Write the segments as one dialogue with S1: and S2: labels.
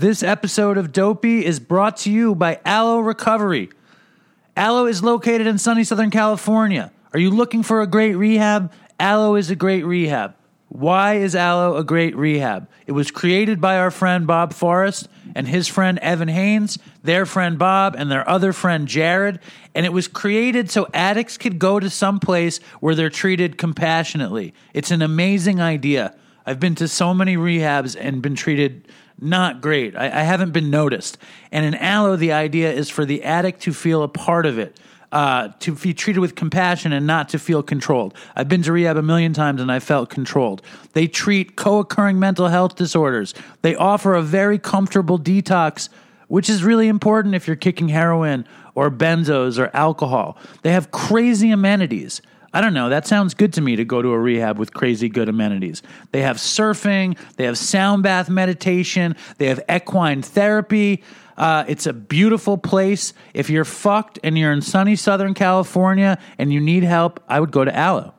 S1: This episode of Dopey is brought to you by Aloe Recovery. Aloe is located in sunny Southern California. Are you looking for a great rehab? Aloe is a great rehab. Why is Aloe a great rehab? It was created by our friend Bob Forrest and his friend Evan Haynes, their friend Bob, and their other friend Jared. And it was created so addicts could go to some place where they're treated compassionately. It's an amazing idea. I've been to so many rehabs and been treated not great. I, I haven't been noticed. And in Aloe, the idea is for the addict to feel a part of it. Uh, to be treated with compassion and not to feel controlled. I've been to rehab a million times and I felt controlled. They treat co occurring mental health disorders. They offer a very comfortable detox, which is really important if you're kicking heroin or benzos or alcohol. They have crazy amenities. I don't know. That sounds good to me to go to a rehab with crazy good amenities. They have surfing, they have sound bath meditation, they have equine therapy. Uh, it's a beautiful place. If you're fucked and you're in sunny Southern California and you need help, I would go to Aloe.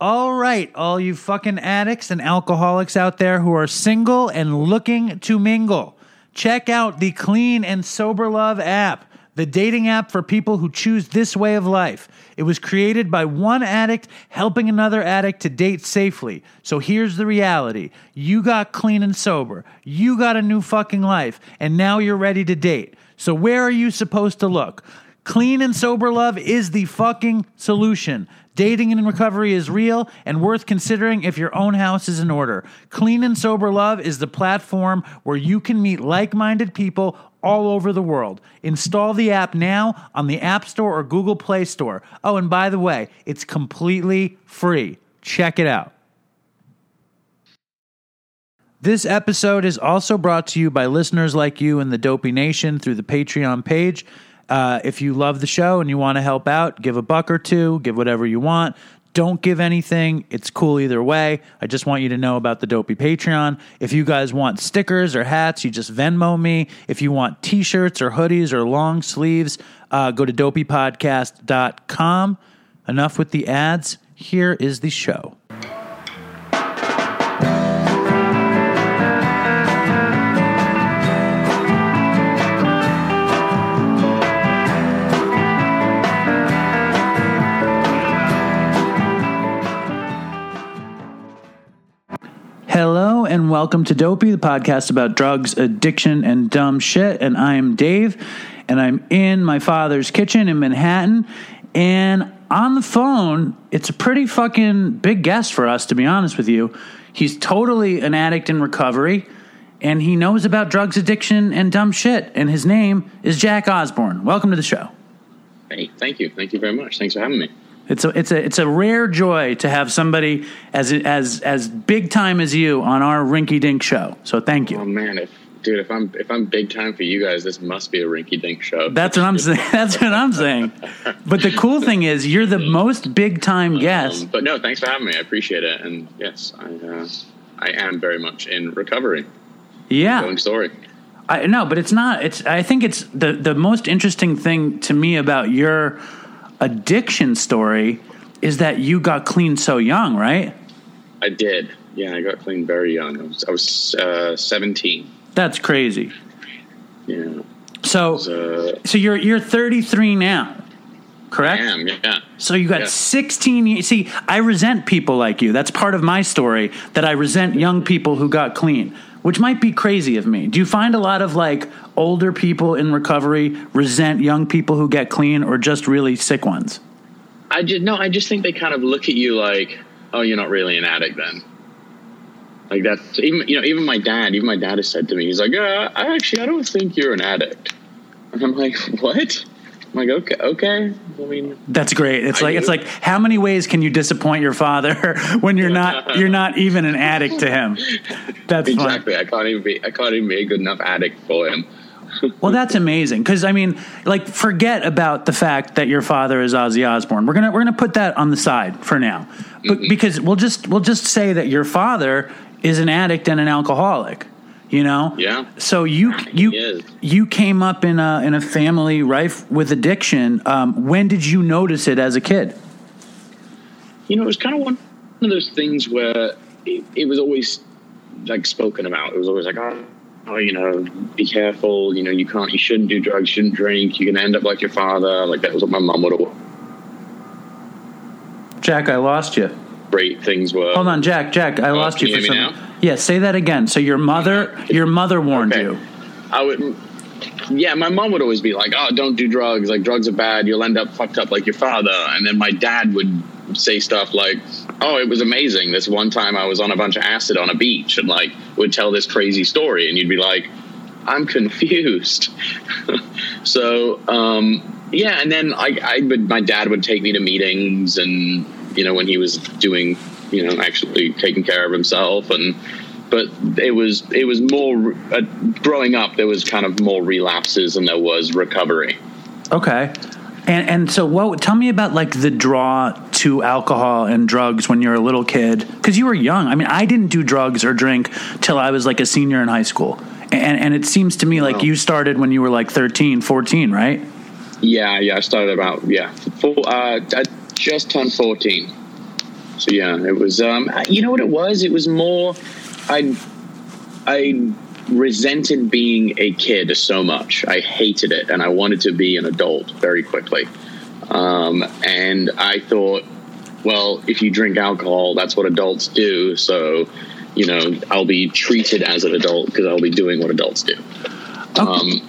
S1: All right, all you fucking addicts and alcoholics out there who are single and looking to mingle, check out the Clean and Sober Love app the dating app for people who choose this way of life. It was created by one addict helping another addict to date safely. So here's the reality you got clean and sober, you got a new fucking life, and now you're ready to date. So where are you supposed to look? Clean and sober love is the fucking solution. Dating in recovery is real and worth considering if your own house is in order. Clean and Sober Love is the platform where you can meet like minded people all over the world. Install the app now on the App Store or Google Play Store. Oh, and by the way, it's completely free. Check it out. This episode is also brought to you by listeners like you in the Dopey Nation through the Patreon page. Uh, if you love the show and you want to help out, give a buck or two, give whatever you want. Don't give anything. It's cool either way. I just want you to know about the Dopey Patreon. If you guys want stickers or hats, you just Venmo me. If you want t shirts or hoodies or long sleeves, uh, go to dopeypodcast.com. Enough with the ads. Here is the show. Hello and welcome to Dopey, the podcast about drugs, addiction, and dumb shit. And I'm Dave, and I'm in my father's kitchen in Manhattan. And on the phone, it's a pretty fucking big guest for us, to be honest with you. He's totally an addict in recovery, and he knows about drugs, addiction, and dumb shit. And his name is Jack Osbourne. Welcome to the show.
S2: Hey, thank you. Thank you very much. Thanks for having me.
S1: It's a it's a it's a rare joy to have somebody as as as big time as you on our rinky dink show. So thank you.
S2: Oh man, if dude, if I'm if I'm big time for you guys, this must be a rinky dink show.
S1: That's what I'm saying. That's what I'm saying. But the cool thing is, you're the most big time guest.
S2: Um, but no, thanks for having me. I appreciate it. And yes, I uh, I am very much in recovery.
S1: Yeah.
S2: Going story.
S1: I no, but it's not. It's I think it's the the most interesting thing to me about your addiction story is that you got clean so young, right?
S2: I did. Yeah, I got clean very young. I was, I was uh, 17.
S1: That's crazy.
S2: Yeah.
S1: So,
S2: was, uh,
S1: so you're you're 33 now, correct?
S2: I am, yeah.
S1: So you got
S2: Yeah.
S1: 16 years. See, I resent people like you. That's part of my story that I resent young people who got clean, which might be crazy of me. Do you find a lot of like older people in recovery resent young people who get clean or just really sick ones?
S2: I just no, I just think they kind of look at you like, oh, you're not really an addict then. Like that's even you know even my dad even my dad has said to me he's like uh, I actually I don't think you're an addict and I'm like what I'm like okay okay I mean
S1: That's great. It's
S2: I
S1: like it's like how many ways can you disappoint your father when you're not you're not even an addict to him? That's fun.
S2: exactly I can't even be I can't even be a good enough addict for him
S1: Well, that's amazing because I mean, like, forget about the fact that your father is Ozzy Osbourne. We're gonna we're gonna put that on the side for now, but mm-hmm. because we'll just we'll just say that your father is an addict and an alcoholic. You know,
S2: Yeah.
S1: So you you you came up in a in a family rife with addiction. Um, when did you notice it as a kid?
S2: you know, it was kind of one of those things where it, it was always
S3: like spoken about. It was always like, oh, oh, you know, be careful. You know, you can't, you shouldn't do drugs, shouldn't drink. You can end up like your father. Like that was what my mom would always.
S1: Jack, I lost you.
S3: Great things were.
S1: Hold on, Jack. Jack, I
S3: Oh,
S1: lost you for some.
S3: now?
S1: Yeah, say that again. So your mother, your mother warned
S3: Okay.
S1: you.
S3: I would. Yeah, my mom would always be like, "Oh, don't do drugs. Like drugs are bad. You'll end up fucked up like your father." And then my dad would say stuff like, "Oh, it was amazing. This one time I was on a bunch of acid on a beach," and like would tell this crazy story, and you'd be like, "I'm confused." so, um, yeah, and then I, I would. My dad would take me to meetings, and you know when he was doing, you know, actually taking care of himself, and but it was it was more uh, growing up. There was kind of more relapses and there was recovery.
S1: Okay. And and so what tell me about like the draw to alcohol and drugs when you're a little kid cuz you were young. I mean, I didn't do drugs or drink till I was like a senior in high school. And and it seems to me like
S3: Wow.
S1: you started when you were like 13, 14, right?
S3: Yeah, yeah. I started about yeah, four, uh, I just turned fourteen. So yeah, it was. Um, you know what it was? It was more. I I resented being a kid so much. I hated it, and I wanted to be an adult very quickly. Um, and I thought, well, if you drink alcohol, that's what adults do. So, you know, I'll be treated as an adult because I'll be doing what adults do. Um,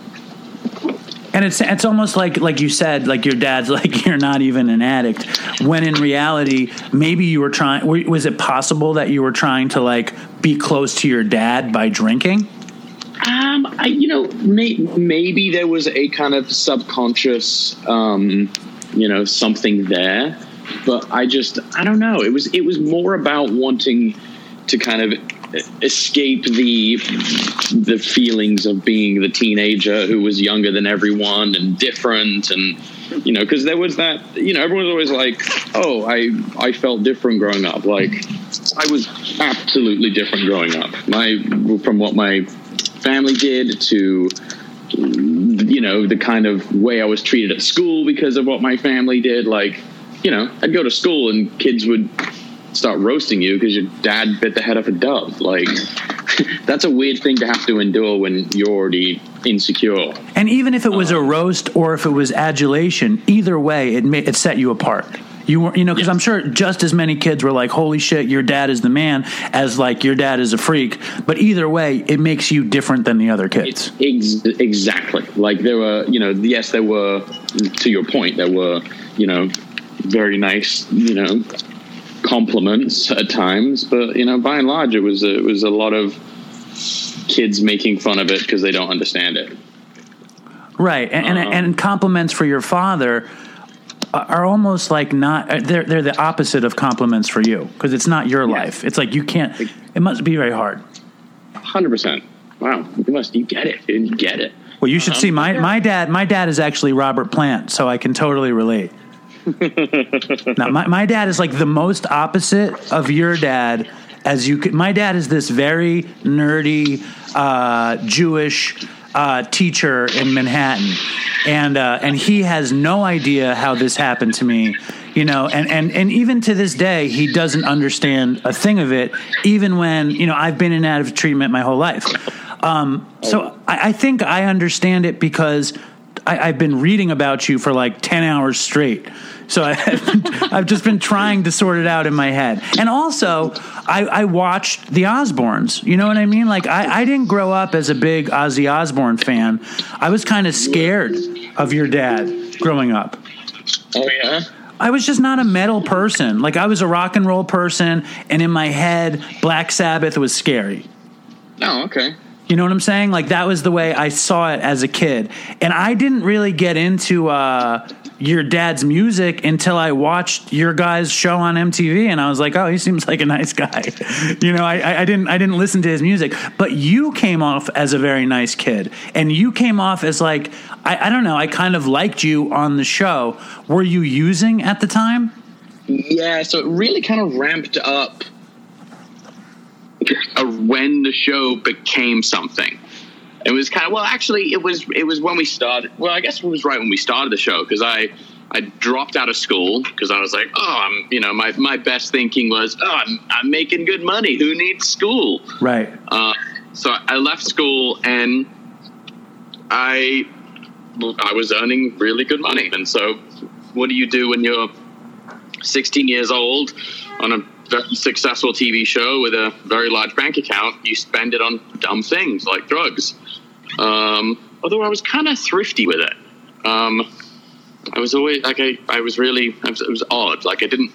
S1: And it's it's almost like like you said, like your dad's like you're not even an addict. When in reality, maybe you were trying. Was it possible that you were trying to like be close to your dad by drinking?
S3: Um, I, you know, may, maybe there was a kind of subconscious, um, you know, something there, but I just, I don't know. It was, it was more about wanting to kind of escape the the feelings of being the teenager who was younger than everyone and different and you know because there was that you know everyone was always like oh i i felt different growing up. Like i was absolutely different growing up. My from what my family did to you know the kind of way i was treated at school because of what my family did like you know i'd go to school and kids would start roasting you because your dad bit the head off a dove like that's a weird thing to have to endure when you're already insecure
S1: And even if it was a um, roast or if it was adulation, either way, it ma- it set you apart. You were, you know, because I'm sure just as many kids were like, "Holy shit, your dad is the man," as like your dad is a freak. But either way, it makes you different than the other kids.
S3: Ex- exactly. Like there were, you know, yes, there were. To your point, there were, you know, very nice, you know, compliments at times, but you know, by and large, it was a, it was a lot of kids making fun of it because they don't understand it.
S1: Right, and and,
S3: Uh-huh.
S1: and compliments for your father are almost like not uh, they're they're the opposite of compliments for you because it's not your life. It's like you can't. It must be very hard.
S3: Hundred percent. Wow, you must you get it. You get it.
S1: Well, you should see my my dad. My dad is actually Robert Plant, so I can totally relate. now, my my dad is like the most opposite of your dad. As you could, my dad is this very nerdy uh, Jewish uh, teacher in Manhattan, and uh, and he has no idea how this happened to me. You know, and, and, and even to this day, he doesn't understand a thing of it, even when, you know, I've been in and out of treatment my whole life. Um, so I, I think I understand it because I, I've been reading about you for like 10 hours straight. So I, I've just been trying to sort it out in my head. And also, I, I watched The Osbournes. You know what I mean? Like, I, I didn't grow up as a big Ozzy Osbourne fan. I was kind of scared of your dad growing up.
S3: Oh yeah.
S1: I was just not a metal person. Like, I was a rock and roll person, and in my head, Black Sabbath was scary.
S3: Oh okay.
S1: You know what I'm saying? Like that was the way I saw it as a kid. And I didn't really get into uh, your dad's music until I watched your guys' show on MTV, and I was like, "Oh, he seems like a nice guy." you know, I- I, didn't I didn't listen to his music, but you came off as a very nice kid, and you came off as like I, I don't know. I kind of liked you on the show. Were you using at the time?
S3: Yeah, so it really kind of ramped up when the show became something. It was kind of well, actually, it was it was when we started. Well, I guess it was right when we started the show because I I dropped out of school because I was like, oh, I'm, you know, my, my best thinking was, oh, I'm, I'm making good money. Who needs school?
S1: Right.
S3: Uh, so I left school and I, I was earning really good money. And so what do you do when you're 16 years old on a very successful TV show with a very large bank account? You spend it on dumb things like drugs. Um, although I was kind of thrifty with it. Um, I was always like I, I was really I was, it was odd. Like I didn't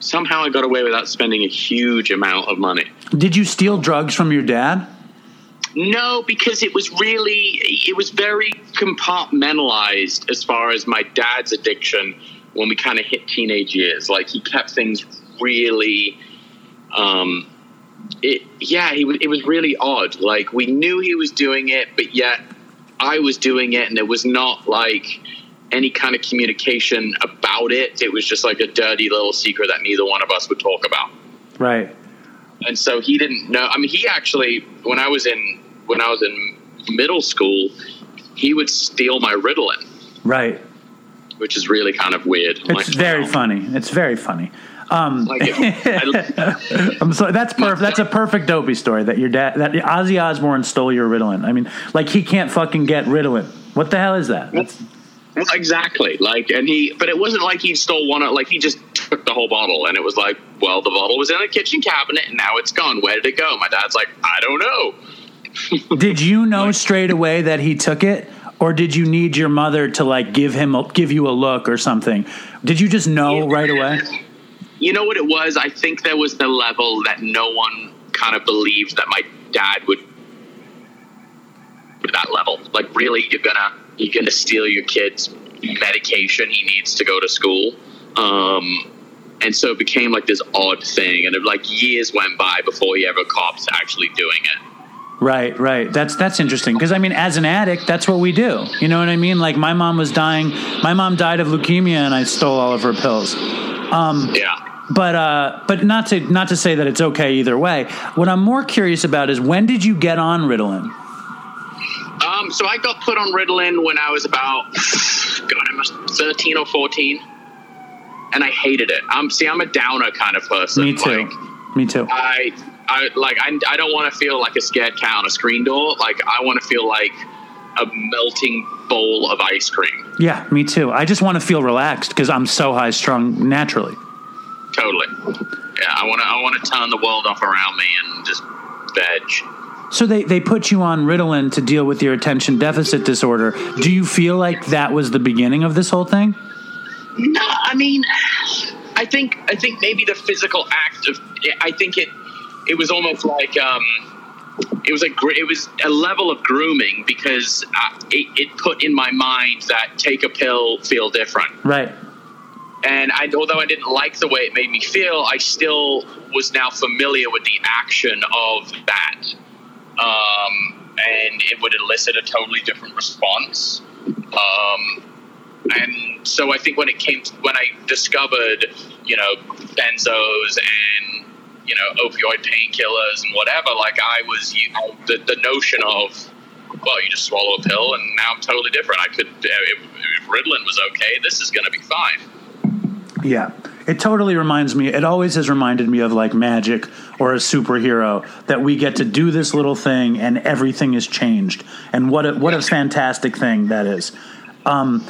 S3: somehow I got away without spending a huge amount of money.
S1: Did you steal drugs from your dad?
S3: No, because it was really it was very compartmentalized as far as my dad's addiction when we kind of hit teenage years. Like he kept things really um it yeah, he it was really odd. Like we knew he was doing it, but yet I was doing it and it was not like any kind of communication about it. It was just like a dirty little secret that neither one of us would talk about.
S1: Right.
S3: And so he didn't know. I mean, he actually, when I was in when I was in middle school, he would steal my Ritalin,
S1: Right.
S3: which is really kind of weird.
S1: It's
S3: like,
S1: very
S3: wow.
S1: funny. It's very funny. Um,
S3: Like, I-
S1: I'm sorry. That's perfect. That's a perfect dopey story. That your dad, that Ozzy Osbourne stole your Ritalin. I mean, like he can't fucking get Ritalin. What the hell is that? That's,
S3: Well, exactly. Like, and he, but it wasn't like he stole one. of- Like, he just took the whole bottle, and it was like, well, the bottle was in the kitchen cabinet, and now it's gone. Where did it go? My dad's like, I don't know.
S1: did you know straight away that he took it, or did you need your mother to like give him a, give you a look or something? Did you just know right away?
S3: You know what it was? I think there was the level that no one kind of believed that my dad would to that level. Like, really, you're gonna you're gonna steal your kid's medication he needs to go to school. Um, and so it became like this odd thing, and it, like years went by before he ever copped to actually doing it.
S1: Right, right. That's that's interesting because I mean, as an addict, that's what we do. You know what I mean? Like my mom was dying. My mom died of leukemia, and I stole all of her pills.
S3: Yeah.
S1: But uh, but not to not to say that it's okay either way. What I'm more curious about is when did you get on Ritalin?
S3: Um, so I got put on Ritalin when I was about, God, I must 13 or 14, and I hated it. Um, see, I'm a downer kind of person.
S1: Me too.
S3: Like,
S1: Me too.
S3: I, I like, I, I don't want to feel like a scared cat on a screen door. Like, I want to feel like a melting bowl of ice cream.
S1: Yeah, me too. I just want to feel relaxed because I'm so high strung naturally.
S3: Totally. Yeah, I want to, I want to turn the world off around me and just veg.
S1: So they, they put you on Ritalin to deal with your attention deficit disorder. Do you feel like that was the beginning of this whole thing?
S3: No, I mean, I think I think maybe the physical act of I think it it was almost like um, it was a it was a level of grooming because uh, it, it put in my mind that take a pill, feel different.
S1: Right.
S3: And I, although I didn't like the way it made me feel, I still was now familiar with the action of that, um, and it would elicit a totally different response. Um, and so I think when it came to, when I discovered, you know, benzos and you know opioid painkillers and whatever, like I was you know, the the notion of well, you just swallow a pill and now I'm totally different. I could if, if Ritalin was okay, this is going to be fine.
S1: Yeah. It totally reminds me, it always has reminded me of like magic or a superhero that we get to do this little thing and everything is changed. And what a, what a fantastic thing that is. Um,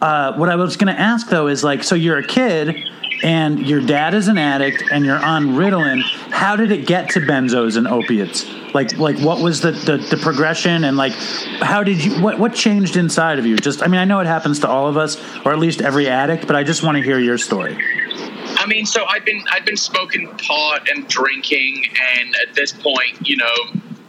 S1: uh, what I was going to ask though is like, so you're a kid and your dad is an addict and you're on Ritalin. How did it get to benzos and opiates? Like, like what was the, the, the progression and like, how did you, what, what changed inside of you? Just, I mean, I know it happens to all of us or at least every addict, but I just want to hear your story.
S3: I mean, so I've been I've been smoking pot and drinking, and at this point, you know,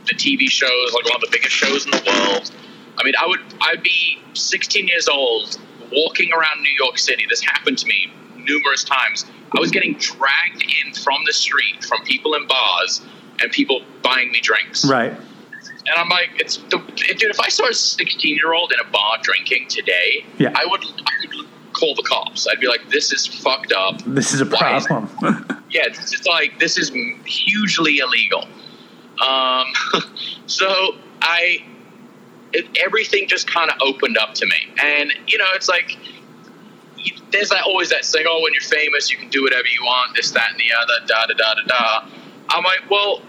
S3: the TV shows like one of the biggest shows in the world. I mean, I would I'd be 16 years old, walking around New York City. This happened to me numerous times. I was getting dragged in from the street from people in bars and people buying me drinks.
S1: Right.
S3: And I'm like, it's the, dude. If I saw a 16 year old in a bar drinking today,
S1: Yeah.
S3: I would I would call the cops. I'd be like, this is fucked up.
S1: This is a
S3: Why is-
S1: problem.
S3: Yeah, it's, it's like this is hugely illegal. Um, so I, it, everything just kind of opened up to me, and you know, it's like you, there's that always that saying, oh, when you're famous, you can do whatever you want, this, that, and the other, da da da da da. I'm like, well,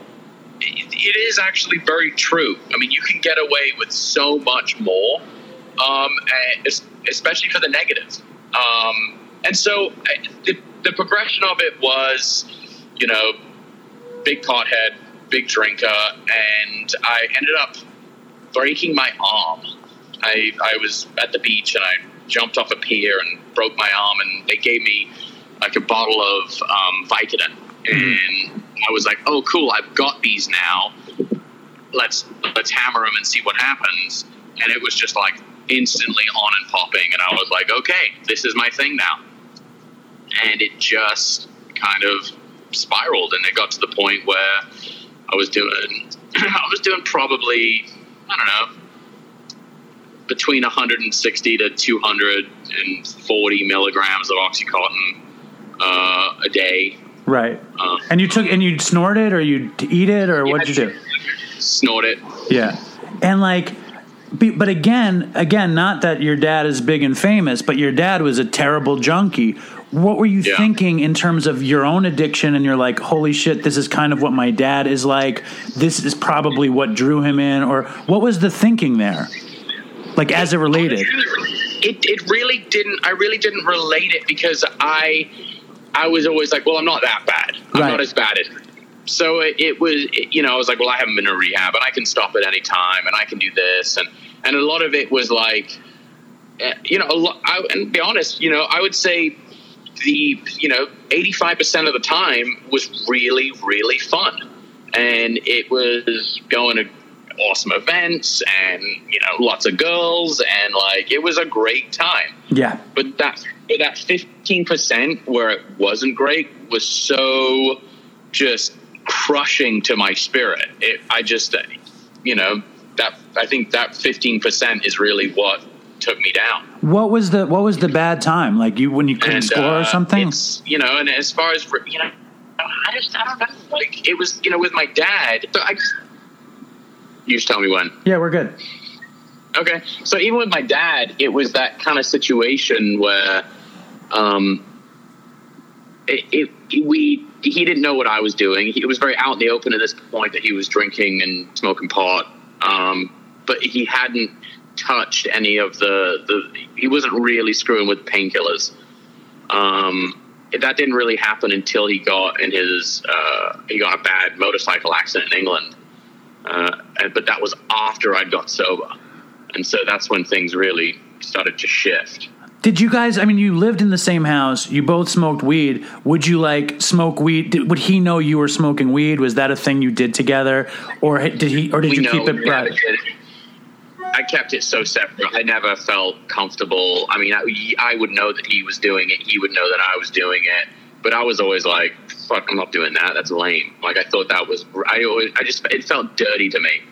S3: it, is actually very true. I mean, you can get away with so much more, um, especially for the negative. Um, and so the, the progression of it was, you know, big pothead, big drinker, and I ended up breaking my arm. I, I was at the beach and I jumped off a pier and broke my arm, and they gave me like a bottle of um, Vicodin. And I was like, "Oh, cool! I've got these now. Let's let's hammer them and see what happens." And it was just like instantly on and popping, and I was like, "Okay, this is my thing now." And it just kind of spiraled, and it got to the point where I was doing I was doing probably I don't know between 160 to 240 milligrams of oxycontin uh, a day.
S1: Right. Uh, and you took and you snort it or you eat it or yeah, what'd you do?
S3: Snort it.
S1: Yeah. And like but again, again, not that your dad is big and famous, but your dad was a terrible junkie. What were you yeah. thinking in terms of your own addiction? And you're like, holy shit, this is kind of what my dad is like. This is probably what drew him in. Or what was the thinking there? Like as it related?
S3: It, it really didn't, I really didn't relate it because I, I was always like, well, I'm not that bad. I'm right. not as bad as so it, it was, it, you know, I was like, well, I haven't been in rehab and I can stop at any time and I can do this. And, and a lot of it was like, eh, you know, a lot, I, and be honest, you know, I would say the you know 85% of the time was really really fun and it was going to awesome events and you know lots of girls and like it was a great time
S1: yeah
S3: but that but that 15% where it wasn't great was so just crushing to my spirit it, i just you know that i think that 15% is really what took me down.
S1: What was the What was the bad time? Like you when you couldn't and, score uh, or something?
S3: you know, and as far as you know, I just I don't know. Like it was you know with my dad. So I just, you just tell me when.
S1: Yeah, we're good.
S3: Okay, so even with my dad, it was that kind of situation where, um, it, it we he didn't know what I was doing. He, it was very out in the open at this point that he was drinking and smoking pot. Um, but he hadn't touched any of the, the he wasn't really screwing with painkillers. Um, that didn't really happen until he got in his uh, he got a bad motorcycle accident in England. Uh, but that was after I'd got sober, and so that's when things really started to shift.
S1: Did you guys? I mean, you lived in the same house. You both smoked weed. Would you like smoke weed? Did, would he know you were smoking weed? Was that a thing you did together, or did he? Or did we you know, keep it private?
S3: I kept it so separate. I never felt comfortable. I mean, I, I would know that he was doing it. He would know that I was doing it. But I was always like, "Fuck, I'm not doing that. That's lame." Like I thought that was. I always. I just. It felt dirty to me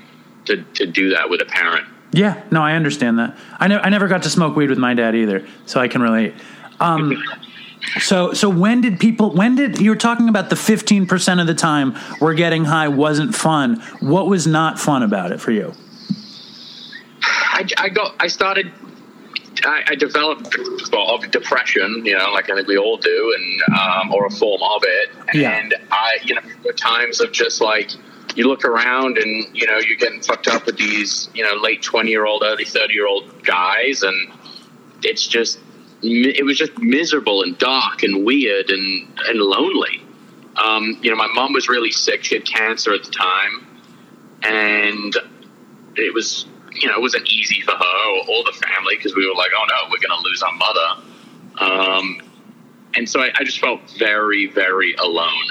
S3: to to do that with a parent.
S1: Yeah. No, I understand that. I know. I never got to smoke weed with my dad either, so I can relate. Um, so so when did people when did you were talking about the 15% of the time we're getting high wasn't fun what was not fun about it for you
S3: I, I got I started I, I developed well, depression, you know, like I think we all do, and um, or a form of it. Yeah. And I, you know, times of just like you look around and you know you're getting fucked up with these, you know, late twenty year old, early thirty year old guys, and it's just it was just miserable and dark and weird and and lonely. Um, you know, my mom was really sick; she had cancer at the time, and it was you know, it wasn't easy for her or, or the family because we were like, oh no, we're going to lose our mother. Um, and so I, I, just felt very, very alone.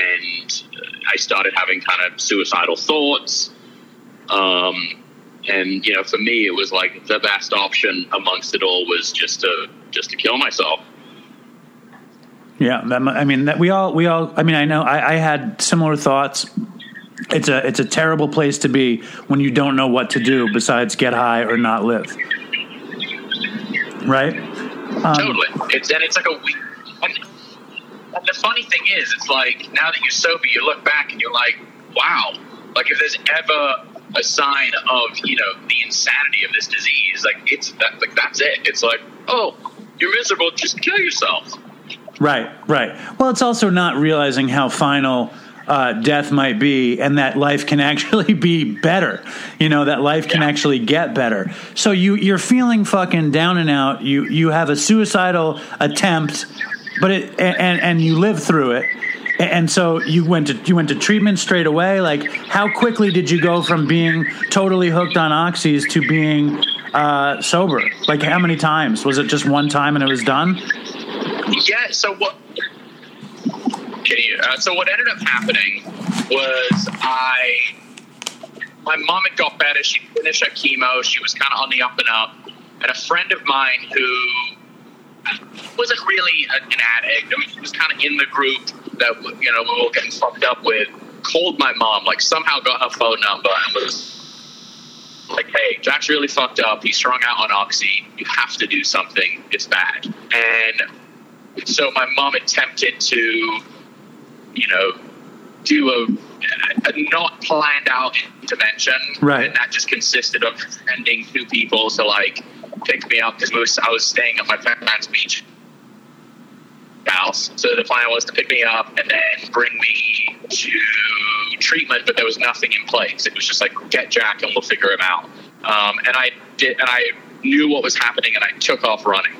S3: And I started having kind of suicidal thoughts. Um, and you know, for me, it was like the best option amongst it all was just to just to kill myself.
S1: Yeah, that, I mean, that we all we all. I mean, I know I, I had similar thoughts it's a it's a terrible place to be when you don't know what to do besides get high or not live. Right?
S3: Um, totally. It's and it's like a week. And, and the funny thing is, it's like now that you're sober, you look back and you're like, wow. Like if there's ever a sign of you know the insanity of this disease, like it's that, like that's it. It's like oh, you're miserable. Just kill yourself.
S1: Right, right. Well, it's also not realizing how final uh, death might be, and that life can actually be better. You know that life can
S3: Yeah.
S1: actually get better. So you you're feeling fucking down and out. You you have a suicidal attempt, but it and and you live through it. And so you went to you went to treatment straight away. Like, how quickly did you go from being totally hooked on oxys to being uh, sober? Like, how many times? Was it just one time and it was done?
S3: Yeah. So what? Can you? Uh, so what ended up happening was I, my mom had got better. She finished her chemo. She was kind of on the up and up. And a friend of mine who wasn't really an addict. I mean, he was kind of in the group that you know we were getting fucked up with. Called my mom, like somehow got her phone number and was like, "Hey, Jack's really fucked up. He's strung out on oxy. You have to do something. It's bad." And so my mom attempted to, you know, do a, a not planned out intervention,
S1: Right.
S3: And that just consisted of sending two people to like pick me up because I was staying at my parents' beach house. So the plan was to pick me up and then bring me to treatment, but there was nothing in place. It was just like get Jack and we'll figure him out. Um, and I did, and I knew what was happening, and I took off running.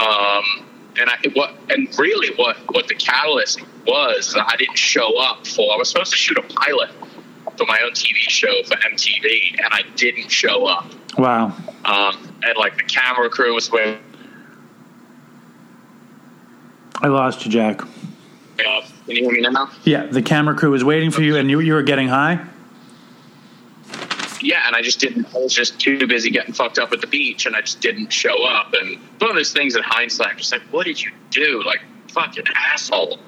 S3: Um, and I what and really what what the catalyst was I didn't show up for. I was supposed to shoot a pilot for my own TV show for MTV, and I didn't show up.
S1: Wow.
S3: Um, and like the camera crew was with
S1: I lost you, Jack.
S3: Can you hear me now?
S1: Yeah, the camera crew was waiting for you, and you you were getting high.
S3: Yeah, and I just didn't. I was just too busy getting fucked up at the beach, and I just didn't show up. And one of those things in hindsight, I'm just like, what did you do? Like, fucking asshole.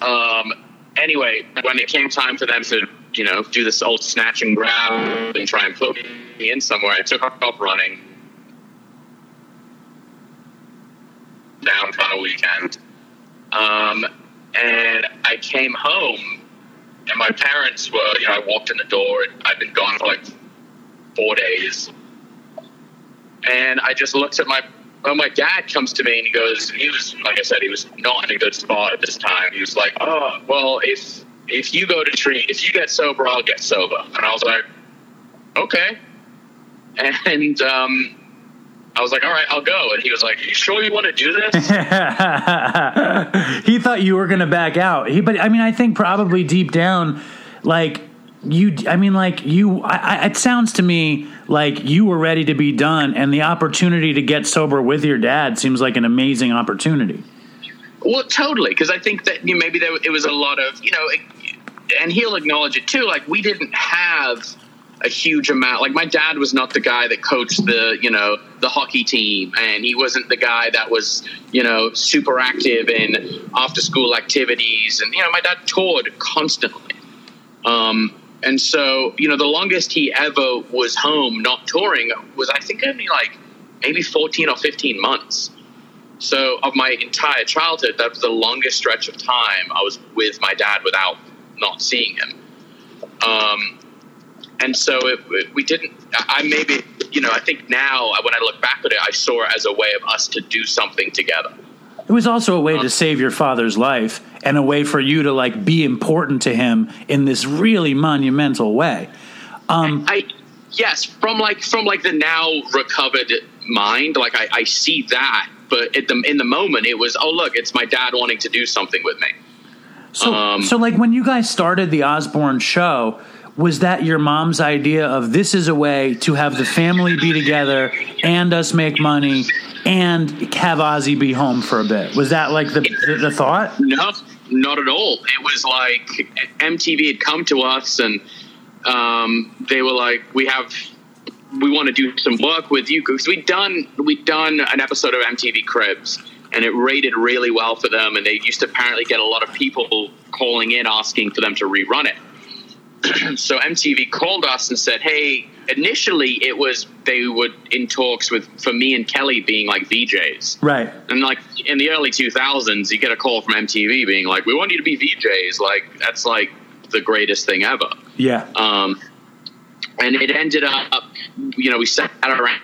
S3: Um. Anyway, when it came time for them to, you know, do this old snatch and grab and try and put me in somewhere, I took off running down for a weekend. Um, and I came home, and my parents were, you know, I walked in the door, and I'd been gone for like four days. And I just looked at my, well, my dad comes to me and he goes, he was, like I said, he was not in a good spot at this time. He was like, oh, well, if, if you go to treat, if you get sober, I'll get sober. And I was like, okay. And, um, I was like, all right, I'll go. And he was like, you sure you want to do this?
S1: he thought you were going to back out. He, but I mean, I think probably deep down, like you. I mean, like you. I, I, it sounds to me like you were ready to be done, and the opportunity to get sober with your dad seems like an amazing opportunity.
S3: Well, totally, because I think that you know, maybe there, it was a lot of you know, and he'll acknowledge it too. Like we didn't have a huge amount. Like my dad was not the guy that coached the you know the hockey team, and he wasn't the guy that was you know super active in after school activities, and you know my dad toured constantly. Um, and so you know the longest he ever was home not touring was I think only like maybe fourteen or fifteen months. So of my entire childhood, that was the longest stretch of time I was with my dad without not seeing him. Um, and so it, it- we didn't. I maybe you know I think now when I look back at it, I saw it as a way of us to do something together.
S1: It was also a way to save your father's life and a way for you to like be important to him in this really monumental way. Um,
S3: I yes, from like from like the now recovered mind, like I, I see that, but at the in the moment, it was oh look, it's my dad wanting to do something with me.
S1: So,
S3: Um,
S1: so like when you guys started the Osbourne show, was that your mom's idea of this is a way to have the family be together and us make money and have Ozzy be home for a bit? Was that like the the, the thought?
S3: No, not at all. It was like MTV had come to us and um, they were like, "We have, we want to do some work with you because we'd done we'd done an episode of MTV Cribs and it rated really well for them, and they used to apparently get a lot of people calling in asking for them to rerun it. so MTV called us and said, "Hey." Initially, it was they were in talks with for me and Kelly being like VJs.
S1: Right.
S3: And like in the early 2000s, you get a call from MTV being like, "We want you to be VJs." Like that's like the greatest thing ever.
S1: Yeah.
S3: Um, and it ended up, you know, we sat around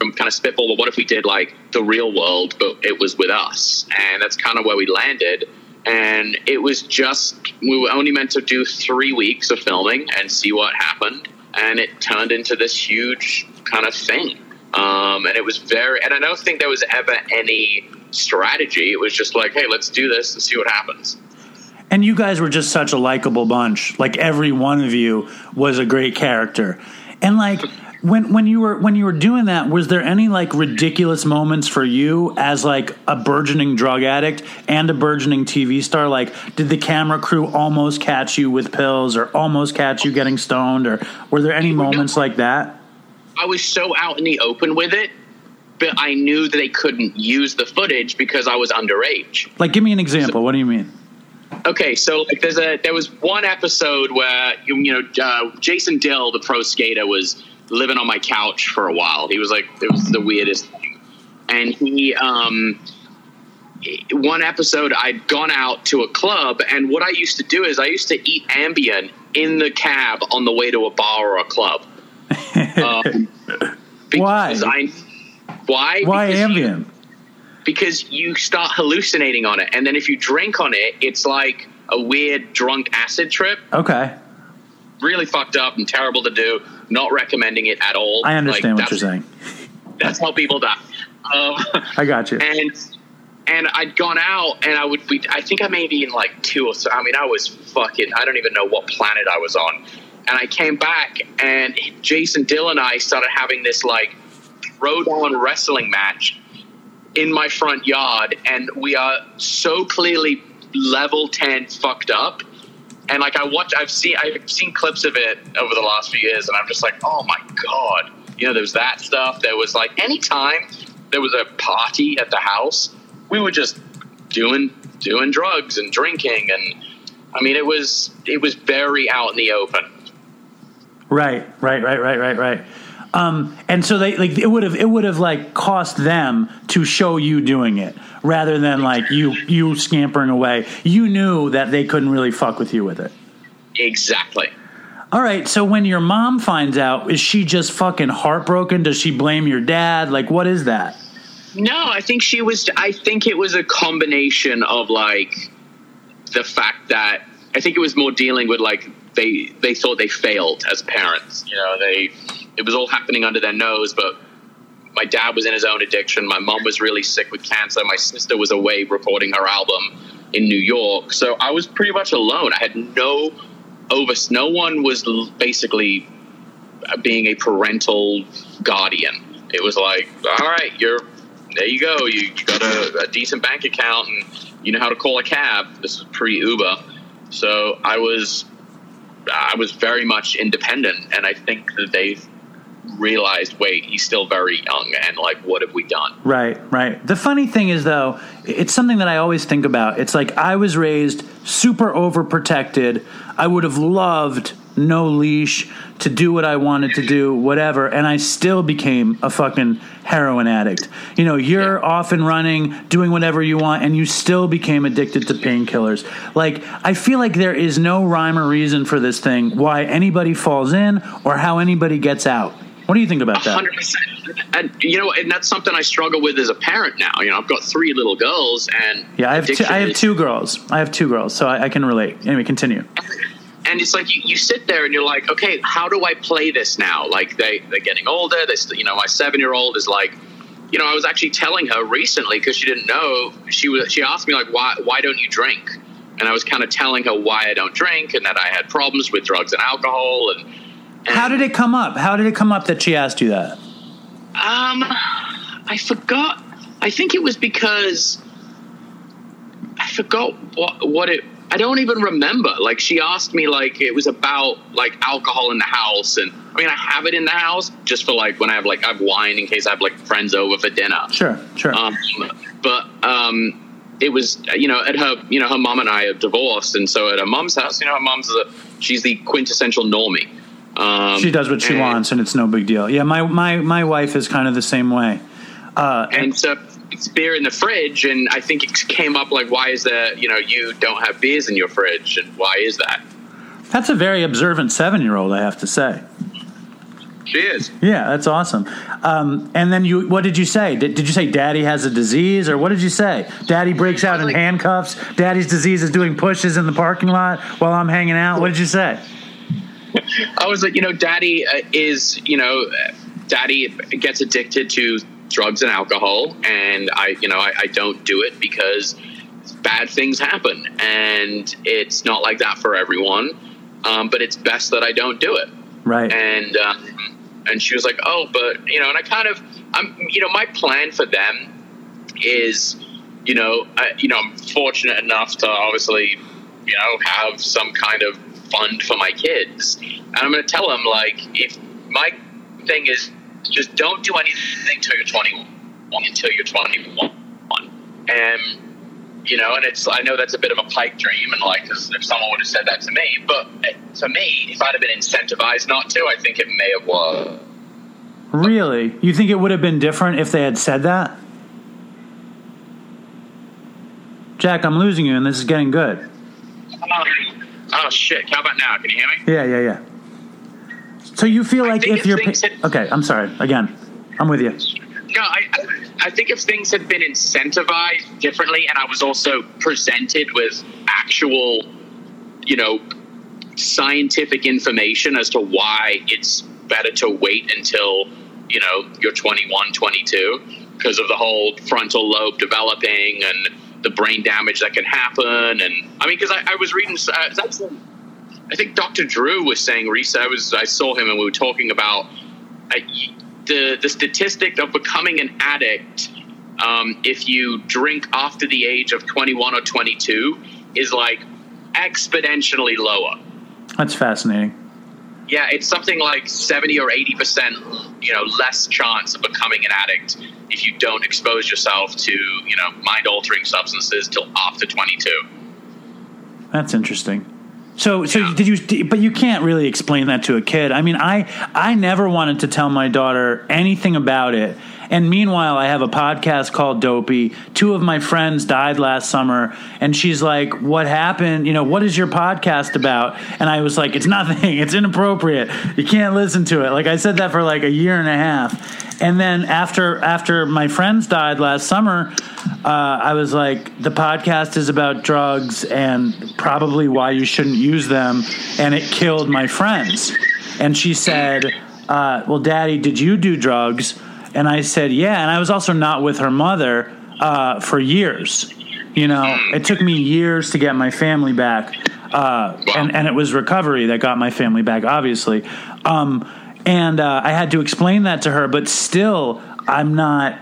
S3: and kind of spitball, well, what if we did like the real world, but it was with us? And that's kind of where we landed. And it was just, we were only meant to do three weeks of filming and see what happened. And it turned into this huge kind of thing. Um, and it was very, and I don't think there was ever any strategy. It was just like, hey, let's do this and see what happens.
S1: And you guys were just such a likable bunch. Like every one of you was a great character. And like when when you were when you were doing that, was there any like ridiculous moments for you as like a burgeoning drug addict and a burgeoning TV star? Like, did the camera crew almost catch you with pills, or almost catch you getting stoned, or were there any moments like that?
S3: I was so out in the open with it, but I knew that they couldn't use the footage because I was underage.
S1: Like, give me an example. What do you mean?
S3: Okay, so like there's a there was one episode where you, you know uh, Jason Dill, the pro skater, was living on my couch for a while. He was like it was the weirdest thing, and he um one episode I'd gone out to a club, and what I used to do is I used to eat Ambien in the cab on the way to a bar or a club. um,
S1: Why?
S3: I, why?
S1: Why
S3: Because you-
S1: Ambien?
S3: because you start hallucinating on it, and then if you drink on it, it's like a weird drunk acid trip.
S1: Okay,
S3: Really fucked up and terrible to do. Not recommending it at all.
S1: I understand
S3: Like,
S1: what you're saying.
S3: That's how people die. Um,
S1: I got you.
S3: and and I'd gone out, and I would. Be, I think I may be in like two or so. I mean, I was fucking. I don't even know what planet I was on. And I came back, and Jason Dill and I started having this like road throwdown wrestling match in my front yard, and we are so clearly level ten fucked up. And like I watch, I've seen, I've seen clips of it over the last few years, and I'm just like, oh my god, you know, there was that stuff. There was like anytime there was a party at the house, we were just doing doing drugs and drinking, and I mean, it was it was very out in the open.
S1: Right, right, right, right, right, right. Um, and so they like it would have it would have like cost them to show you doing it rather than like you you scampering away. You knew that they couldn't really fuck with you with it.
S3: Exactly.
S1: All right, so when your mom finds out, is she just fucking heartbroken? Does she blame your dad? Like, what is that?
S3: No, I think she was. I think it was a combination of like the fact that I think it was more dealing with like they they thought they failed as parents. You know, they it was all happening under their nose, but my dad was in his own addiction. My mom was really sick with cancer. My sister was away recording her album in New York, so I was pretty much alone. I had no over. No one was basically uh, being a parental guardian. It was like, all right, you're there. You go. You, you got a, a decent bank account, and you know how to call a cab. This is pre Uber, so I was I was very much independent, and I think that they realized, wait, he's still very young, and like, what have we done?
S1: Right, right. The funny thing is, though, it's something that I always think about. It's like I was raised super overprotected. I would have loved no leash to do what I wanted to do, whatever, and I still became a fucking heroin addict. You know, you're off and running, doing whatever you want, and you still became addicted to painkillers. Like, I feel like there is no rhyme or reason for this thing, why anybody falls in or how anybody gets out. What do you think about that?
S3: Hundred percent, and you know, and that's something I struggle with as a parent now. You know, I've got three little girls, and
S1: Yeah, I have two, I have two girls. I have two girls, so I, I can relate. Anyway, continue.
S3: and it's like you, you sit there and you're like, okay, how do I play this now? Like they they're getting older. They st- you know, my seven year old is like, you know, I was actually telling her recently because she didn't know. She was she asked me like, why why don't you drink? And I was kind of telling her why I don't drink and that I had problems with drugs and alcohol and.
S1: How did it come up? How did it come up that she asked you that?
S3: Um, I forgot. I think it was because I forgot what what it. I don't even remember. Like she asked me, like it was about like alcohol in the house, and I mean I have it in the house just for like when I have like I have wine in case I have like friends over for dinner.
S1: Sure, sure.
S3: Um, but um, it was you know at her you know her mom and I are divorced, and so at her mom's house, you know her mom's a she's the quintessential normie. Um,
S1: she does what she
S3: and-
S1: wants, and it's no big deal. Yeah, my my my wife is kind of the same way. Uh,
S3: and so it's beer in the fridge and i think it came up like why is there you know you don't have beers in your fridge and why is that
S1: that's a very observant seven year old, I have to say.
S3: She is.
S1: Yeah, that's awesome. Um, and then you, what did you say? Did, did you say Daddy has a disease, or what did you say? Daddy breaks out in handcuffs. Daddy's disease is doing pushes in the parking lot while I'm hanging out. What did you say?
S3: I was like, you know, Daddy uh, is, you know, Daddy gets addicted to drugs and alcohol, and I, you know, I, I don't do it because bad things happen, and it's not like that for everyone. Um, but it's best that I don't do it.
S1: Right.
S3: and um, and she was like, "Oh, but you know," and I kind of, I'm, you know, my plan for them is, you know, I, you know, I'm fortunate enough to obviously, you know, have some kind of fund for my kids, and I'm going to tell them like, if my thing is, just don't do anything until you're 21, until you're 21, and you know, and it's I know that's a bit of a pipe dream, and like 'cause if someone would have said that to me, but eh, to me, if I'd have been incentivized not to, I think it may have worked.
S1: Really? You think it would have been different if they had said that? Jack, I'm losing you, and this is getting good.
S3: Oh, shit! How about now? Can you hear me?
S1: Yeah, yeah, yeah. So you feel like if
S3: if
S1: you're pa-
S3: had-
S1: okay, I'm sorry. Again, I'm with you.
S3: No, I, I- I think if things had been incentivized differently, and I was also presented with actual, you know, scientific information as to why it's better to wait until you know you're 21, 22, because of the whole frontal lobe developing and the brain damage that can happen. And I mean, because I, I was reading, uh, actually- I think Dr. Drew was saying recently. I was I saw him and we were talking about the the statistic of becoming an addict um, if you drink after the age of 21 or 22 is like exponentially lower.
S1: That's fascinating.
S3: Yeah, it's something like 70 or 80 percent, you know, less chance of becoming an addict if you don't expose yourself to, you know, mind altering substances till after 22.
S1: That's interesting. So, so did you? But you can't really explain that to a kid. I mean, I I never wanted to tell my daughter anything about it. And meanwhile, I have a podcast called Dopey. Two of my friends died last summer, and she's like, "What happened? You know, what is your podcast about?" And I was like, "It's nothing. It's inappropriate. You can't listen to it." Like I said that for like a year and a half. And then after after my friends died last summer, uh, I was like, the podcast is about drugs and probably why you shouldn't use them, and it killed my friends. And she said, uh, "Well, Daddy, did you do drugs?" And I said, "Yeah." And I was also not with her mother uh, for years. You know, it took me years to get my family back, uh, and and it was recovery that got my family back, obviously. Um, and uh, I had to explain that to her, but still, I'm not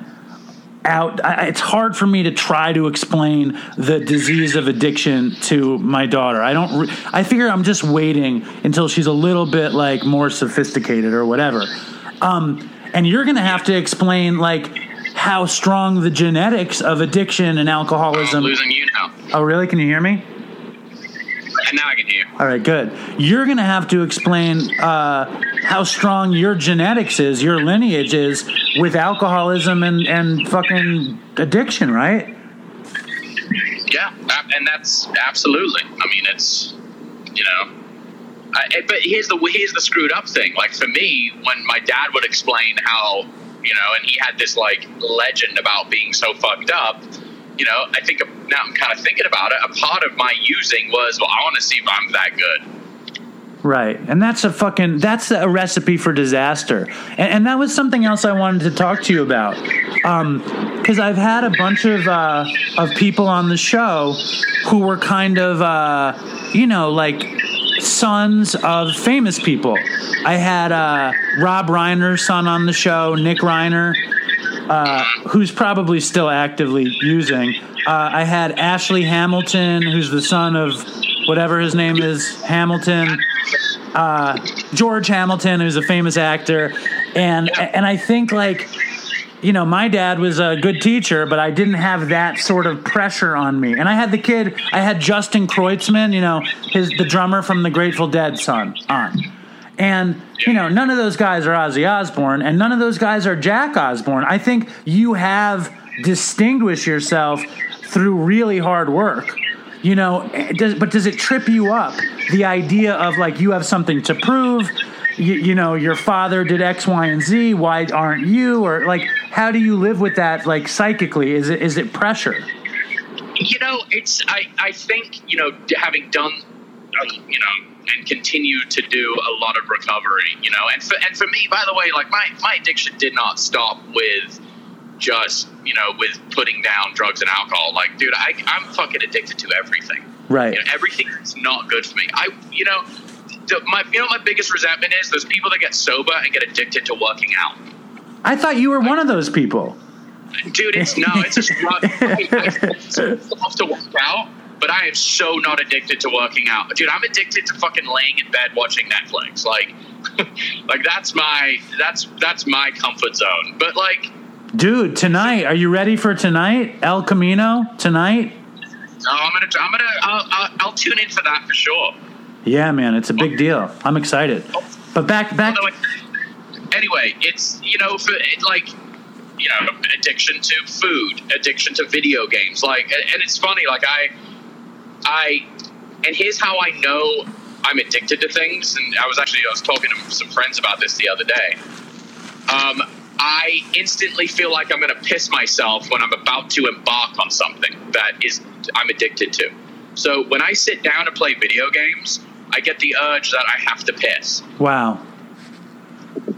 S1: out. I, it's hard for me to try to explain the disease of addiction to my daughter. I don't. Re- I figure I'm just waiting until she's a little bit like more sophisticated or whatever. Um, and you're going to have to explain like how strong the genetics of addiction and
S3: I'm
S1: alcoholism.
S3: losing you now.
S1: Oh, really? Can you hear me?
S3: And now I can hear. You.
S1: All right, good. You're going to have to explain uh, how strong your genetics is, your lineage is with alcoholism and, and fucking addiction, right?
S3: Yeah, and that's absolutely. I mean, it's you know, I, but here's the here's the screwed up thing. Like for me, when my dad would explain how you know, and he had this like legend about being so fucked up. You know, I think now I'm kind of thinking about it. A part of my using was, well, I want to see if I'm that good.
S1: Right. And that's a fucking that's a recipe for disaster. And, and that was something else I wanted to talk to you about. Um because I've had a bunch of uh of people on the show who were kind of uh you know like sons of famous people. I had uh Rob Reiner's son on the show, Nick Reiner, uh, who's probably still actively using. Uh, I had Ashley Hamilton, who's the son of whatever his name is, Hamilton. Uh, George Hamilton, who's a famous actor, and and I think like, you know, my dad was a good teacher, but I didn't have that sort of pressure on me. And I had the kid, I had Justin Kreutzmann, you know, his the drummer from the Grateful Dead son on. And you know, none of those guys are Ozzy Osbourne, and none of those guys are Jack Osbourne. I think you have distinguished yourself through really hard work. You know, eh, does, but does it trip you up the idea of like you have something to prove? You, you know your father did X, Y, and Z. Why aren't you? Or like, how do you live with that? Like psychically, is it is it pressure?
S3: You know, it's I I think you know having done uh, you know and continue to do a lot of recovery. You know, and for and for me, by the way, like my my addiction did not stop with just you know with putting down drugs and alcohol. Like, dude, I, I'm fucking addicted to everything.
S1: Right.
S3: You know, everything is not good for me. I, you know, my, you know, my biggest resentment is those people that get sober and get addicted to working out.
S1: I thought you were one of those people.
S3: Dude, it's no, it's just not. I, love to work out, but I am so not addicted to working out. Dude, I'm addicted to fucking laying in bed watching Netflix. Like, like that's my that's that's my comfort zone. But like,
S1: Dude, tonight, are you ready for tonight? El Camino tonight?
S3: no, I'm gonna I'm gonna I'll, I'll, I'll tune in for that for sure.
S1: Yeah, man, it's a big deal. I'm excited. But back back
S3: anyway, it's you know for it, like you know addiction to food, addiction to video games, like and, it's funny like I I and here's how I know I'm addicted to things. And I was actually I was talking to some friends about this the other day. Um, I instantly feel like I'm going to piss myself when I'm about to embark on something that is I'm addicted to. So when I sit down and play video games, I get the urge that I have to piss
S1: wow.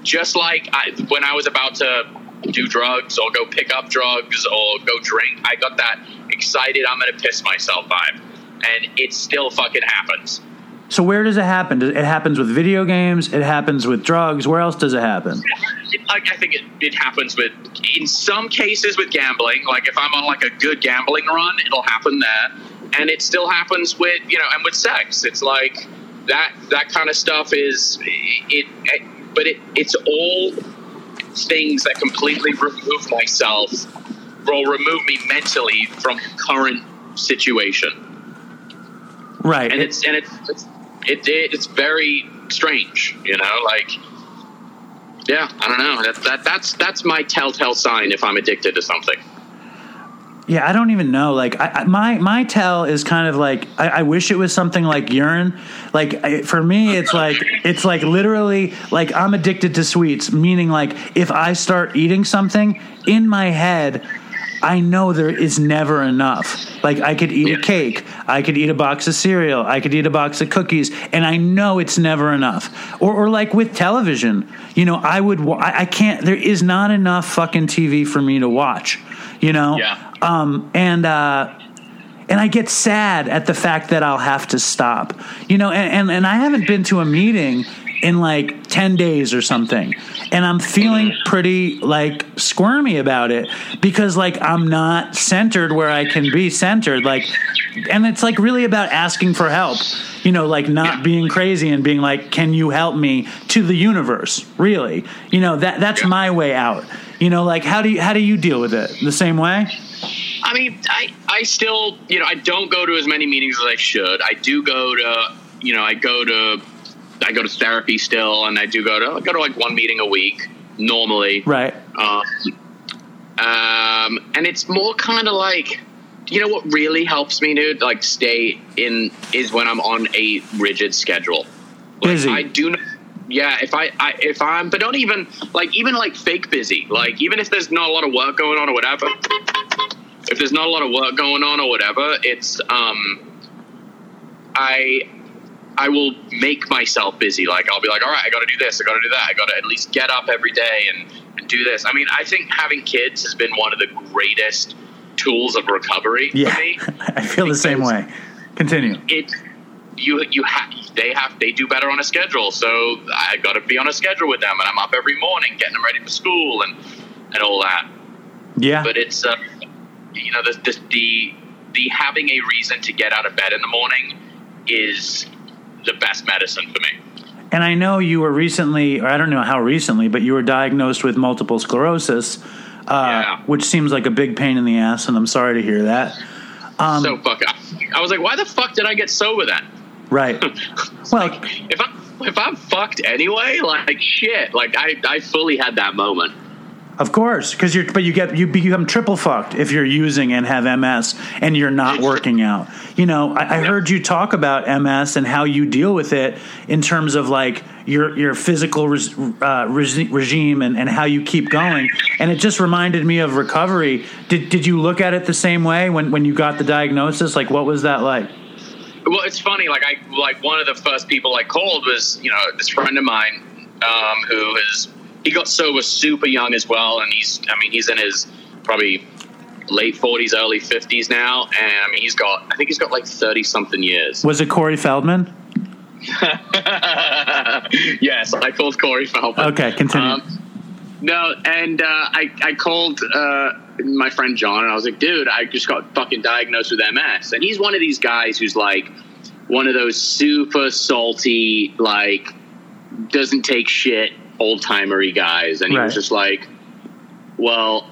S3: just like I, when I was about to do drugs or go pick up drugs or go drink, I got that excited I'm gonna piss myself vibe, and it still fucking happens.
S1: So where does it happen? It happens with video games. It happens with drugs. Where else does it happen?
S3: Like I think it, it happens with in some cases with gambling. Like if I'm on like a good gambling run, it'll happen there, and it still happens with you know and with sex. It's like that that kind of stuff is it, it but it it's all things that completely remove myself will remove me mentally from current situation
S1: Right.
S3: and it's and it's it's it, it, it's very strange you know like yeah i don't know that, that that's that's my telltale sign if i'm addicted to something
S1: Yeah, I don't even know. Like, I, I, my my tell is kind of like I, I wish it was something like urine. Like I, for me, it's like it's like literally like I'm addicted to sweets. Meaning, like if I start eating something in my head, I know there is never enough. Like I could eat a cake, I could eat a box of cereal, I could eat a box of cookies, and I know it's never enough. Or, or like with television, you know, I would I, I can't. There is not enough fucking TV for me to watch. You know.
S3: Yeah.
S1: Um, and uh, and I get sad at the fact that I'll have to stop. You know, and, and, and I haven't been to a meeting in like 10 days or something. And I'm feeling pretty like squirmy about it because like I'm not centered where I can be centered. Like, and it's like really about asking for help, you know, like not being crazy and being like, can you help me to the universe? Really? You know, that that's my way out. You know, like how do you, how do you deal with it? The same way?
S3: I mean i i still you know i don't go to as many meetings as i should i do go to you know i go to i go to therapy still and i do go to I go to like one meeting a week normally
S1: Right.
S3: Um, um, and it's more kind of like, you know what really helps me, dude? Like stay in is when I'm on a rigid schedule. Like,
S1: Busy.
S3: I do. Not, yeah, if I, I if I'm, but don't even like even like fake busy. Like even if there's not a lot of work going on or whatever. If there's not a lot of work going on or whatever, it's um, I I will make myself busy. Like I'll be like, all right, I got to do this, I got to do that, I got to at least get up every day and, and do this. I mean, I think having kids has been one of the greatest tools of recovery
S1: Yeah.
S3: for me.
S1: I feel the same way. Continue.
S3: It you you have they have they do better on a schedule, so I got to be on a schedule with them, and I'm up every morning getting them ready for school and and all that.
S1: Yeah.
S3: But it's uh, you know the, the the the having a reason to get out of bed in the morning is the best medicine for me.
S1: And I know you were recently, or I don't know how recently, but you were diagnosed with multiple sclerosis, uh,
S3: Yeah.
S1: which seems like a big pain in the ass, and I'm sorry to hear that. Um,
S3: so fuck. I, I was like, why the fuck did I get sober then?
S1: Right. Well,
S3: If I if I'm fucked anyway, like shit, like I I fully had that moment.
S1: Of course, because you're, but you get you become triple fucked if you're using and have MS and you're not working out. You know, I, I heard you talk about MS and how you deal with it in terms of like your your physical res, uh, regi- regime and, and how you keep going. And it just reminded me of recovery. Did did you look at it the same way when when you got the diagnosis? Like, what was that like?
S3: Well, it's funny. Like I like one of the first people I called was you know this friend of mine um, who is he got sober super young as well, and he's I mean he's in his probably late forties, early fifties now, and I mean he's got I think he's got like thirty something years.
S1: Was it Corey Feldman?
S3: yes, I called Corey Feldman.
S1: Okay, continue.
S3: Um, no, and uh, I I called uh, my friend John, and I was like, dude, I just got fucking diagnosed with MS, and he's one of these guys who's like one of those super salty, like doesn't take shit, old timery guys, and he
S1: Right.
S3: was just like, well,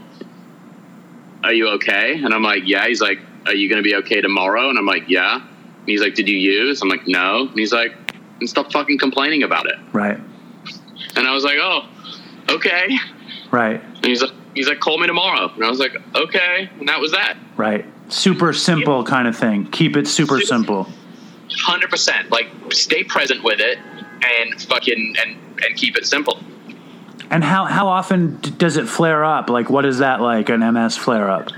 S3: are you okay? And I'm like, yeah. He's like, are you going to be okay tomorrow? And I'm like, yeah. And he's like, did you use? I'm like, no. And he's like, and stop fucking complaining about it.
S1: Right,
S3: And I was like, oh, okay.
S1: right,
S3: And he's like, he's like, call me tomorrow. And I was like, okay. And that was that.
S1: right. Super simple kind of thing. Keep it super simple.
S3: Hundred percent. Like, stay present with it and fucking and and keep it simple.
S1: And how how often does it flare up? Like, what is that like? An MS flare up?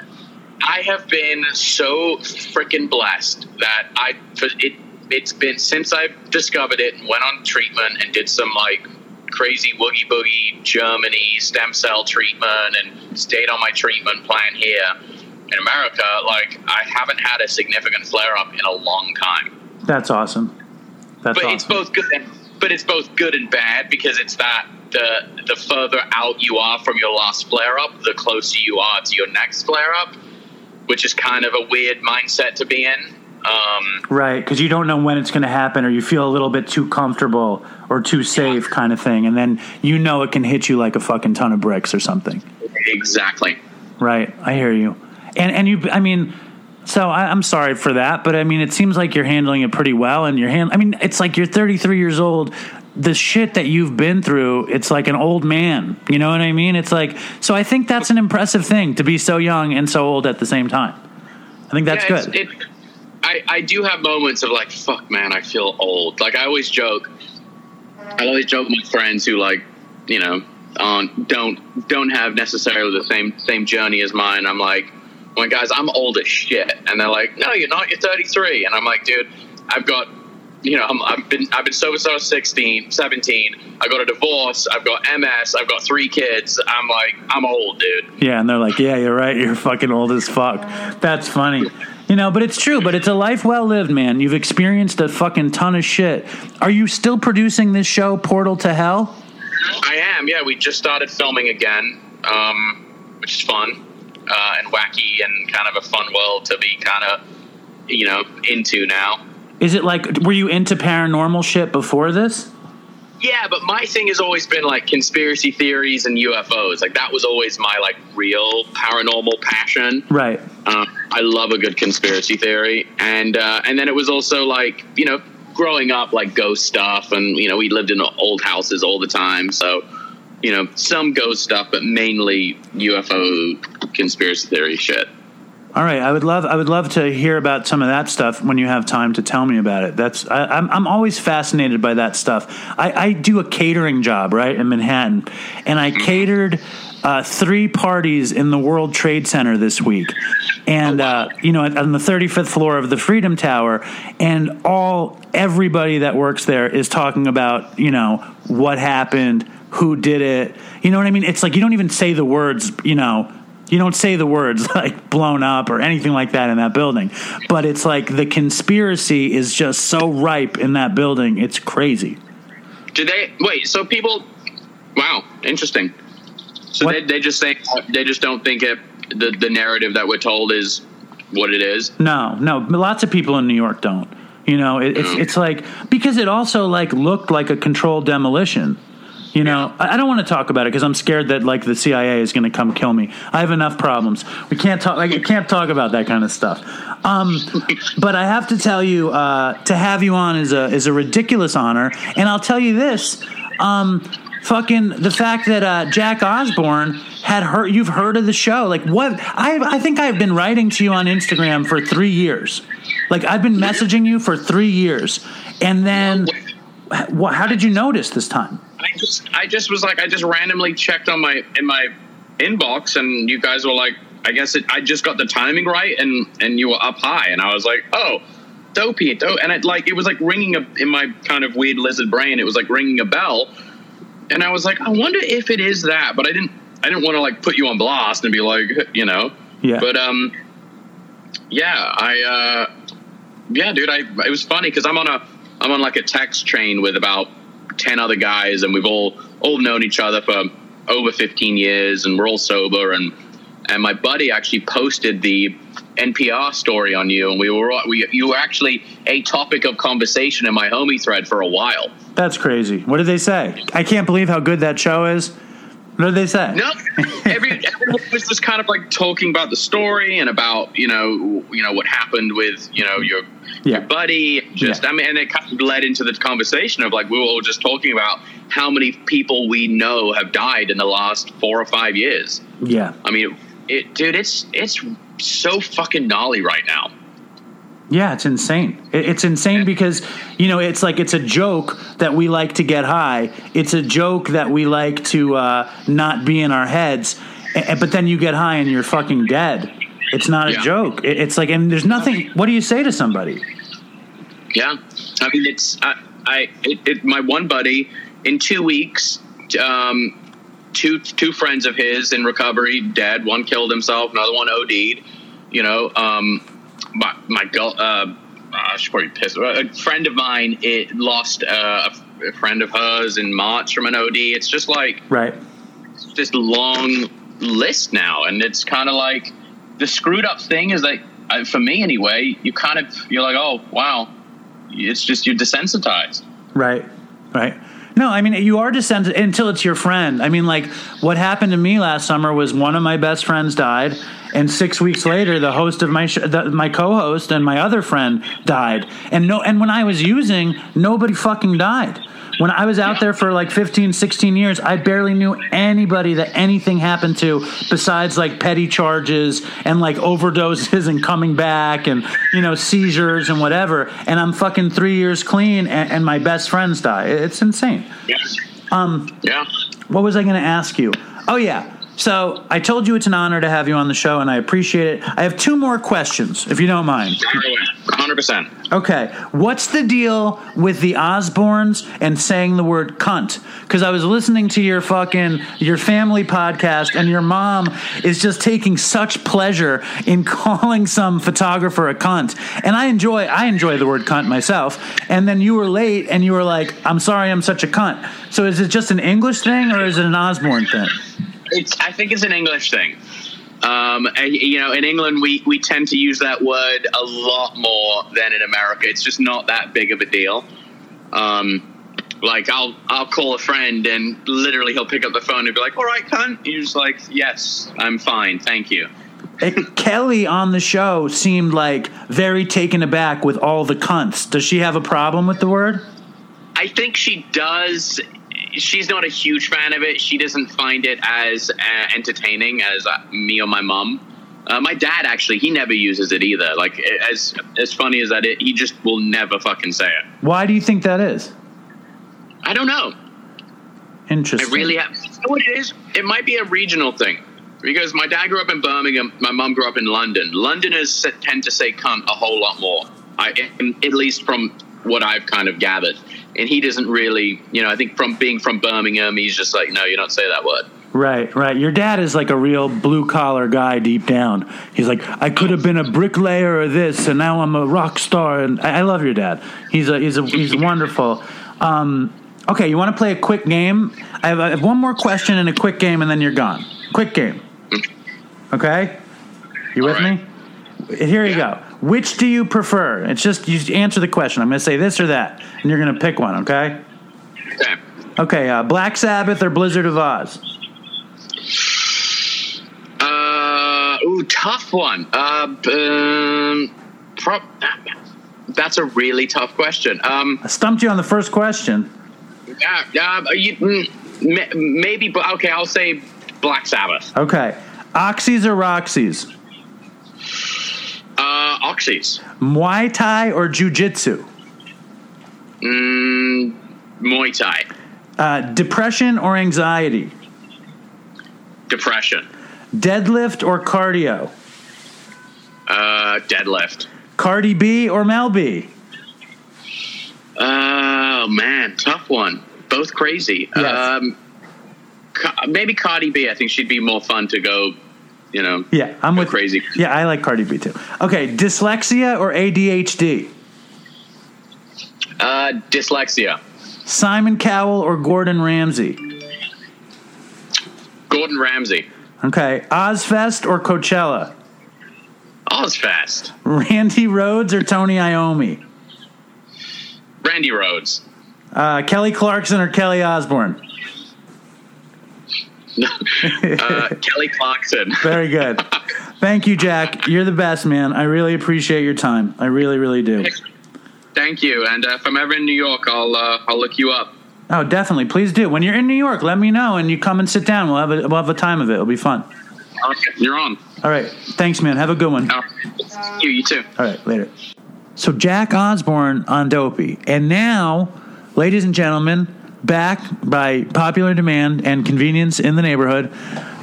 S3: I have been so freaking blessed that I it. It's been since I discovered it and went on treatment and did some like crazy woogie boogie Germany stem cell treatment and stayed on my treatment plan here in America. Like I haven't had a significant flare up in a long time.
S1: That's awesome. That's
S3: but
S1: awesome.
S3: it's both good and but it's both good and bad because it's that the the further out you are from your last flare up, the closer you are to your next flare up, which is kind of a weird mindset to be in. Um,
S1: Right, because you don't know when it's going to happen, or you feel a little bit too comfortable or too safe, kind of thing, and then you know it can hit you like a fucking ton of bricks or something.
S3: exactly.
S1: Right, I hear you, and and you, I mean, so I, I'm sorry for that, but I mean, it seems like you're handling it pretty well, and you're hand. I mean, it's like you're 33 years old. The shit that you've been through, it's like an old man. You know what I mean? It's like so. I think that's an impressive thing to be so young and so old at the same time. I think that's
S3: Yeah,
S1: good.
S3: It, I, I do have moments of like, fuck, man, I feel old. Like I always joke. I always joke with my friends who like, you know, um, don't don't have necessarily the same same journey as mine. I'm like, well, guys, I'm old as shit, and they're like, no, you're not. You're 33, and I'm like, dude, I've got. You know, I'm, I've been I've been sober since I was 16, 17. I got a divorce. I've got MS. I've got three kids. I'm like, I'm old, dude.
S1: Yeah, and they're like, "Yeah, you're right. You're fucking old as fuck." That's funny. You know, but it's true. But it's a life well lived, man. You've experienced a fucking ton of shit. Are you still producing this show, Portal to Hell?
S3: I am. Yeah, we just started filming again, um, which is fun uh, and wacky and kind of a fun world to be kind of, you know, into now.
S1: Is it like were you into paranormal shit before this?
S3: Yeah, but my thing has always been like conspiracy theories and UFOs. Like that was always my like real paranormal passion.
S1: Right.
S3: Um, I love a good conspiracy theory, and uh, and then it was also like you know growing up like ghost stuff, and you know we lived in old houses all the time, so you know some ghost stuff, but mainly UFO conspiracy theory shit.
S1: All right, I would love I would love to hear about some of that stuff when you have time to tell me about it. That's I, I'm I'm always fascinated by that stuff. I, I do a catering job right in Manhattan, and I catered uh, three parties in the World Trade Center this week, and uh, you know on the 35th floor of the Freedom Tower, and all everybody that works there is talking about you know what happened, who did it. You know what I mean? It's like you don't even say the words. You know you don't say the words like blown up or anything like that in that building but it's like the conspiracy is just so ripe in that building it's crazy
S3: Did they wait? So people, wow, interesting. So
S1: What-
S3: they, they just think they just don't think it. The the narrative that we're told is what it is.
S1: no no lots of people in new york don't you know it, it's oh. it's like because it also like looked like a controlled demolition you know i I don't want to talk about it because i'm scared that like the cia is going to come kill me i have enough problems we can't talk like we can't talk about that kind of stuff um, but i have to tell you uh, to have you on is a is a ridiculous honor and i'll tell you this um, fucking the fact that uh, jack osbourne had heard you've heard of the show. Like what? I I think I've been writing to you on Instagram for three years. Like I've been messaging you for three years, and then how did you notice this time?
S3: I just I just was like I just randomly checked on my in my inbox and you guys were like I guess it, I just got the timing right and and you were up high. And I was like oh dopey dope and it like it was like ringing a, in my kind of weird lizard brain it was like ringing a bell. And I was like I wonder if it is that but I didn't I didn't want to like put you on blast and be like you know?
S1: Yeah.
S3: but um yeah I uh yeah dude I it was funny because I'm on a I'm on like a text chain with about 10 other guys and we've all all known each other for over 15 years and we're all sober and and my buddy actually posted the NPR story on you and we were we you were actually a topic of conversation in my homie thread for a while.
S1: That's crazy. What did they say? I can't believe how good that show is. What did they say?
S3: No, everyone was just kind of like talking about the story and about you know you know what happened with you know your
S1: Yeah.
S3: your buddy. Just
S1: Yeah.
S3: I mean, and it kind of led into the conversation of like we were all just talking about how many people we know have died in the last four or five years.
S1: Yeah.
S3: I mean, it, dude, it's it's so fucking gnarly right now.
S1: Yeah, it's insane. It's insane because you know it's like it's a joke that we like to get high. It's a joke that we like to uh, not be in our heads. A- But then you get high and you're fucking dead. It's not a joke. It- It's like and there's nothing. What do you say to somebody?
S3: Yeah, I mean, it's I, I it, it, my one buddy in two weeks. Um, two two friends of his in recovery dead. One killed himself. Another one OD'd. You know, um, my my girl. Uh, I should probably piss. A friend of mine it lost uh, a, a friend of hers in March from an OD. It's just like
S1: Right.
S3: it's just long list now, and it's kind of like the screwed up thing is uh, for me anyway. You kind of you're like, oh wow, it's just you're desensitized.
S1: Right. Right. No, I mean you are desensitized until it's your friend. I mean, like what happened to me last summer was one of my best friends died, and six weeks later, the host of my sh- the, my co-host and my other friend died. And no, and when I was using, nobody fucking died. When I was out there for like 15, 16 years, I barely knew anybody that anything happened to besides like petty charges and like overdoses and coming back and, you know, seizures and whatever. And I'm fucking three years clean and, and my best friends die. It's insane.
S3: Yeah. Um. Yeah.
S1: What was I going to ask you? Oh, yeah. So I told you it's an honor to have you on the show and I appreciate it. I have two more questions, if you don't mind.
S3: Hundred percent.
S1: Okay, what's the deal with the Osbournes and saying the word cunt? Because I was listening to your fucking your family podcast, and your mom is just taking such pleasure in calling some photographer a cunt, and I enjoy I enjoy the word cunt myself. And then you were late, and you were like, "I'm sorry, I'm such a cunt." So is it just an English thing, or is it an Osbourne thing?
S3: It's. I think it's an English thing. Um, and, you know, in England, we, we tend to use that word a lot more than in America. It's just not that big of a deal. Um, like I'll I'll call a friend and literally he'll pick up the phone and be like, "All right, cunt." You're just like, "Yes, I'm fine, thank you."
S1: It- Kelly on the show seemed like very taken aback with all the cunts. Does she have a problem with the word?
S3: I think she does. She's not a huge fan of it. She doesn't find it as uh, entertaining as uh, me or my mom. Uh, my dad actually, he never uses it either. Like as as funny as that, is, he just will never fucking say it.
S1: Why do you think that is?
S3: I don't know. I
S1: Interesting.
S3: really have. You know what it is? It might be a regional thing because my dad grew up in Birmingham. My mom grew up in London. Londoners tend to say "cunt" a whole lot more. I, at least from what I've kind of gathered. And he doesn't really, you know. I think from being from Birmingham, he's just like, no, you don't say that word.
S1: Right, right. Your dad is like a real blue collar guy deep down. He's like, I could have been a bricklayer or this, and now I'm a rock star. And I I love your dad. He's a he's a he's wonderful. Um, okay, you want to play a quick game? I have, I have one more question and a quick game, and then you're gone. Quick game. Okay, you with
S3: right.
S1: me? Here you
S3: Yeah.
S1: go. Which do you prefer? It's just you answer the question. I'm going to say this or that, and you're going to pick one. Okay.
S3: Okay.
S1: Okay. Uh, Black Sabbath or Blizzard of Ozz?
S3: Uh, ooh, tough one. Uh, um, pro- that's a really tough question. Um,
S1: I stumped you on the first question.
S3: yeah, yeah, you, mm, maybe, but okay, I'll say
S2: Black Sabbath.
S1: Okay. Oxys or Roxys?
S2: Uh, Oxys.
S1: Muay Thai or Jiu Jitsu?
S2: Mm, Muay Thai.
S1: Uh, depression or anxiety?
S2: Depression.
S1: Deadlift or cardio?
S2: Uh, deadlift.
S1: Cardi B or Mel B?
S2: Oh man, tough one. Both crazy.
S1: Yes.
S2: Um, maybe Cardi B. I think she'd be more fun to go. You know.
S1: Yeah, I'm with
S2: crazy.
S1: Yeah, I like Cardi B too. Okay, dyslexia or ADHD?
S2: Uh, dyslexia.
S1: Simon Cowell or Gordon Ramsay?
S2: Gordon Ramsay.
S1: Okay, Ozzfest or Coachella?
S2: Ozzfest.
S1: Randy Rhoads or Tony Iommi?
S2: Randy Rhoads.
S1: Uh, Kelly Clarkson or Kelly Osbourne?
S2: Uh, Kelly Clarkson.
S1: Very good. Thank you, Jack. You're the best, man. I really appreciate your time. I really, really do.
S2: Thank you. And uh, if I'm ever in New York, I'll uh, I'll look you up.
S1: Oh, definitely. Please do. When you're in New York, let me know and you come and sit down. We'll have a, we'll have a time of it. It'll be fun.
S2: Okay, you're on.
S1: All right. Thanks, man. Have a good one.
S2: Oh, you, you too.
S1: All right, later. So Jack Osbourne on Dopey, and now, ladies and gentlemen, back by popular demand and convenience in the neighborhood,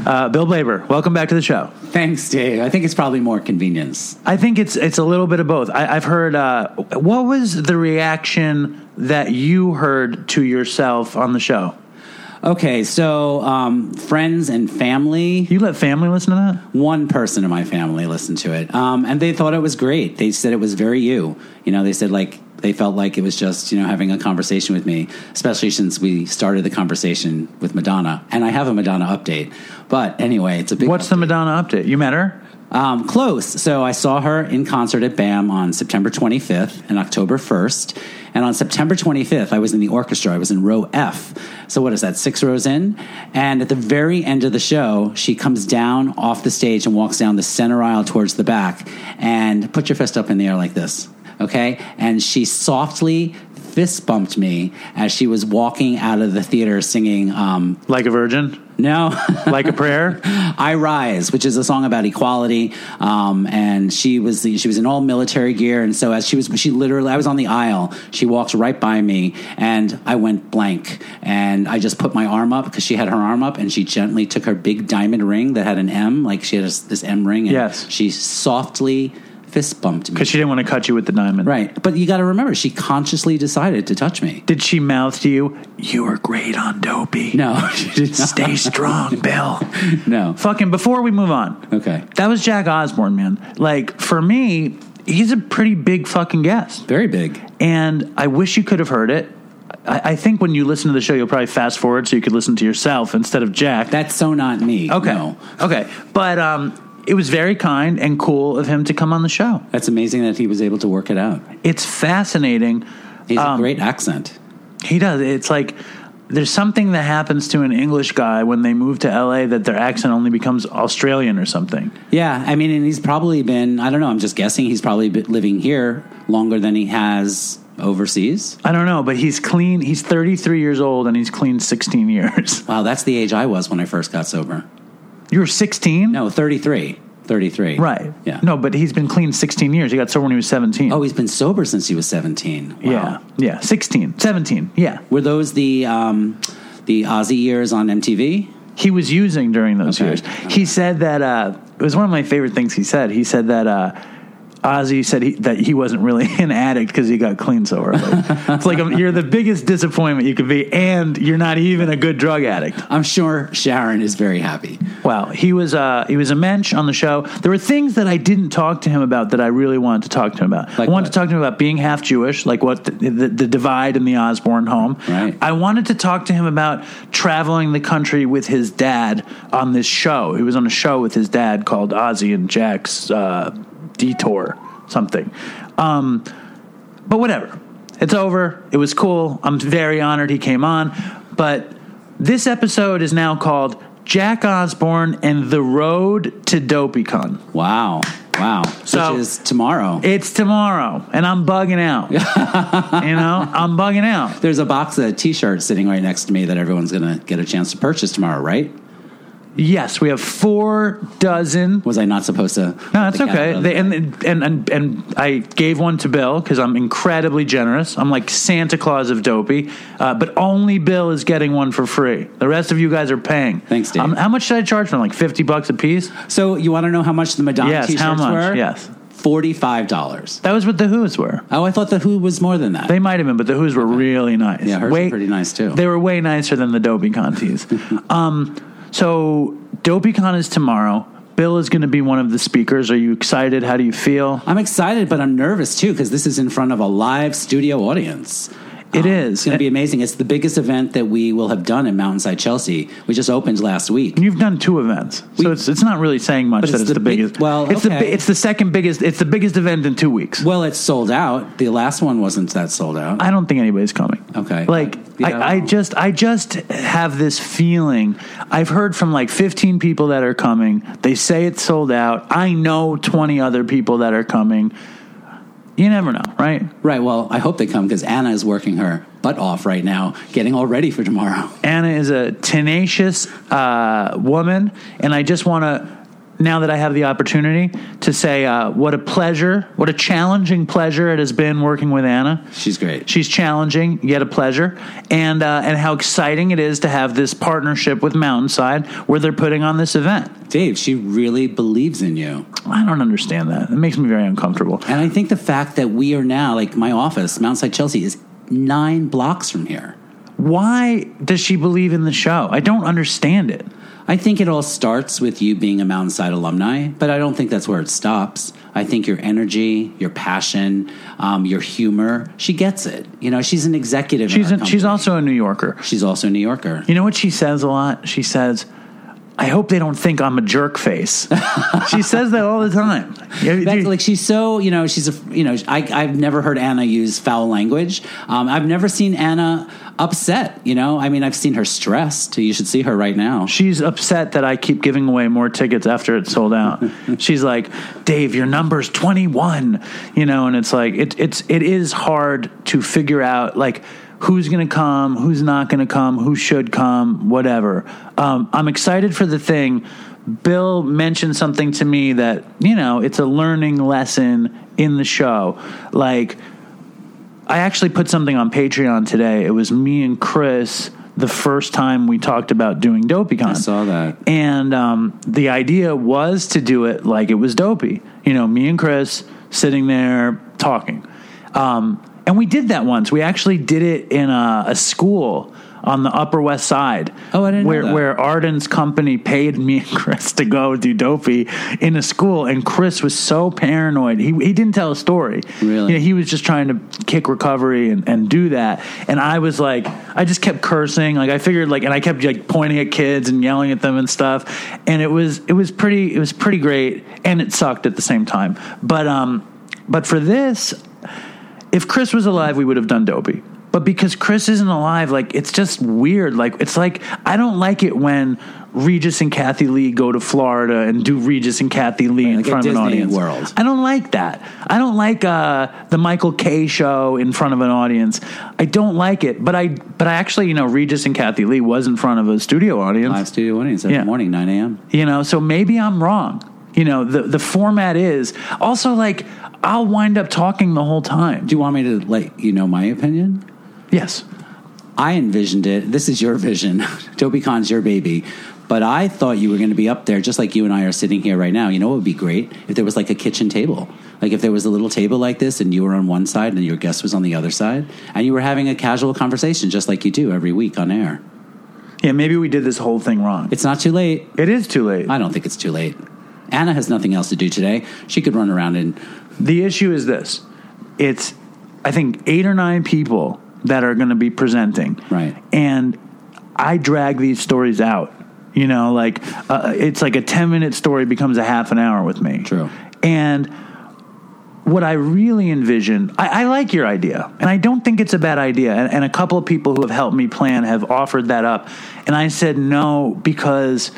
S1: uh, Bill Blaber. Welcome back to the show.
S4: Thanks, Dave. I think it's probably more convenience.
S1: I think it's it's a little bit of both. I, I've heard. Uh, what was the reaction that you heard to yourself on the show?
S4: Okay, so um, friends and family.
S1: You let family listen to that?
S4: One person in my family listened to it, um, and they thought it was great. They said it was very you. You know, they said like they felt like it was just you know having a conversation with me, especially since we started the conversation with Madonna, and I have a Madonna update. But anyway, it's a big.
S1: What's the Madonna update? You met her?
S4: Um, close. So I saw her in concert at BAM on September 25th and October 1st. And on September 25th, I was in the orchestra. I was in row F. So what is that, six rows in? And at the very end of the show, she comes down off the stage and walks down the center aisle towards the back. And put your fist up in the air like this, okay? And she softly fist bumped me as she was walking out of the theater singing, um,
S1: Like a virgin?
S4: no.
S1: Like a prayer?
S4: I Rise, which is a song about equality. Um, and she was the, she was in all military gear, and so as she was, she literally, I was on the aisle. She walks right by me, and I went blank, and I just put my arm up because she had her arm up, and she gently took her big diamond ring that had an M, like she had this, this M ring, and
S1: Yes.
S4: she softly fist bumped me.
S1: Because she didn't want to cut you with the diamond.
S4: Right, but you got to remember, she consciously decided to touch me.
S1: Did she mouth to you, You were great on Dopey?
S4: No, she did not.
S1: Stay strong, Bill.
S4: No.
S1: Fucking before we move on,
S4: Okay.
S1: that was Jack Osbourne, man. Like, for me, he's a pretty big fucking guest.
S4: Very big.
S1: And I wish you could have heard it. I, I think when you listen to the show, you'll probably fast forward so you could listen to yourself instead of Jack.
S4: That's so not me.
S1: okay.
S4: No.
S1: Okay. But um, it was very kind and cool of him to come on the show.
S4: That's amazing that he was able to work it out.
S1: It's fascinating.
S4: He's
S1: Um,
S4: a great accent.
S1: He does. It's like there's something that happens to an English guy when they move to LA that their accent only becomes Australian or something.
S4: Yeah, I mean, and he's probably been, I don't know, I'm just guessing he's probably been living here longer than he has overseas.
S1: I don't know, but he's clean. He's 33 years old and he's clean 16 years.
S4: Wow, that's the age I was when I first got sober.
S1: You were 16?
S4: No, 33. 33.
S1: Right.
S4: Yeah.
S1: No, but he's been clean 16 years. He got sober when he was 17.
S4: Oh, he's been sober since he was 17. Wow.
S1: yeah. Yeah. 16, 17. Yeah.
S4: Were those the um, the Aussie years on MTV?
S1: He was using during those
S4: Okay.
S1: years. He said that uh, it was one of my favorite things he said. He said that uh, Ozzy said he, that he wasn't really an addict because he got clean so early. it's like um, you're the biggest disappointment you could be, and you're not even a good drug addict.
S4: I'm sure Sharon is very happy.
S1: Wow, he was uh, he was a mensch on the show. There were things that I didn't talk to him about that I really wanted to talk to him about.
S4: Like
S1: I wanted
S4: what?
S1: to talk to him about being half Jewish, like what the, the, the divide in the Osbourne home.
S4: Right.
S1: I wanted to talk to him about traveling the country with his dad on this show. He was on a show with his dad called Ozzy and Jack's uh, Detour something. Um, but whatever. It's over. It was cool. I'm very honored he came on. But this episode is now called Jack Osbourne and the Road to DopeyCon.
S4: Wow. Wow.
S1: So-
S4: Which is tomorrow.
S1: It's tomorrow, and I'm bugging out. you know, I'm bugging out.
S4: There's a box of t-shirts sitting right next to me that everyone's going to get a chance to purchase tomorrow, right?
S1: Yes, we have four dozen.
S4: Was I not supposed to?
S1: No, that's okay. They, and, and and and I gave one to Bill because I'm incredibly generous. I'm like Santa Claus of Dopey, uh, but only Bill is getting one for free. The rest of you guys are paying.
S4: Thanks, Dave.
S1: Um, how much did I charge for them? Like fifty bucks a piece?
S4: so you want to know how much the Madonna
S1: Yes,
S4: t-shirts
S1: how much?
S4: were?
S1: Yes.
S4: forty-five dollars.
S1: That was what the Who's were.
S4: Oh, I thought the Who was more than that.
S1: They might have been, but the Who's were really nice.
S4: Yeah, hers were pretty nice, too.
S1: They were way nicer than the Dopey tees. um, so DopeyCon is tomorrow. Bill is going to be one of the speakers. Are you excited? How do you feel?
S4: I'm excited, but I'm nervous too because this is in front of a live studio audience.
S1: It
S4: It is. It's going to be amazing. It's the biggest event that we will have done in Mountainside, Chelsea. We just opened last week.
S1: You've done two events, so
S4: We-
S1: it's it's not really saying much that
S4: it's
S1: it's
S4: the
S1: the,
S4: big-
S1: biggest.
S4: well,
S1: it's the
S4: okay.
S1: bi- it's the second biggest. It's the biggest event in two weeks.
S4: Well, it's sold out. The last one wasn't that sold out.
S1: I don't think anybody's coming.
S4: Okay.
S1: Like
S4: Yeah.
S1: I, I just I just have this feeling. I've heard from like 15 people that are coming. They say it's sold out. I know 20 other people that are coming. You never know, right?
S4: right. Well, I hope they come because Anna is working her butt off right now, getting all ready for tomorrow.
S1: Anna is a tenacious uh, woman, and I just want to, now that I have the opportunity, to say uh, what a pleasure, what a challenging pleasure it has been working with Anna.
S4: She's great.
S1: She's challenging, yet a pleasure, and uh, and how exciting it is to have this partnership with Mountainside, where they're putting on this event.
S4: Dave, she really believes in you.
S1: I don't understand that. It makes me very uncomfortable.
S4: And I think the fact that we are now, like my office, Mountainside Chelsea, is nine blocks from here.
S1: Why does she believe in the show? I don't understand it.
S4: I think it all starts with you being a Mountainside alumni, but I don't think that's where it stops. I think your energy, your passion, um, your humor, she gets it. You know, she's an executive.
S1: She's a, she's also a New Yorker.
S4: she's also a New Yorker.
S1: You know what she says a lot? She says, I hope they don't think I'm a jerk face. she says that all the time.
S4: That's like she's so you know she's a you know I I've never heard Anna use foul language. Um, I've never seen Anna upset. You know, I mean I've seen her stressed. You should see her right now.
S1: She's upset that I keep giving away more tickets after it's sold out. She's like, "Dave, your number's 21." You know, and it's like it, it's it is hard to figure out like who's going to come, who's not going to come, who should come, whatever. Um, I'm excited for the thing. Bill mentioned something to me that you know it's a learning lesson in the show, like. I actually put something on Patreon today. It was me and Chris the first time we talked about doing DopeyCon.
S4: I saw that.
S1: And um, the idea was to do it like it was dopey. You know, me and Chris sitting there talking. Um, and we did that once. We actually did it in a, a school on the Upper West Side.
S4: Oh, I didn't know
S1: where,
S4: that.
S1: Where Arden's company paid me and Chris to go do dopey in a school. And Chris was so paranoid. He, he didn't tell a story.
S4: Really?
S1: You know, he was just trying to kick recovery and, and do that. And I was like, I just kept cursing. Like I figured like, and I kept like pointing at kids and yelling at them and stuff. And it was, it was pretty, it was pretty great. And it sucked at the same time. But, um, but for this, if Chris was alive, we would have done Dopey. But because Chris isn't alive, like it's just weird. Like it's like I don't like it when Regis and Kathie Lee go to Florida and do Regis and Kathie Lee in
S4: like
S1: front of an audience.
S4: World.
S1: I don't like that. I don't like uh, the Michael K show in front of an audience. I don't like it. But I but I actually you know Regis and Kathie Lee was in front of a studio audience.
S4: Live studio audience every
S1: Yeah.
S4: morning, nine a.m.
S1: You know, so maybe I'm wrong. You know, the the format is also like I'll wind up talking the whole time.
S4: Do you want me to let you know my opinion?
S1: Yes.
S4: I envisioned it. This is your vision. DopeyCon's your baby. But I thought you were going to be up there just like you and I are sitting here right now. You know what would be great? If there was like a kitchen table. Like if there was a little table like this and you were on one side and your guest was on the other side and you were having a casual conversation just like you do every week on air.
S1: Yeah, maybe we did this whole thing wrong.
S4: It's not too late.
S1: It is too late.
S4: I don't think it's too late. Anna has nothing else to do today. She could run around and
S1: The issue is this it's, I think, eight or nine people that are going to be presenting.
S4: Right.
S1: And I drag these stories out. You know, like uh, it's like a 10 minute story becomes a half an hour with me.
S4: True.
S1: And what I really envision, I, I like your idea, and I don't think it's a bad idea. And, and a couple of people who have helped me plan have offered that up, and I said no because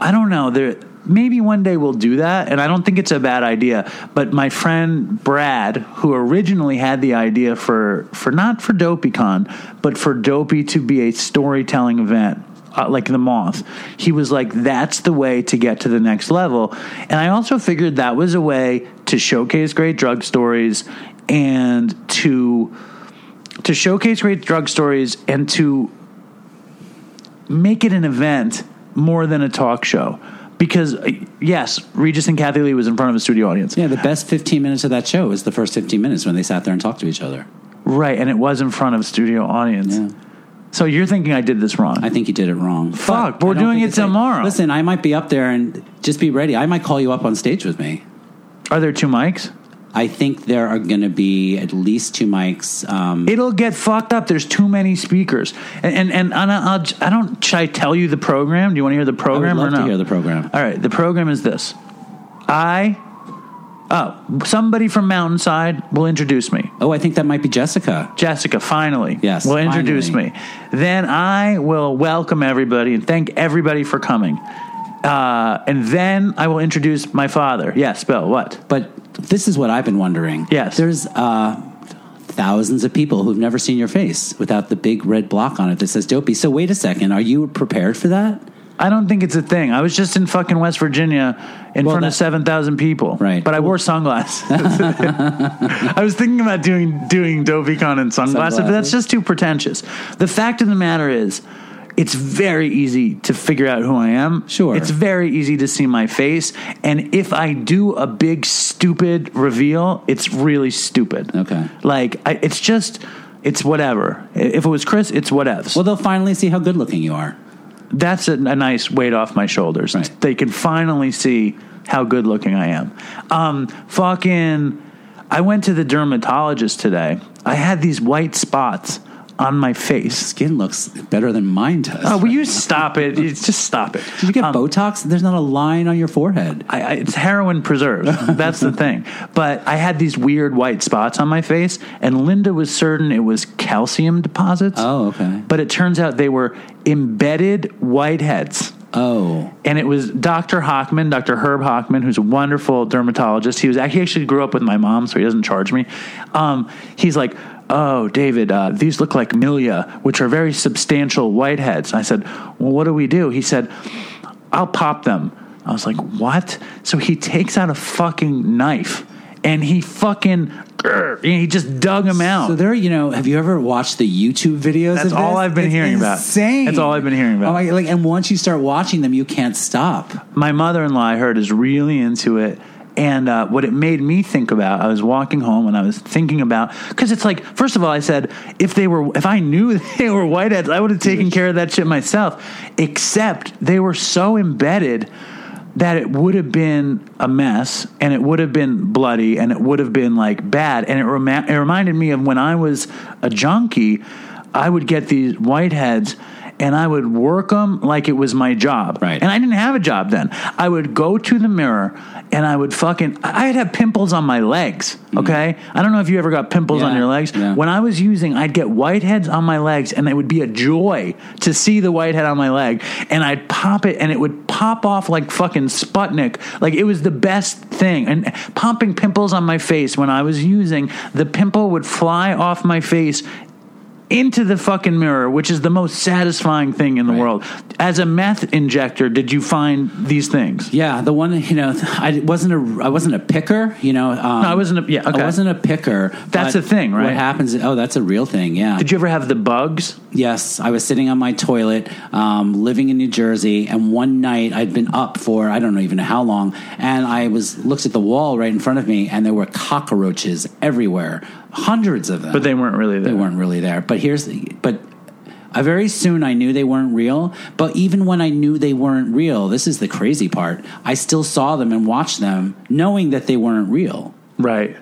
S1: I don't know. There, maybe one day we'll do that, and I don't think it's a bad idea. But my friend Brad, who originally had the idea for for not for DopeyCon, but for Dopey to be a storytelling event, uh, like the moth. He was like, that's the way to get to the next level. And I also figured that was a way to showcase great drug stories and to to showcase great drug stories and to make it an event more than a talk show. Because uh, yes, Regis and Kathie Lee was in front of a studio audience,
S4: Yeah, the best 15 minutes of that show was the first 15 minutes when they sat there and talked to each other.
S1: right? And it was in front of a studio audience.
S4: Yeah.
S1: So you're thinking I did this wrong?
S4: I think you did it wrong.
S1: Fuck, but we're doing it
S4: it's like-
S1: tomorrow.
S4: listen, I might be up there and just be ready. I might call you up on stage with me.
S1: Are there two mics?
S4: I think there are going to be at least two mics. Um,
S1: It'll get fucked up. There's too many speakers, and and, and, and I'll, I don't. Should I tell you the program? Do you want to hear the
S4: I would
S1: program
S4: love
S1: or no?
S4: to hear the program.
S1: All right, the program is this. I, oh, somebody from Mountainside will introduce me.
S4: Oh, I think that might be Jessica.
S1: Jessica, finally,
S4: Yes,
S1: will introduce
S4: finally.
S1: me. Then I will welcome everybody and thank everybody for coming. Uh, and then I will introduce my father. Yes, Bill. What?
S4: But this is what I've been wondering.
S1: Yes.
S4: There's uh, thousands of people who've never seen your face without the big red block on it that says Dopey. So wait a second. Are you prepared for that?
S1: I don't think it's a thing. I was just in fucking West Virginia in
S4: Well,
S1: front of seven thousand people.
S4: Right.
S1: But I wore sunglasses. I was thinking about doing doing DopeyCon in sunglasses, but that's just too pretentious. The fact of the matter is, it's very easy to figure out who I am.
S4: Sure.
S1: It's very easy to see my face, and if I do a big stupid reveal, it's really stupid.
S4: Okay.
S1: Like I, it's just. It's whatever. If it was Chris, it's whatever.
S4: Well, they'll finally see how good looking you are.
S1: that's a, a nice weight off my shoulders.
S4: Right.
S1: They can finally see how good looking I am. Um, fucking, I went to the dermatologist today. I had these white spots on my face.
S4: Skin looks better than mine does.
S1: Oh, will you stop it? Just stop it.
S4: Did you get
S1: Um,
S4: Botox? There's not a line on your forehead.
S1: I, I, it's heroin preserves. That's the thing. But I had these weird white spots on my face, and Linda was certain it was calcium deposits.
S4: Oh, okay.
S1: But it turns out they were embedded whiteheads.
S4: Oh,
S1: and it was Dr. Hockman, Dr. Herb Hockman, who's a wonderful dermatologist. He was he actually grew up with my mom, so he doesn't charge me. Um, he's like, "Oh, David, uh, these look like milia, which are very substantial whiteheads." I said, "Well, what do we do?" He said, "I'll pop them." I was like, "What?" So he takes out a fucking knife and he fucking he just dug them out.
S4: so there. You know, have you ever watched the YouTube videos?
S1: That's all? I've been
S4: It's
S1: hearing about.
S4: insane.
S1: That's all I've been hearing about.
S4: Oh my, like, and once you start watching them, you can't stop.
S1: my mother-in-law I heard is really into it and uh, what it made me think about i was walking home and i was thinking about because it's like first of all i said if they were if i knew they were whiteheads i would have taken care of that shit myself. Except they were so embedded that it would have been a mess and it would have been bloody and it would have been like bad. And it, rema- it reminded me of when i was a junkie i would get these whiteheads and I would work them like it was my job.
S4: Right.
S1: And I didn't have a job then. I would go to the mirror and I would fucking, I'd have pimples on my legs. Okay. I don't know if you ever got pimples on
S4: Mm.
S1: Your legs.
S4: yeah.
S1: When I was using, I'd get whiteheads on my legs and it would be a joy to see the whitehead on my leg. And I'd pop it and it would pop off like fucking Sputnik. Like it was the best thing. And popping pimples on my face when I was using, the pimple would fly off my face into the fucking mirror, which is the most satisfying thing in the
S4: Right.
S1: world. As a meth injector, did you find these things?
S4: Yeah, the one you know, I wasn't a I wasn't a picker. You know, um,
S1: No, I wasn't a- yeah, okay.
S4: I wasn't a picker.
S1: That's the thing, right?
S4: What happens? Oh, that's a real thing. Yeah.
S1: Did you ever have the bugs?
S4: Yes, I was sitting on my toilet, um, living in New Jersey, and one night I'd been up for I don't even know even how long, and I was looked at the wall right in front of me, and there were cockroaches everywhere, hundreds of them.
S1: But they weren't really there.
S4: they weren't really there. But here's the but. Uh, very soon I knew they weren't real, but even when I knew they weren't real, this is the crazy part. I still saw them and watched them, knowing that they weren't real.
S1: Right.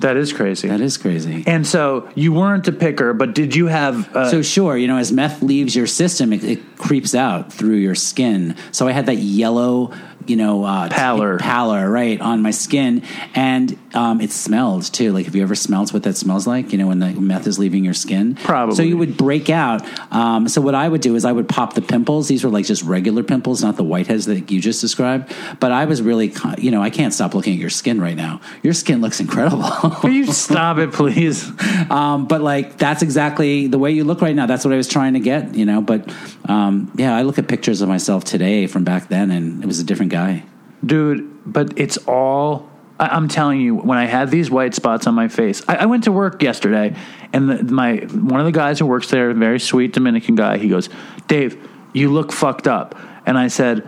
S1: That is crazy.
S4: That is crazy.
S1: and so you weren't a picker, but did you have? Uh,
S4: So sure, you know, as meth leaves your system, it, it creeps out through your skin. So I had that yellow, you know, uh,
S1: Pallor.
S4: pallor, right, on my skin, and um, it smelled too. Like, have you ever smelled what that smells like? You know, when the meth is leaving your skin.
S1: Probably.
S4: So you would break out. Um, so what I would do is I would pop the pimples. These were like just regular pimples, not the whiteheads that you just described. But I was really, con- you know, I can't stop looking at your skin right now. Your skin looks incredible.
S1: Will you stop it, please?
S4: um, but like that's exactly the way you look right now. That's what I was trying to get, you know. But um, yeah, I look at pictures of myself today from back then, and it was a different guy.
S1: Dude but it's all I, i'm telling you when i had these white spots on my face i, I went to work yesterday and the, my one of the guys who works there very sweet dominican guy he goes dave you look fucked up and i said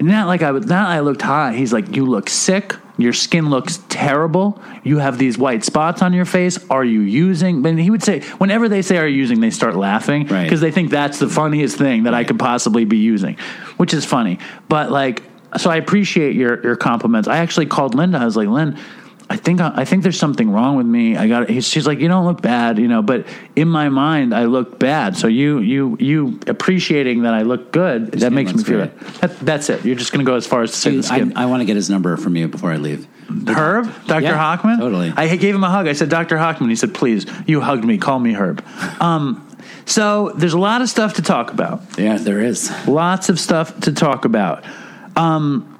S1: not like i was not i looked hot he's like you look sick your skin looks terrible. You have these white spots on your face. Are you using? And he would say, whenever they say "are you using," they start laughing
S4: Right.
S1: because they think that's the funniest thing that I could possibly be using, which is funny. But like, so I appreciate your your compliments. I actually called Linda. I was like, Lynn, I think I, think there's something wrong with me. I got. He's, she's like, you don't look bad, you know. But in my mind, I look bad. So you you you appreciating that I look good that makes me feel. That, that's it. You're just gonna go as far as to say the
S4: Dude,
S1: skin.
S4: I, I want to get his number from you before I leave.
S1: Herb, Dr.
S4: Yeah,
S1: Hockman.
S4: totally.
S1: I gave him a hug. I said, Dr. Hockman. He said, please, you hugged me. Call me Herb. Um, so there's a lot of stuff to talk about.
S4: Yeah, there is.
S1: Lots of stuff to talk about. Um,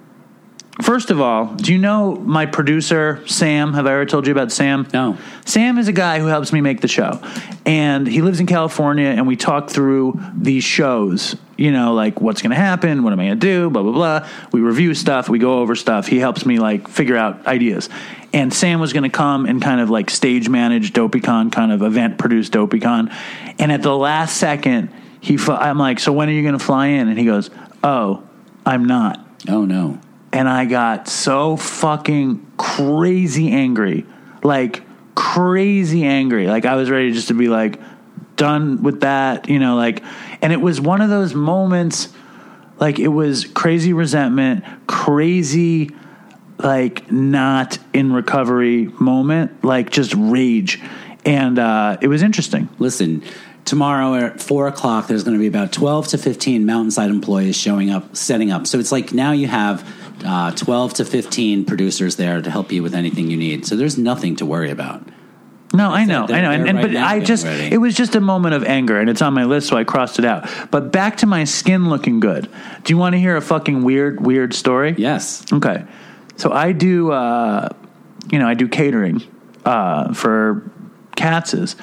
S1: first of all, do you know my producer, Sam? Have I ever told you about Sam?
S4: No.
S1: Sam is a guy who helps me make the show. And he lives in California, and we talk through these shows. You know, like what's going to happen, what am I going to do, blah, blah, blah. We review stuff, we go over stuff. He helps me, like, figure out ideas. And Sam was going to come and kind of like stage manage DopeyCon, kind of event produce DopeyCon. And at the last second, he, fl- I'm like, so when are you going to fly in? And he goes, oh, I'm not
S4: Oh no.
S1: and I got so fucking crazy angry. Like crazy angry. Like I was ready just to be like done with that, you know, like and it was one of those moments like it was crazy resentment, crazy like not in recovery moment, like just rage. And uh it was interesting.
S4: Listen, tomorrow at four o'clock, there's going to be about 12 to 15 Mountainside employees showing up, setting up. So it's like now you have uh, 12 to 15 producers there to help you with anything you need. So there's nothing to worry about.
S1: No, I know, I know, and, and
S4: right
S1: but I just
S4: ready.
S1: it was just a moment of anger, and it's on my list, so I crossed it out. But back to my skin looking good. Do you want to hear a fucking weird, weird story?
S4: Yes.
S1: Okay, so I do, uh, you know, I do catering uh, for Katz's,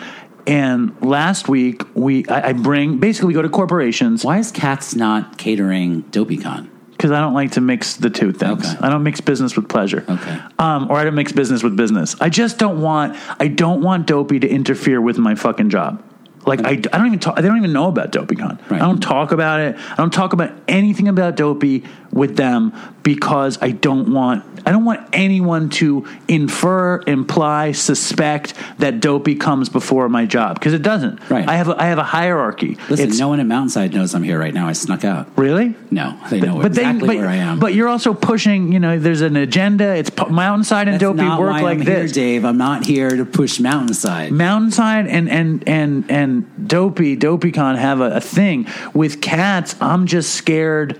S1: and last week we I, I bring basically we go to corporations
S4: Why is Katz not catering DopeyCon?
S1: because I don't like to mix the two things.
S4: Okay.
S1: I don't mix business with pleasure.
S4: Okay.
S1: Um, or I don't mix business with business. I just don't want. I don't want Dopey to interfere with my fucking job. Like I, I don't even talk. They don't even know about DopeyCon.
S4: Right.
S1: I don't talk about it. I don't talk about anything about Dopey with them because I don't want. I don't want anyone to infer, imply, suspect that Dopey comes before my job because it doesn't.
S4: Right.
S1: I have. A, I have a hierarchy.
S4: Listen,
S1: It's-
S4: no one at Mountainside knows I'm here right now. I snuck out.
S1: Really?
S4: No, they know
S1: but
S4: exactly
S1: but,
S4: where I am.
S1: But you're also pushing. You know, there's an agenda. It's p- Mountainside and
S4: That's
S1: Dopey work like
S4: I'm
S1: this.
S4: here, Dave. I'm not here to push Mountainside.
S1: Mountainside and and and and Dopey DopeyCon have a, a thing with Katz. I'm just scared.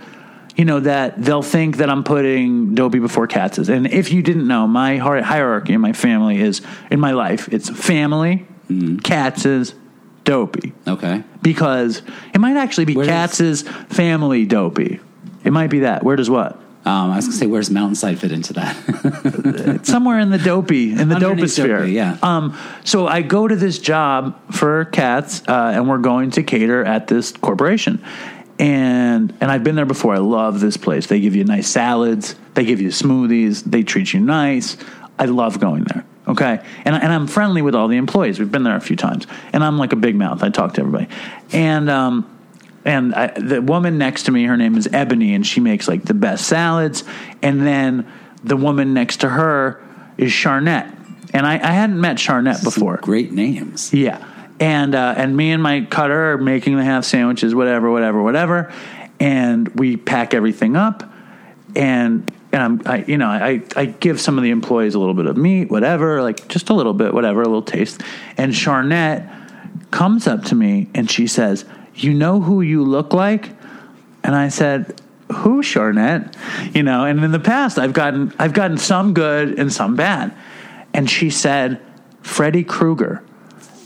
S1: You know that they'll think that I'm putting Dopey before Katz. And if you didn't know, my hierarchy in my family is in my life. It's family,
S4: Mm-hmm.
S1: Katz is Dopey
S4: Okay.
S1: because it might actually be
S4: Where does-
S1: Katz's family Dopey. It might be that. Where does what?
S4: Um, I was to say, where's Mountainside fit into that?
S1: somewhere in the dopey in the doposphere.
S4: dopey, yeah.
S1: Um. So I go to this job for Katz, uh, and we're going to cater at this corporation. And and I've been there before. I love this place. They give you nice salads. They give you smoothies. They treat you nice. I love going there. Okay, and and I'm friendly with all the employees. We've been there a few times, and I'm like a big mouth. I talk to everybody, and um, and I, the woman next to me, her name is Ebony, and she makes like the best salads. And then the woman next to her is Charnette, and I, I hadn't met Charnette before.
S4: Great names.
S1: Yeah, and uh, and me and my cutter are making the half sandwiches, whatever, whatever, whatever, and we pack everything up, and and I'm, I, you know, I I give some of the employees a little bit of meat, whatever, like just a little bit, whatever, a little taste, and Charnette comes up to me and she says, "You know who you look like?" And I said, "Who, Charnette?" You know, and in the past, I've gotten I've gotten some good and some bad. and she said Freddy Krueger.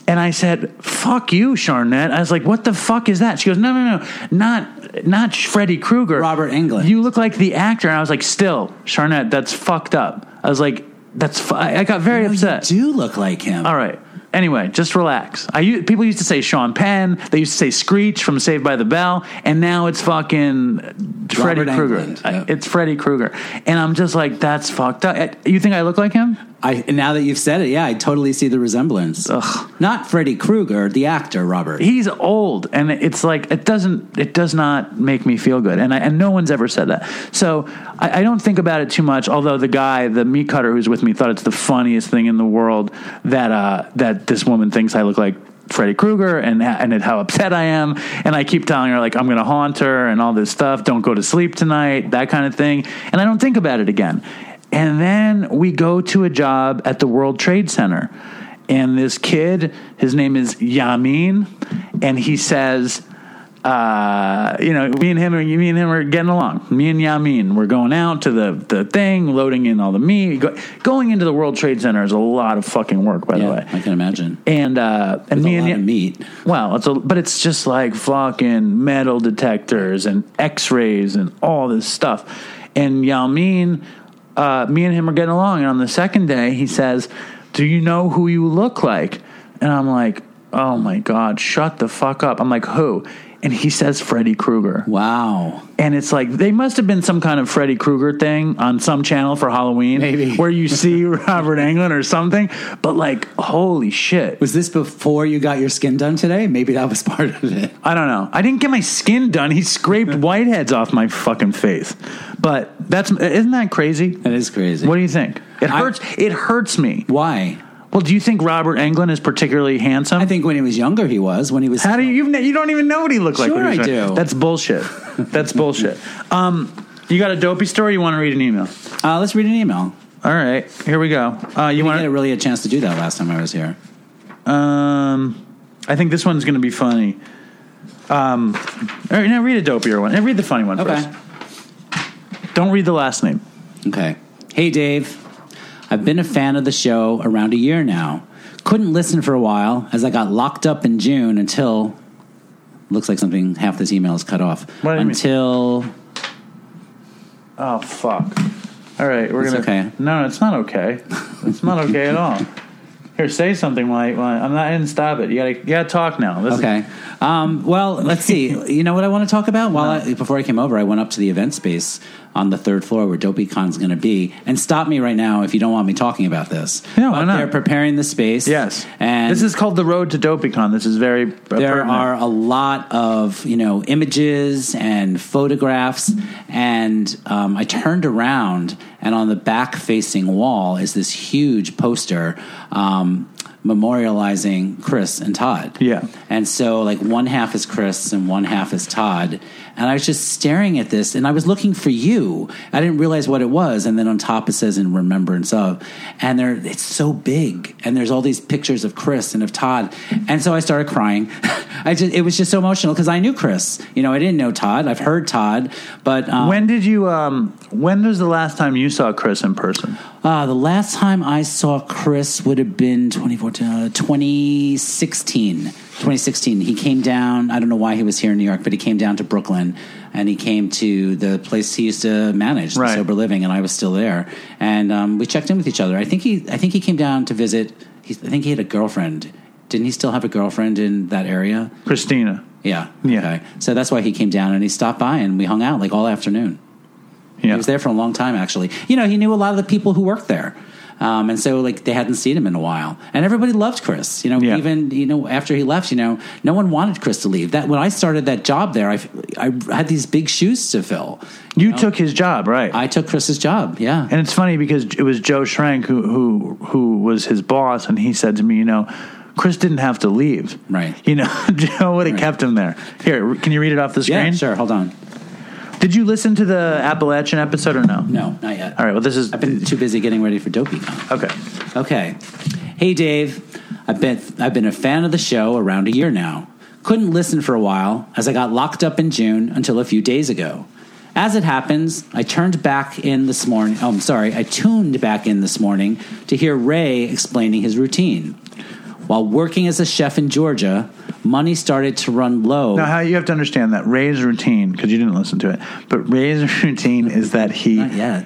S1: And I said, "Fuck you, Charnette." I was like, "What the fuck is that?" She goes, "No, no, no, not not Freddy Krueger.
S4: Robert Englund.
S1: You look like the actor." And I was like, "Still, Charnette, that's fucked up." I was like, "That's." Fu-. I got very
S4: you
S1: upset.
S4: do look like him.
S1: All right. Anyway, just relax. I people used to say Sean Penn. They used to say Screech from Saved by the Bell, and now it's fucking Freddy Krueger.
S4: Yeah.
S1: It's Freddy Krueger, and I'm just like, that's fucked up. You think I look like him?
S4: I now that you've said it, yeah, I totally see the resemblance.
S1: Ugh.
S4: Not Freddy Krueger, the actor, Robert.
S1: He's old, and it's like it doesn't. It does not make me feel good, and I, and no one's ever said that. So I, I don't think about it too much. Although the guy, the meat cutter who's with me, thought it's the funniest thing in the world that uh, that this woman thinks I look like Freddy Krueger, and and how upset I am. And I keep telling her like I'm going to haunt her and all this stuff. Don't go to sleep tonight, that kind of thing. And I don't think about it again. And then we go to a job at the World Trade Center. And this kid, his name is Yamin, and he says, uh, you know, me and him are me and him are getting along. Me and Yamin, we're going out to the, the thing, loading in all the meat. Go, going into the World Trade Center is a lot of fucking work, by the way.
S4: I can imagine.
S1: And uh, and
S4: With
S1: me and
S4: of meat.
S1: well, it's a, but it's just like fucking metal detectors and X-rays and all this stuff. And Yamin, uh, me and him are getting along. And on the second day, he says, "Do you know who you look like?" And I'm like, "Oh my god, shut the fuck up!" I'm like, "Who?" And he says Freddy Krueger.
S4: Wow.
S1: And it's like they must have been some kind of Freddy Krueger thing on some channel for Halloween,
S4: Maybe.
S1: where you see Robert Englund or something. But like, holy shit!
S4: Was this before you got your skin done today? Maybe that was part of it.
S1: I don't know. I didn't get my skin done. He scraped whiteheads off my fucking face. But that's isn't that crazy?
S4: That is crazy.
S1: What do you think? It
S4: I-
S1: hurts. it hurts me.
S4: Why?
S1: Well, do you think Robert Englund is particularly handsome?
S4: I think when he was younger, he was. When he was.
S1: How do you? You've, you don't even know what he looked like.
S4: Sure
S1: when he was
S4: I do.
S1: That's bullshit. That's bullshit. Um, you got a dopey story? You want to read an email?
S4: Uh, let's read an email.
S1: All right, here we go. Uh, you want?
S4: didn't really a chance to do that last time I was here.
S1: Um, I think this one's going to be funny. Um, all right, now read a dopier one. And read the funny one
S4: Okay.
S1: first. Don't read the last name.
S4: Okay. Hey, Dave. I've been a fan of the show around a year now. Couldn't listen for a while as I got locked up in June until. Looks like something, half this email is cut off.
S1: What do you mean?
S4: until.
S1: Oh fuck! All right, we're
S4: It's
S1: gonna.
S4: okay.
S1: No, no, it's not okay. It's not okay at all. Here, say something like, "I'm not." I didn't stop it. You gotta, you gotta talk now. This is-
S4: Okay. Um, well, let's see. You know what I want to talk about? While I, before I came over, I went up to the event space on the third floor where DopeyCon's going to be. And stop me right now if you don't want me talking about this.
S1: No, why not?
S4: They're preparing the space.
S1: Yes.
S4: And
S1: this is called the Road to Dopeycon. This is very.
S4: there
S1: pertinent.
S4: are a lot of you know images and photographs and um, i turned around and on the back facing wall is this huge poster um, memorializing chris and todd
S1: Yeah.
S4: and so like one half is chris and one half is todd and i was just staring at this and i was looking for you i didn't realize what it was and then on top it says in remembrance of and there it's so big and there's all these pictures of chris and of todd and so i started crying i just it was just so emotional because i knew chris you know i didn't know todd i've heard todd but um,
S1: When did you? Um, when was the last time you saw Chris in person?
S4: uh, the last time I saw Chris would have been 2014, uh, 2016. 2016. He came down. I don't know why he was here in New York, but he came down to Brooklyn and he came to the place he used to manage, the
S1: Right.
S4: Sober Living, and I was still there. And um, we checked in with each other. I think he, I think he came down to visit. He, I think he had a girlfriend. Didn't he still have a girlfriend in that area?
S1: Christina.
S4: Yeah.
S1: Yeah.
S4: Okay. So that's why he came down and he stopped by and we hung out like all afternoon.
S1: Yeah.
S4: He was there for a long time, actually. You know, he knew a lot of the people who worked there. Um, and so, like, they hadn't seen him in a while, and everybody loved Chris. You know,
S1: Yeah.
S4: even you know after he left, you know, no one wanted Chris to leave. That when I started that job there, I, I had these big shoes to fill.
S1: You took his job, right?
S4: I took Chris's job. Yeah,
S1: And it's funny because it was Joe Schrank who who who was his boss, and he said to me, you know, Chris didn't have to leave.
S4: Right.
S1: You know, Joe would have kept him there. Here, can you read it off the screen?
S4: yeah, sure. Hold on.
S1: Did you listen to the Appalachian episode or no?
S4: No, not yet.
S1: All right. Well, this is
S4: I've been too busy getting ready for Dopey.
S1: okay.
S4: Okay. Hey, Dave. I've been I've been a fan of the show around a year now. Couldn't listen for a while as I got locked up in June until a few days ago. As it happens, I turned back in this morning. Oh, I'm sorry. I tuned back in this morning to hear Ray explaining his routine. While working as a chef in Georgia, money started to run low.
S1: Now, how you have to understand that Ray's routine, because you didn't listen to it, but Ray's routine is that he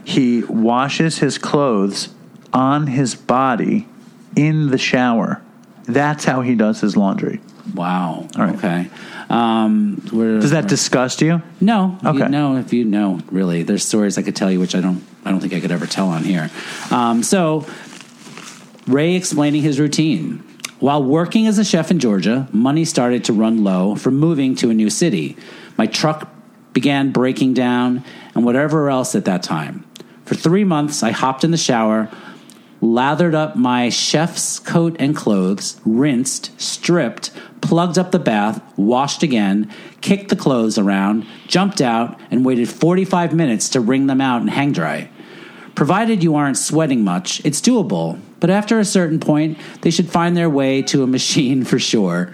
S1: he washes his clothes on his body in the shower. That's how he does his laundry.
S4: Wow.
S1: Right.
S4: Okay. Um, where-
S1: Does that disgust you?
S4: No.
S1: Okay.
S4: You, no, if you know, really, there's stories I could tell you which I don't. I don't think I could ever tell on here. Um, so, Ray explaining his routine. While working as a chef in Georgia, money started to run low from moving to a new city. My truck began breaking down, and whatever else at that time. For three months, I hopped in the shower, lathered up my chef's coat and clothes, rinsed, stripped, plugged up the bath, washed again, kicked the clothes around, jumped out, and waited 45 minutes to wring them out and hang dry. Provided you aren't sweating much, it's doable, but after a certain point, they should find their way to a machine for sure.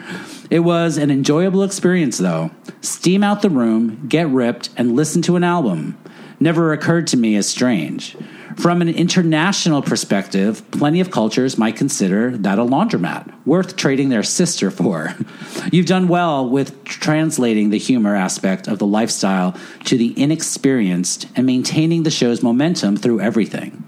S4: It was an enjoyable experience, though. Steam out the room, get ripped, and listen to an album. Never occurred to me as strange. From an international perspective, plenty of cultures might consider that a laundromat, worth trading their sister for. You've done well with translating the humor aspect of the lifestyle to the inexperienced and maintaining the show's momentum through everything.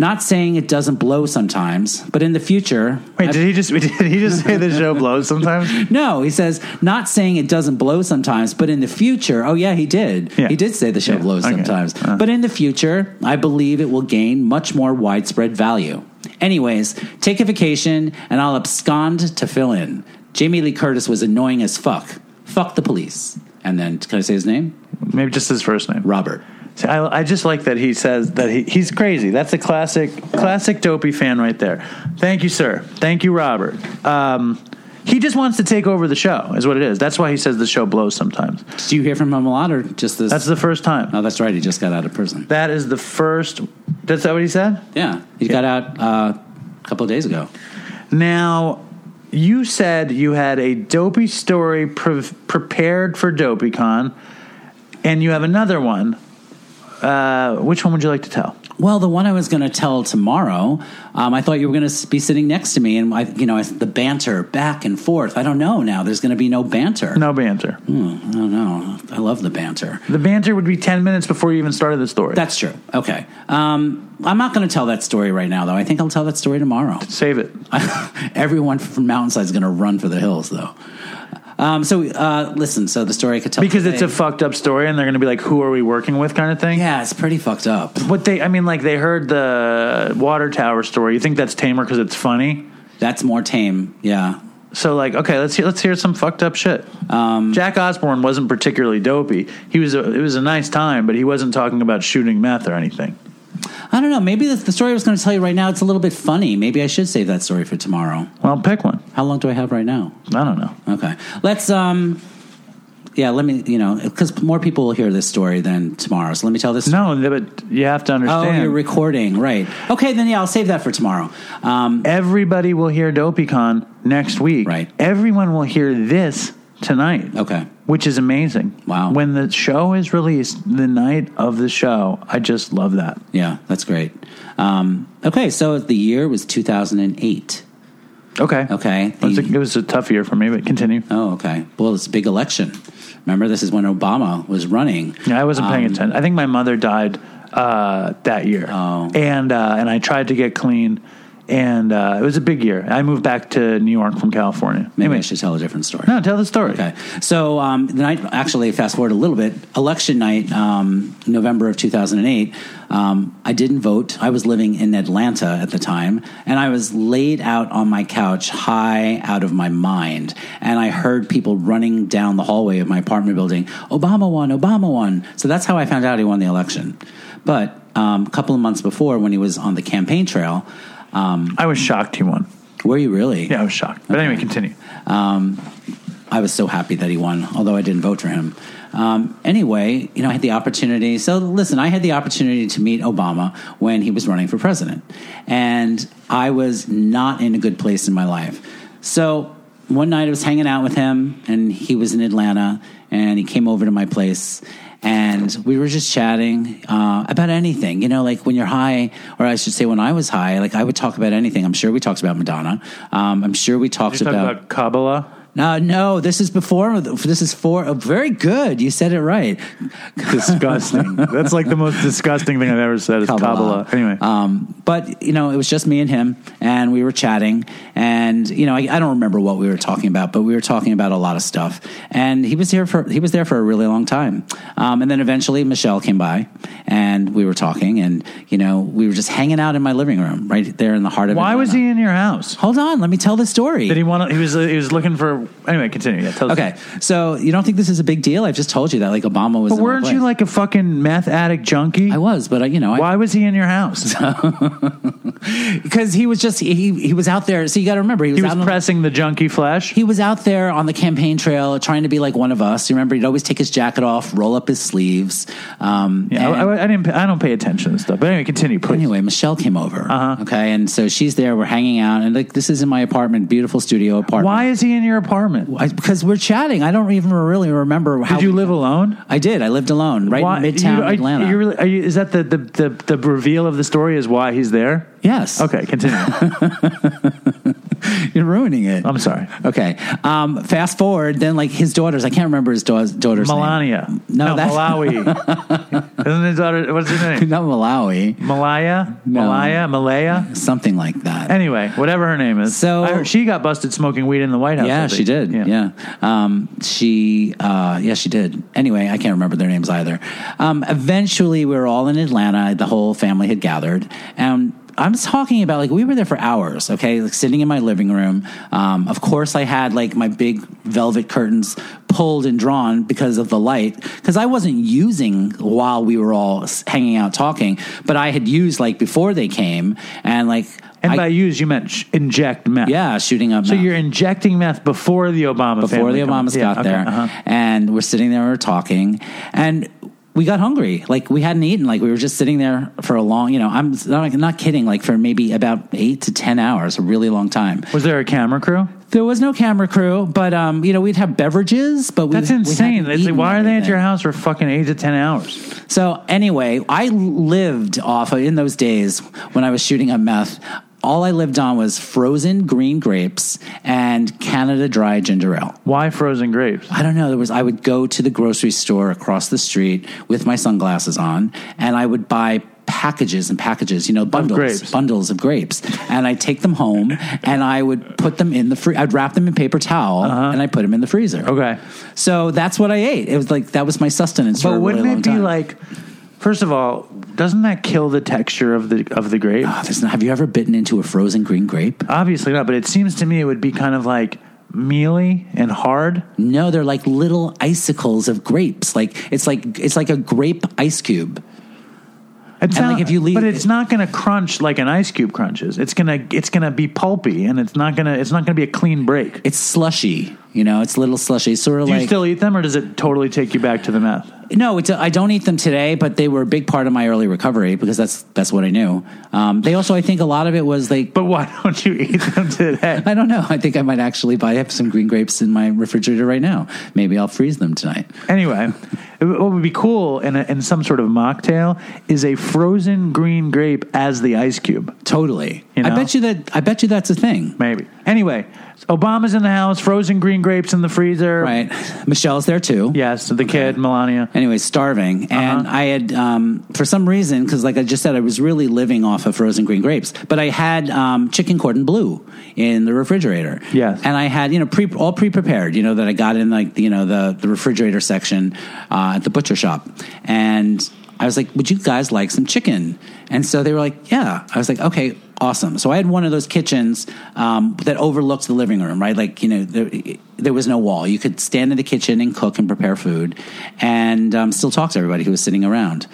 S4: Not saying it doesn't blow sometimes, but in the future,
S1: Wait, did he just did he just say the show blows sometimes?
S4: no, he says, not saying it doesn't blow sometimes, but in the future, oh yeah, he did.
S1: Yeah.
S4: He did say the show
S1: Yeah,
S4: blows
S1: okay.
S4: sometimes.
S1: Uh.
S4: But in the future, I believe it will gain much more widespread value. Anyways, take a vacation and I'll abscond to fill in. Jamie Lee Curtis was annoying as fuck. Fuck the police. And then, can I say his name?
S1: Maybe just his first name.
S4: Robert.
S1: See, I, I just like that he says that he, he's crazy. That's a classic, classic dopey fan right there. Thank you, sir. Thank you, Robert. Um, he just wants to take over the show, is what it is. That's why he says the show blows sometimes.
S4: Did you hear from him a lot or just this?
S1: That's the first time.
S4: oh, that's right. He just got out of prison.
S1: That is the first. That's that what he said?
S4: Yeah. He got out uh, a couple of days ago.
S1: Now, you said you had a dopey story pre- prepared for DopeyCon, and you have another one. Uh, which one would you like to tell?
S4: Well, the one I was going to tell tomorrow, um, I thought you were going to be sitting next to me, and I, you know, I, the banter back and forth. I don't know now. There's going to be no banter.
S1: No banter.
S4: Hmm, I don't know. I love the banter.
S1: The banter would be 10 minutes before you even started the story.
S4: That's true. Okay. Um, I'm not going to tell that story right now, though. I think I'll tell that story tomorrow.
S1: Save it.
S4: Everyone from Mountainside is going to run for the hills, though. Um, so, uh, listen. So the story I could tell
S1: Because it's a fucked up story and they're going to be like, who are we working with kind of thing?
S4: yeah, it's pretty fucked up.
S1: What they, I mean, like they heard the water tower story. You think that's tamer because it's funny?
S4: That's more tame. Yeah.
S1: So like, okay, let's hear, let's hear some fucked up shit.
S4: Um,
S1: Jack Osbourne wasn't particularly dopey. He was a, it was a nice time, but he wasn't talking about shooting meth or anything.
S4: I don't know. Maybe the, the story I was going to tell you right now, it's a little bit funny. Maybe I should save that story for tomorrow.
S1: Well, pick one.
S4: How long do I have right now?
S1: I don't know.
S4: Okay. Let's, um, yeah, let me, you know, because more people will hear this story than tomorrow. So let me tell this.
S1: No, but you have to understand.
S4: Oh, you're recording. Right. Okay, then yeah, I'll save that for tomorrow. Um,
S1: Everybody will hear DopeyCon next week.
S4: Right.
S1: Everyone will hear this tonight.
S4: okay.
S1: Which is amazing.
S4: Wow.
S1: When the show is released, the night of the show, I just love that.
S4: Yeah, that's great. Um, okay, so the year was 2008.
S1: Okay.
S4: Okay.
S1: It was, a, it was a tough year for me, but continue.
S4: oh, okay. Well, it's a big election. Remember, this is when Obama was running.
S1: Yeah, I wasn't paying
S4: Um,
S1: attention. I think my mother died uh, that year,
S4: Oh.
S1: and uh, and I tried to get clean, and uh, it was a big year. I moved back to New York from California.
S4: Maybe I should tell a different story.
S1: no, tell the story.
S4: Okay. So um, the night, actually, fast forward a little bit. Election night, um, November of 2008. Um, I didn't vote. I was living in Atlanta at the time, and I was laid out on my couch, high out of my mind. And I heard people running down the hallway of my apartment building. Obama won. Obama won. So that's how I found out he won the election. But um, a couple of months before, when he was on the campaign trail, um,
S1: I was shocked he won.
S4: were you really?
S1: Yeah, I was shocked. But anyway, continue.
S4: Um, I was so happy that he won, although I didn't vote for him. Um, anyway, you know, I had the opportunity. So listen, I had the opportunity to meet Obama when he was running for president, and I was not in a good place in my life. So one night I was hanging out with him, and he was in Atlanta, and he came over to my place, and we were just chatting uh, about anything. You know, like when you're high, or I should say, when I was high, like I would talk about anything. I'm sure we talked about Madonna. Um, I'm sure we talked about.
S1: about Kabbalah.
S4: No, no, this is before. This is for. Oh, very good. You said it right.
S1: Disgusting. That's like the most disgusting thing I've ever said is Kabbalah. Anyway,
S4: Um, but you know, it was just me and him, and we were chatting, and you know, I, I don't remember what we were talking about, but we were talking about a lot of stuff. And he was here for he was there for a really long time, um, and then eventually Michelle came by, and we were talking, and you know, we were just hanging out in my living room, right there in the heart of.
S1: why was he in your house?
S4: Hold on, let me tell the story.
S1: Did he want? to He was. He was looking for. Anyway, continue. Yeah, tell us.
S4: Okay, so you don't think this is a big deal? I've just told you that like Obama was.
S1: But
S4: in my
S1: weren't you like a fucking meth addict junkie?
S4: I was, but uh, you know, I,
S1: Why was he in your house?
S4: because he was just he he was out there. So you got to remember he was,
S1: He was
S4: out on-
S1: pressing the junkie flesh.
S4: He was out there on the campaign trail trying to be like one of us. You remember, he'd always take his jacket off, roll up his sleeves. Um,
S1: Yeah, I,
S4: and-
S1: I, I didn't. I don't pay attention to stuff. But anyway, continue, please.
S4: Anyway, Michelle came over.
S1: Uh-huh.
S4: Okay, and so she's there. We're hanging out, and like this is in my apartment, beautiful studio apartment.
S1: Why is he in your apartment?
S4: I, because we're chatting. I don't even really remember how
S1: Did you live alone?
S4: I did. I lived alone, right
S1: Why-
S4: in Midtown
S1: you, are,
S4: Atlanta.
S1: You really, are you, is that the, the, the, the reveal of the story? Is why he's there?
S4: yes.
S1: Okay, continue.
S4: You're ruining it.
S1: I'm sorry.
S4: Okay. Um, fast forward, then like his daughters. I can't remember his da- daughter's
S1: Melania.
S4: name. No, that's
S1: Malawi. Isn't his daughter? What's her name?
S4: not Malawi.
S1: Malaya.
S4: No.
S1: Malaya. Malaya.
S4: Something like that.
S1: Anyway, whatever her name is.
S4: So-
S1: I heard she got busted smoking weed in the White House.
S4: Yeah, she did. Yeah. Um, she, uh, yeah, she did. Anyway, I can't remember their names either. Um, eventually, we were all in Atlanta. The whole family had gathered. And I'm talking about like we were there for hours, okay, like sitting in my living room. Um, of course, I had like my big velvet curtains pulled and drawn because of the light, because I wasn't using while we were all hanging out talking, but I had used like before they came, and like
S1: And
S4: I-
S1: by use, you meant sh- inject meth.
S4: yeah, shooting up.
S1: So
S4: meth
S1: you're injecting meth before the Obama
S4: before the
S1: comes-
S4: Obamas
S1: Yeah,
S4: got
S1: okay,
S4: there,
S1: uh-huh.
S4: and we're sitting there, and we're talking, and we got hungry. Like we hadn't eaten. Like we were just sitting there for a long. You know, I'm not, not kidding. Like for maybe about eight to ten hours, a really long time.
S1: Was there a camera crew?
S4: There was no camera crew, but um, you know, we'd have beverages. But we,
S1: That's insane. It's like, why are they at your house for fucking eight to ten hours?
S4: So anyway, I lived off of, in those days when I was shooting up meth. All I lived on was frozen green grapes and Canada Dry ginger ale.
S1: Why frozen grapes?
S4: I don't know. There was I would go to the grocery store across the street with my sunglasses on, and I would buy packages and packages, you know, bundles,
S1: grapes.
S4: bundles of grapes, and I take them home and I would put them in the free. I'd wrap them in paper towel and I put them in the freezer.
S1: Uh-huh. Okay.
S4: so that's what I ate. It was like that was my sustenance. for
S1: But
S4: a
S1: wouldn't
S4: really long
S1: it be
S4: time.
S1: like? First of all, doesn't that kill the texture of the of the grape?
S4: Oh, not, have you ever bitten into a frozen green grape?
S1: Obviously not, but it seems to me it would be kind of like mealy and hard.
S4: No, they're like little icicles of grapes. Like it's like it's like a grape ice cube.
S1: It's
S4: And,
S1: not,
S4: like, if you leave-
S1: but it's not going to crunch like an ice cube crunches. It's gonna it's gonna be pulpy, and it's not gonna it's not gonna be a clean break.
S4: It's slushy. You know, it's a little slushy. Sort of
S1: Do
S4: like
S1: you still eat them, or does it totally take you back to the meth?
S4: No, it's I don't eat them today, but they were a big part of my early recovery because that's that's what I knew. Um, they also, I think, a lot of it was like.
S1: But why don't you eat them today?
S4: I don't know. I think I might actually buy up some green grapes in my refrigerator right now. Maybe I'll freeze them tonight.
S1: Anyway, what would be cool in, a, in some sort of mocktail is a frozen green grape as the ice cube.
S4: Totally.
S1: You
S4: I bet you that. I bet you that's a thing.
S1: Maybe. Anyway, Obama's in the house, frozen green grapes in the freezer.
S4: Right. Michelle's there too.
S1: Yes, the kid, Melania.
S4: Anyway, starving, and
S1: Uh-huh.
S4: I had um, for some reason because, like I just said, I was really living off of frozen green grapes. But I had um, chicken cordon bleu in the refrigerator.
S1: Yes.
S4: and I had you know pre all pre prepared. You know that I got in like you know the the refrigerator section uh, at the butcher shop, and I was like, "Would you guys like some chicken?" And so they were like, "Yeah." I was like, "Okay." Awesome. So I had one of those kitchens um, that overlooks the living room, right? Like, you know, there, there was no wall. You could stand in the kitchen and cook and prepare food and um, still talk to everybody who was sitting around.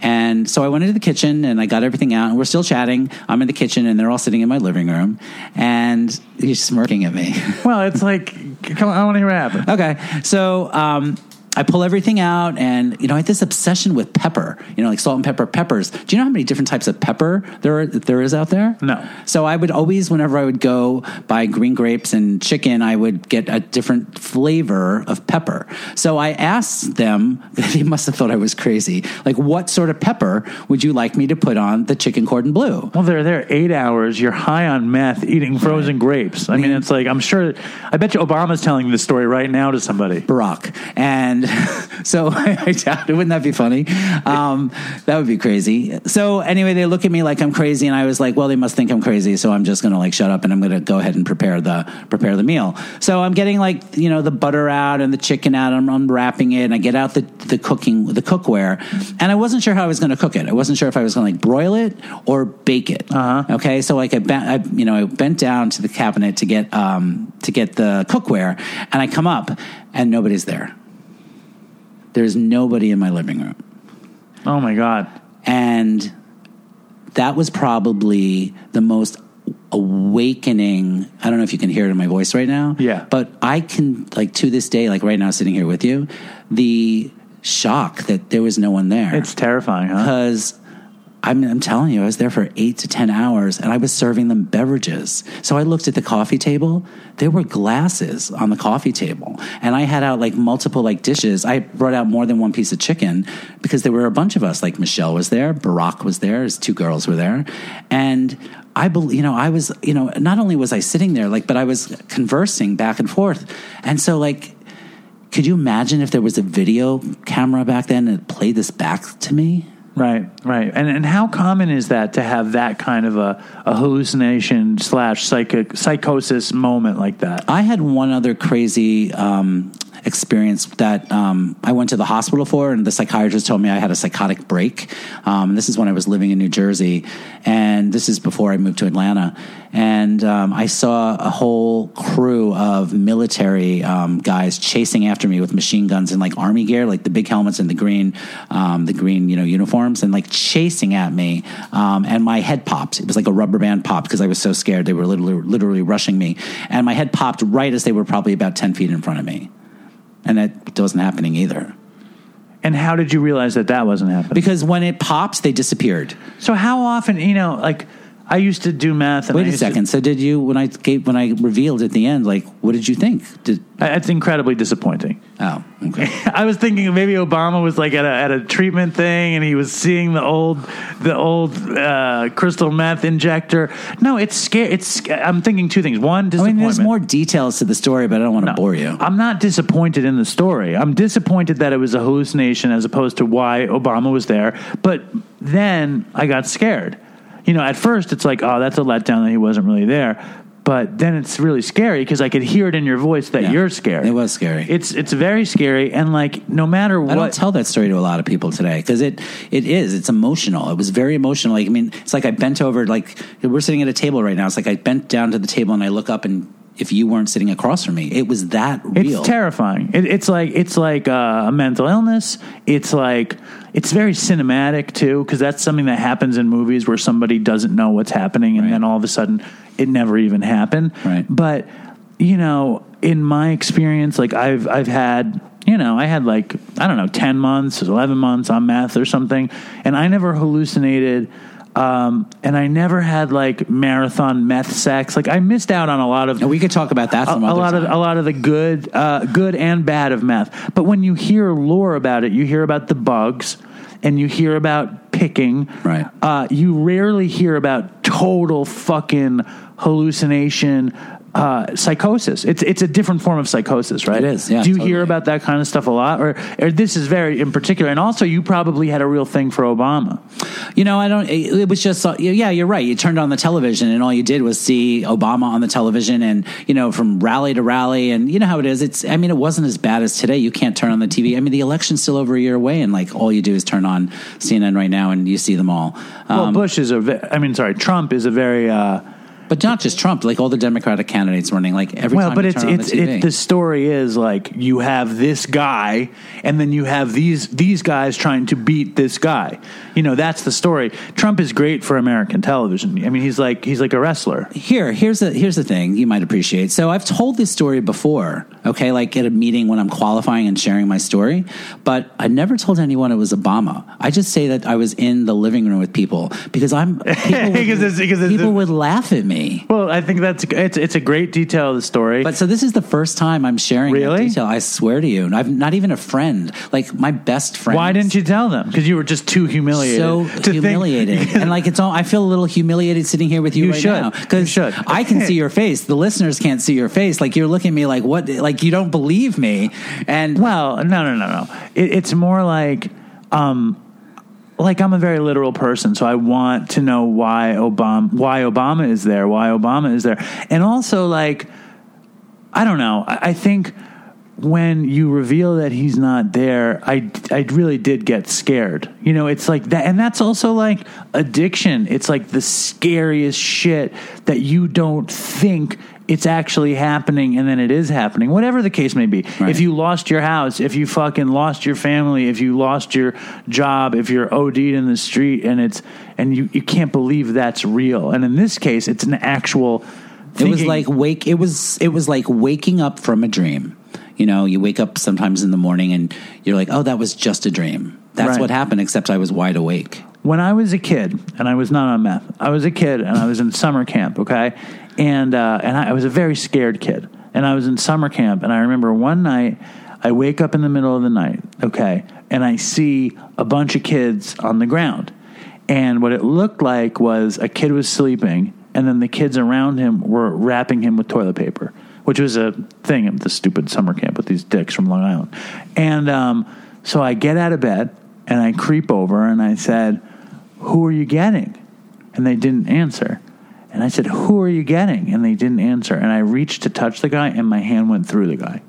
S4: And so I went into the kitchen and I got everything out, and we're still chatting. I'm in the kitchen, and they're all sitting in my living room, and he's smirking at me.
S1: Well, it's like, come on, I want to hear what happened.
S4: okay, so um, I pull everything out, and you know, I had this obsession with pepper. You know, like salt and pepper peppers. Do you know how many different types of pepper there are, there is out there?
S1: No.
S4: So I would always, whenever I would go buy green grapes and chicken, I would get a different flavor of pepper. So I asked them. They must have thought I was crazy. Like, what sort of pepper would you like me to put on the chicken cordon bleu?
S1: Well, they're there eight hours. You're high on meth, eating frozen grapes. I mean, it's like I'm sure. I bet you Obama's telling this story right now to somebody.
S4: Barack. And so I doubt it. Wouldn't that be funny? Um, that would be crazy. So anyway, they look at me like I'm crazy, and I was like, well, they must think I'm crazy, so I'm just going to like shut up and I'm going to go ahead and prepare the prepare the meal. So I'm getting like you know the butter out and the chicken out. I'm unwrapping it, and I get out the the cooking the cookware, and I wasn't sure how I was going to cook it. I wasn't sure if I was going to like broil it or bake it.
S1: Uh-huh.
S4: Okay, so like I bent, I, you know, I bent down to the cabinet to get um to get the cookware, and I come up, and nobody's there. There's nobody in my living room.
S1: Oh my god.
S4: And that was probably the most awakening. I don't know if you can hear it in my voice right now.
S1: Yeah.
S4: But I can, like, to this day, like right now, sitting here with you, the shock that there was no one there.
S1: It's terrifying, huh?
S4: because I'm, I'm telling you, I was there for eight to 10 hours and I was serving them beverages. So I looked at the coffee table. There were glasses on the coffee table. And I had out like multiple like dishes. I brought out more than one piece of chicken because there were a bunch of us. Like Michelle was there, Barack was there, his two girls were there. And I believe, you know, I was, you know, not only was I sitting there, like, but I was conversing back and forth. And so, like, could you imagine if there was a video camera back then and played this back to me?
S1: Right, right. And and how common is that to have that kind of a, a hallucination slash psychic psychosis moment like that?
S4: I had one other crazy um, experience that um, I went to the hospital for, and the psychiatrist told me I had a psychotic break. Um, this is when I was living in New Jersey, and this is before I moved to Atlanta. And um, I saw a whole crew of military um, guys chasing after me with machine guns and like army gear, like the big helmets and the green, um, the green, you know, uniforms, and like chasing at me. Um, and my head popped. It was like a rubber band popped because I was so scared. They were literally, literally rushing me, and my head popped right as they were probably about ten feet in front of me, and that wasn't happening either.
S1: And how did you realize that that wasn't happening?
S4: Because when it pops, they disappeared.
S1: so how often, you know, like I used to do math. And
S4: Wait a
S1: used to-
S4: second. So did you when I gave when I revealed at the end? Like, what did you think? Did
S1: it's incredibly disappointing.
S4: oh okay.
S1: I was thinking maybe Obama was like at a, at a treatment thing and he was seeing the old the old uh, crystal meth injector. No, it's scary. It's I'm thinking two things. One,
S4: I mean, there's more details to the story, but I don't want to
S1: No.
S4: bore you.
S1: I'm not disappointed in the story. I'm disappointed that it was a hallucination as opposed to why Obama was there. But then I got scared. You know, at first it's like, oh, that's a letdown that he wasn't really there. But then it's really scary because I could hear it in your voice that
S4: Yeah.
S1: you're scared.
S4: It was scary.
S1: It's it's very scary, and like no matter
S4: I
S1: what,
S4: don't tell that story to a lot of people today because it it is it's emotional. It was very emotional. Like I mean, it's like I bent over. Like we're sitting at a table right now. It's like I bent down to the table and I look up and if you weren't sitting across from me, it was that real.
S1: It's terrifying. It, it's like it's like uh, a mental illness. It's like it's very cinematic too, because that's something that happens in movies where somebody doesn't know what's happening, and
S4: Right.
S1: then all of a sudden it never even happened.
S4: Right.
S1: But you know, in my experience, like I've I've had. You know, I had like I don't know, ten months, eleven months on meth or something, and I never hallucinated, um, and I never had like marathon meth sex. Like I missed out on a lot of
S4: And we could talk about that
S1: a,
S4: some
S1: a
S4: other
S1: lot
S4: time.
S1: of a lot of the good, uh, good and bad of meth. But when you hear lore about it, you hear about the bugs, and you hear about picking.
S4: Right.
S1: Uh, you rarely hear about total fucking hallucination. Uh, psychosis. It's it's a different form of psychosis, right?
S4: It is, yeah,
S1: Do you
S4: totally.
S1: hear about that kind of stuff a lot, or, or this is very in particular? And also, you probably had a real thing for Obama.
S4: You know, I don't. It, it was just, uh, yeah, you're right. You turned on the television, and all you did was see Obama on the television, and you know, from rally to rally, and you know how it is. It's, I mean, it wasn't as bad as today. You can't turn on the TV. I mean, the election's still over a year away, and like all you do is turn on CNN right now, and you see them all.
S1: Well,
S4: Um,
S1: Bush is a. ve- I mean, sorry, Trump is a very. Uh,
S4: But not just Trump, like all the Democratic candidates running, like every
S1: Well,
S4: time
S1: but
S4: you
S1: it's
S4: turn on
S1: it's
S4: the TV.
S1: it, the story is like you have this guy, and then you have these these guys trying to beat this guy. You know, that's the story. Trump is great for American television. I mean, he's like he's like a wrestler.
S4: here here's the here's the thing you might appreciate so i've told this story before okay like at a meeting when i'm qualifying and sharing my story but i never told anyone it was obama i just say that i was in the living room with people because i'm people, would,
S1: Because it's- because it's-
S4: people would laugh at me
S1: Well, I think that's it's it's a great detail of the story.
S4: but so this is the first time i'm sharing that
S1: Really?
S4: detail i swear to you and i'm not even a friend like my best friend
S1: why didn't you tell them? Because you were just too humiliated.
S4: so
S1: to think-
S4: humiliated and like it's all i feel a little humiliated sitting here with you,
S1: You
S4: right
S1: should.
S4: now
S1: You
S4: because
S1: should.
S4: i can see your face the listeners can't see your face like you're looking at me like what like you don't believe me and
S1: Well, no, no, no, no. It, it's more like, um, like I'm a very literal person, so I want to know why Obama, why Obama is there, why Obama is there, and also like, I don't know. I, I think when you reveal that he's not there, I, I really did get scared. You know, it's like that, and that's also like addiction. It's like the scariest shit that you don't think it's actually happening, and then it is happening. Whatever the case may be.
S4: Right.
S1: If you lost your house, if you fucking lost your family, if you lost your job, if you're OD'd in the street, and it's and you you can't believe that's real. And in this case, it's an actual.
S4: it was like wake it was it was like waking up from a dream you know you wake up sometimes in the morning and you're like oh that was just a dream that's
S1: Right.
S4: what happened except i was wide awake
S1: when I was a kid, and I was not on meth. I was a kid, and I was in summer camp. Okay, and uh, and I, I was a very scared kid, and I was in summer camp, and I remember one night I wake up in the middle of the night. Okay, and I see a bunch of kids on the ground, and what it looked like was a kid was sleeping, and then the kids around him were wrapping him with toilet paper, which was a thing at the stupid summer camp with these dicks from Long Island, and um, so I get out of bed and I creep over and I said who are you getting? And they didn't answer. And I said, who are you getting? And they didn't answer. And I reached to touch the guy, and my hand went through the guy.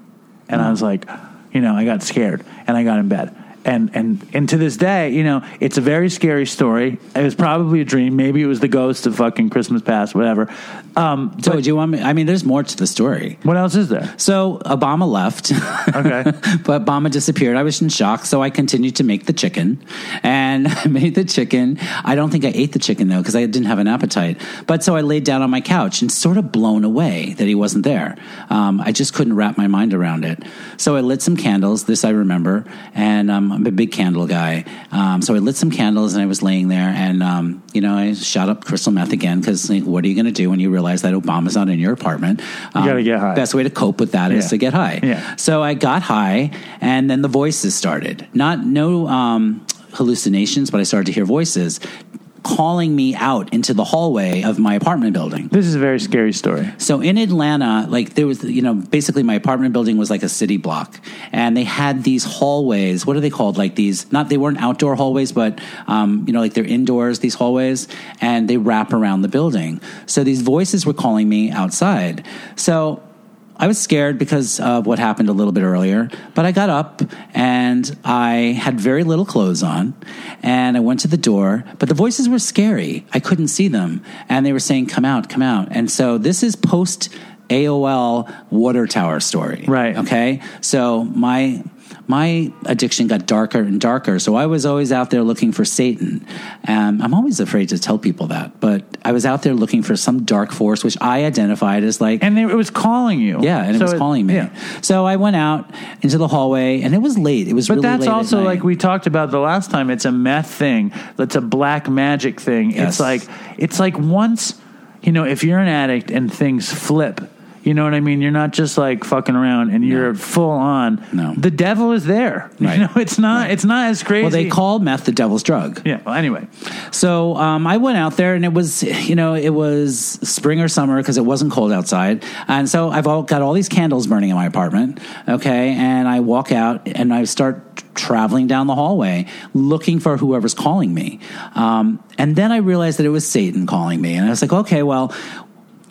S1: And I hmm. was like, you know, I got scared, and I got in bed. And, and and to this day, you know, it's a very scary story. It was probably a dream. Maybe it was the ghost of fucking Christmas past, whatever. Um,
S4: so do you want me i mean there's more to the story
S1: what else is there?
S4: so obama left
S1: Okay.
S4: but Obama disappeared. I was in shock, so I continued to make the chicken, and I made the chicken. I don't think I ate the chicken though because I didn't have an appetite. But so I laid down on my couch and sort of blown away that he wasn't there. Um, I just couldn't wrap my mind around it. So I lit some candles. This I remember, and um, I'm a big candle guy. Um, so I lit some candles, and I was laying there, and um, you know I shot up crystal meth again because like, what are you going to do when you realize that Obama's not in your apartment? Um,
S1: gotta get high.
S4: Best way to cope with that is
S1: Yeah.
S4: to get high.
S1: Yeah.
S4: So I got high, and then the voices started. Not no um, hallucinations, but I started to hear voices calling me out into the hallway of my apartment building.
S1: This is a very scary story.
S4: So in Atlanta, like there was, you know, basically my apartment building was like a city block, and they had these hallways. What are they called? Like these? Not they weren't outdoor hallways, but um, you know, like they're indoors. These hallways, and they wrap around the building. So these voices were calling me outside. So I was scared because of what happened a little bit earlier, but I got up and I had very little clothes on and I went to the door, but the voices were scary. I couldn't see them and they were saying, come out, come out. And so this is post AOL water tower story.
S1: Right.
S4: Okay. So my, my addiction got darker and darker. So I was always out there looking for Satan. And I'm always afraid to tell people that, but I was out there looking for some dark force, which I identified as like
S1: And it was calling you.
S4: yeah, and it
S1: So
S4: was calling me.
S1: yeah.
S4: So I went out into the hallway, and it was late. It was
S1: But
S4: really
S1: that's also like we talked about the last time. It's a meth thing. That's a black magic thing.
S4: Yes.
S1: It's like it's like once you know if you're an addict and things flip. You know what I mean? You're not just like fucking around and you're full on.
S4: No.
S1: The devil is there.
S4: Right.
S1: You know, it's not it's not as crazy.
S4: well, they call meth the devil's drug.
S1: Yeah, well anyway.
S4: So um, I went out there, and it was you know it was spring or summer because it wasn't cold outside, and so I've all, got all these candles burning in my apartment. Okay, and I walk out and I start traveling down the hallway looking for whoever's calling me, um, and then I realized that it was Satan calling me, and I was like, okay, well.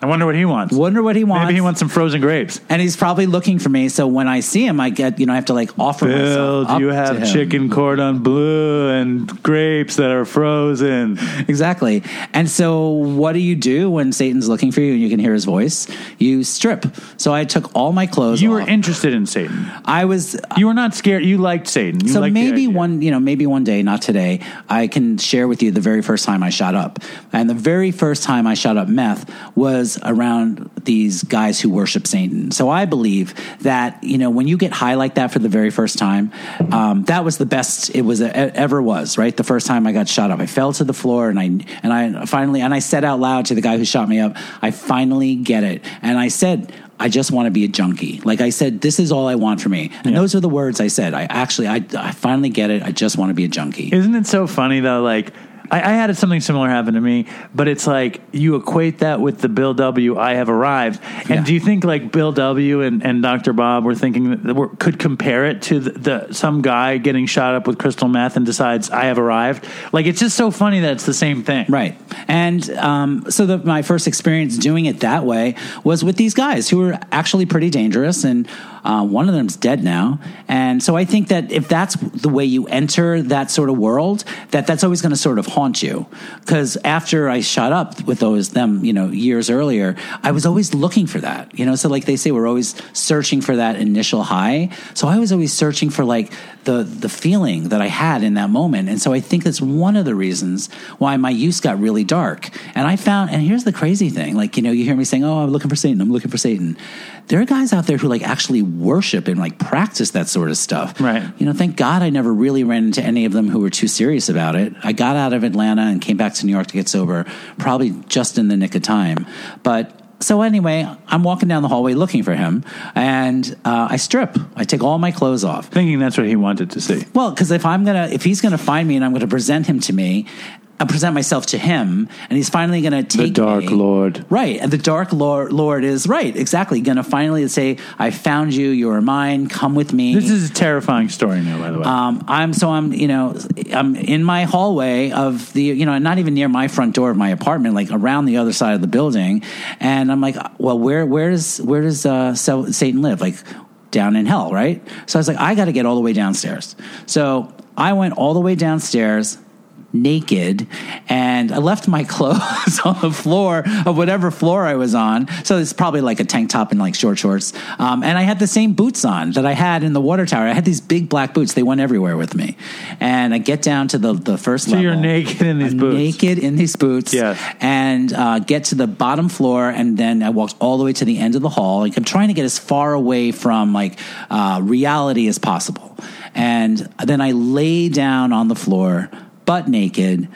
S1: I wonder what he wants.
S4: Wonder what he wants.
S1: Maybe he wants some frozen grapes.
S4: and he's probably looking for me. So when I see him, I get you know I have to like offer
S1: Bill,
S4: myself.
S1: do you have chicken cordon bleu and grapes that are frozen?
S4: Exactly. And so, what do you do when Satan's looking for you and you can hear his voice? You strip. So I took all my clothes.
S1: You were
S4: off.
S1: interested in Satan.
S4: I was.
S1: Uh, you were not scared. You liked Satan. You
S4: so
S1: liked
S4: maybe one, you know, maybe one day, not today, I can share with you the very first time I shot up. And the very first time I shot up meth was around these guys who worship Satan. So I believe that you know when you get high like that for the very first time, um, that was the best it was it ever was. Right, the first time I got shot up, I fell to the floor and I and I finally and I said out loud to the guy who shot me up, I finally get it, and I said. I just want to be a junkie. Like I said, this is all I want for me. And
S1: Yeah.
S4: those are the words I said. I actually, I, I finally get it. I just want to be a junkie.
S1: Isn't it so funny though? Like I, I had something similar happen to me, but it's like you equate that with the Bill W. I have arrived. And
S4: Yeah.
S1: do you think like Bill W. and, and Dr. Bob were thinking that were, could compare it to the, the some guy getting shot up with crystal meth and decides I have arrived? Like it's just so funny that it's the same thing.
S4: Right. And um, so the, my first experience doing it that way was with these guys who were actually pretty dangerous. And uh, one of them's dead now. And so I think that if that's the way you enter that sort of world, that that's always going to sort of haunt you. Because after I shot up with those them, you know, years earlier, I was always looking for that. You know, so like they say, we're always searching for that initial high. So I was always searching for like the the feeling that I had in that moment. And so I think that's one of the reasons why my use got really dark. And I found, and here's the crazy thing: like you know, you hear me saying, "Oh, I'm looking for Satan. I'm looking for Satan." There are guys out there who like actually worship and like practice that sort of stuff.
S1: Right.
S4: You know, thank God I never really ran into any of them who were too serious about it. I got out of Atlanta and came back to New York to get sober, probably just in the nick of time. But so anyway, I'm walking down the hallway looking for him, and uh, I strip. I take all my clothes off.
S1: Thinking that's what he wanted to see.
S4: Well, because if I'm gonna, if he's gonna find me and I'm gonna present him to me, I present myself to him, and he's finally gonna take the
S1: Dark
S4: me.
S1: Lord.
S4: Right, and the Dark Lord, Lord is right, exactly. Gonna finally say, "I found you. You are mine. Come with me."
S1: This is a terrifying story now, by the way.
S4: Um, I'm so I'm you know I'm in my hallway of the you know not even near my front door of my apartment like around the other side of the building, and I'm like, well, where where does where does uh, Sa- Satan live? Like down in hell, right? So I was like, I got to get all the way downstairs. So I went all the way downstairs naked and I left my clothes on the floor of whatever floor I was on. So it's probably like a tank top and like short shorts. Um, and I had the same boots on that I had in the water tower. I had these big black boots. They went everywhere with me. And I get down to the, the first
S1: So
S4: level.
S1: you're naked in these
S4: I'm
S1: boots.
S4: Naked in these boots.
S1: Yes.
S4: And uh, get to the bottom floor. And then I walked all the way to the end of the hall. Like I'm trying to get as far away from like uh, reality as possible. And then I lay down on the floor, butt naked,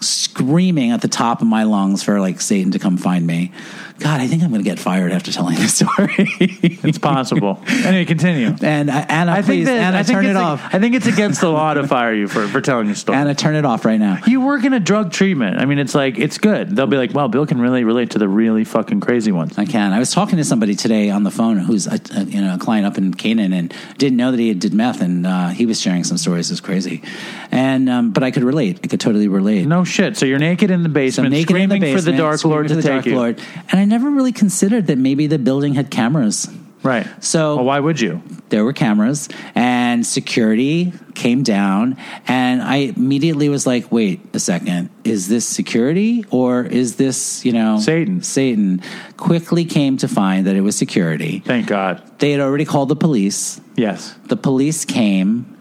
S4: screaming at the top of my lungs for like Satan to come find me. God, I think I'm going to get fired after telling this story.
S1: it's possible. anyway, continue.
S4: and uh, Anna,
S1: I
S4: please,
S1: think that
S4: Anna,
S1: I think
S4: turn it
S1: a-
S4: off.
S1: I think it's against the law to fire you for, for telling a story.
S4: Anna, turn it off right now.
S1: you work in a drug treatment. I mean, it's like it's good. They'll be like, "Well, Bill can really relate to the really fucking crazy ones."
S4: I can. I was talking to somebody today on the phone who's a, a, you know a client up in Canaan and didn't know that he did meth, and uh, he was sharing some stories. It was crazy, and um, but I could relate. I could totally relate.
S1: No shit. So you're naked in the
S4: So
S1: basement,
S4: naked in
S1: screaming
S4: the basement,
S1: for the Dark Lord to
S4: the
S1: take
S4: Dark
S1: you.
S4: Lord. and I never really considered that maybe the building had cameras.
S1: Right.
S4: So
S1: well, why would you?
S4: there were cameras and security came down and i immediately was like wait a second is this security or is this you know
S1: Satan.
S4: satan quickly came to find that it was security
S1: Thank God.
S4: they had already called the police
S1: Yes.
S4: the police came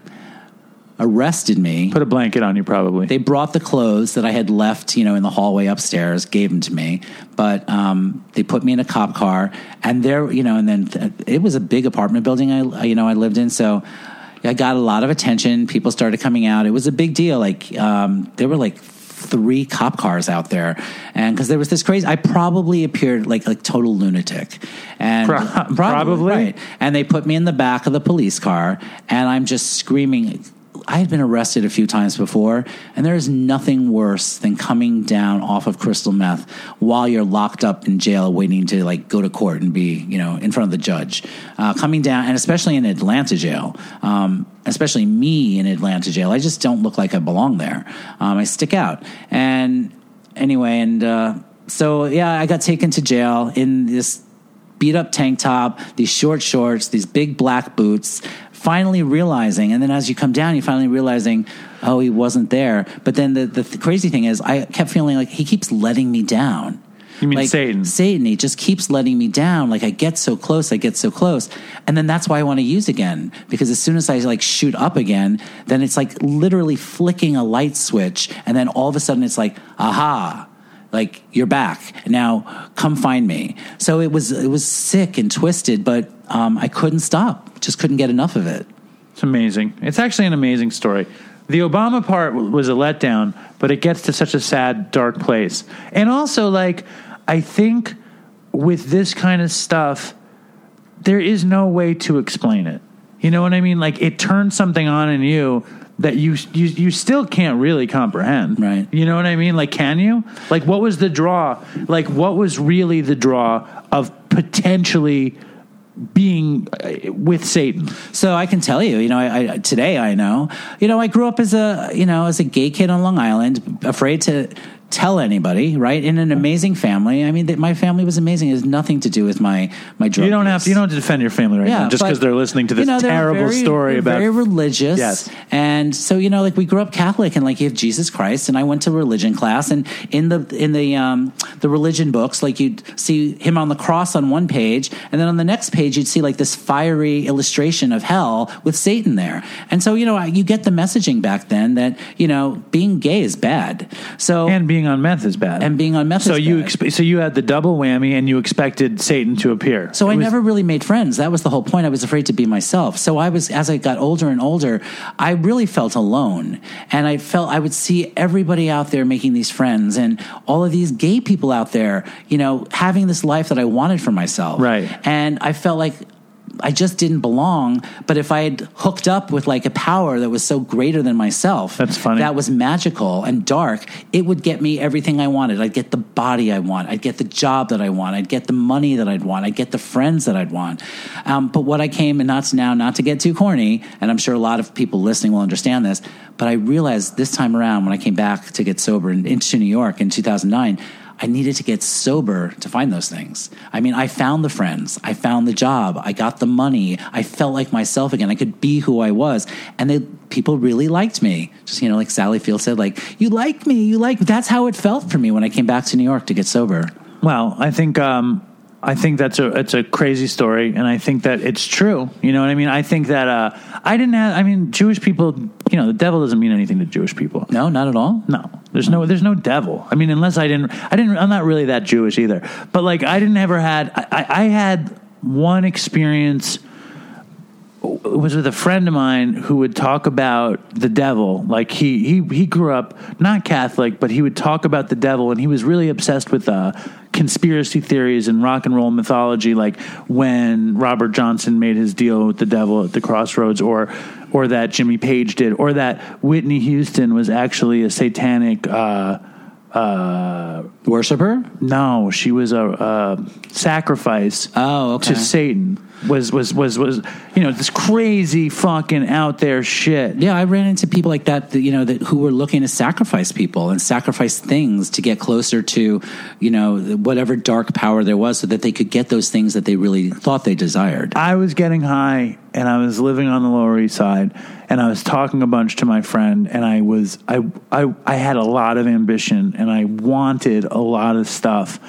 S4: arrested me
S1: Put a blanket on you, probably.
S4: they brought the clothes that I had left, you know, in the hallway upstairs, gave them to me. But um, they put me in a cop car, and there, you know, and then th- it was a big apartment building. I, you know, I lived in, so I got a lot of attention. People started coming out. It was a big deal. Like um, there were like three cop cars out there, and because there was this crazy, I probably appeared like like total lunatic, and
S1: Pro- probably.
S4: right. And they put me in the back of the police car, and I'm just screaming. I had been arrested a few times before, and there is nothing worse than coming down off of crystal meth while you're locked up in jail, waiting to like go to court and be, you know, in front of the judge. Uh, coming down, and especially in Atlanta jail, um, especially me in Atlanta jail, I just don't look like I belong there. Um, I stick out, and anyway, and uh, so yeah, I got taken to jail in this beat up tank top, these short shorts, these big black boots. Finally realizing, and then as you come down, you finally realizing, oh, he wasn't there. But then the, the th- crazy thing is, I kept feeling like he keeps letting me down.
S1: You mean
S4: like,
S1: Satan?
S4: Satan, he just keeps letting me down. Like I get so close, I get so close. And then that's why I want to use again. Because as soon as I like shoot up again, then it's like literally flicking a light switch. And then all of a sudden it's like, aha, like you're back. Now come find me. So it was it was sick and twisted, but um, I couldn't stop. Just couldn't get enough of it.
S1: It's amazing. It's actually an amazing story. The Obama part was a letdown, but it gets to such a sad, dark place. And also, like, I think with this kind of stuff, there is no way to explain it. You know what I mean? Like, it turns something on in you that you you you still can't really comprehend.
S4: Right.
S1: You know what I mean? Like, can you? Like, what was the draw? Like, what was really the draw of potentially being uh, with Satan?
S4: So I can tell you, you know, I, I, today I know, you know, I grew up as a, you know, as a gay kid on Long Island, afraid to tell anybody, right? In an amazing family. I mean, that my family was amazing. It has nothing to do with my my drug.
S1: You don't have to. You don't have to defend your family right now just because they're listening to this
S4: you know,
S1: terrible
S4: very-
S1: story about.
S4: very religious.
S1: Yes.
S4: and so you know, like we grew up Catholic, and like you have Jesus Christ, and I went to religion class, and in the in the um, the religion books, like you'd see him on the cross on one page, and then on the next page you'd see like this fiery illustration of hell with Satan there, and so you know you get the messaging back then that you know being gay is bad. So
S1: and being on meth is bad.
S4: and being on meth.
S1: so
S4: is
S1: you
S4: bad.
S1: expe- so you had the double whammy, and you expected Satan to appear.
S4: So
S1: It
S4: I
S1: was-
S4: never really made friends. That was the whole point. I was afraid to be myself. So I was, as I got older and older, I really felt alone. And I felt I would see everybody out there making these friends and all of these gay people out there, you know, having this life that I wanted for myself.
S1: Right.
S4: And I felt like I just didn't belong. But if I had hooked up with like a power that was so greater than myself,
S1: That's funny.
S4: That was magical and dark. It would get me everything I wanted. I'd get the body I want. I'd get the job that I want. I'd get the money that I'd want. I'd get the friends that I'd want. Um, but what I came and not to now, not to get too corny, and I'm sure a lot of people listening will understand this. But I realized this time around when I came back to get sober in, into New York in 2009. I needed to get sober to find those things. I mean, I found the friends, I found the job, I got the money, I felt like myself again. I could be who I was, and they people really liked me. Just you know, like Sally Field said, like you like me, you like. That's how it felt for me when I came back to New York to get sober.
S1: Well, I think um, I think that's a it's a crazy story, and I think that it's true. You know what I mean? I think that uh, I didn't have. I mean, Jewish people. You know, the devil doesn't mean anything to Jewish people.
S4: No, not at all.
S1: No, there's no, there's no devil. I mean, unless I didn't, I didn't, I'm not really that Jewish either. But like, I didn't ever had, I, I I had one experience. It was with a friend of mine who would talk about the devil. Like he he he grew up not Catholic, but he would talk about the devil, and he was really obsessed with uh, conspiracy theories and rock and roll mythology. Like when Robert Johnson made his deal with the devil at the crossroads, or or that Jimmy Page did, or that Whitney Houston was actually a satanic. Uh, uh,
S4: Worshipper?
S1: no, she was a, a sacrifice
S4: Oh, okay.
S1: to Satan. Was was was was you know this crazy fucking out there shit.
S4: Yeah, I ran into people like that, that you know, that who were looking to sacrifice people and sacrifice things to get closer to, you know, whatever dark power there was, so that they could get those things that they really thought they desired.
S1: I was getting high and I was living on the Lower East Side and I was talking a bunch to my friend and I was I I I had a lot of ambition and I wanted a lot of stuff.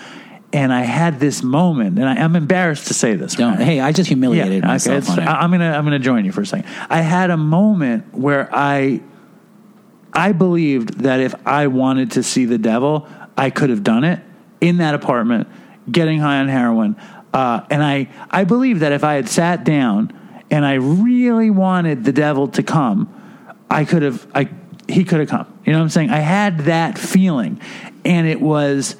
S1: And I had this moment, and I, I'm embarrassed to say this.
S4: Don't. Hey, I just humiliated
S1: okay,
S4: myself
S1: it's-
S4: on it.
S1: I- I'm gonna I'm gonna join you for a second. I had a moment where I I believed that if I wanted to see the devil, I could have done it in that apartment, getting high on heroin. Uh, and I I believed that if I had sat down and I really wanted the devil to come, I could have I he could have come. You know what I'm saying? I had that feeling, and it was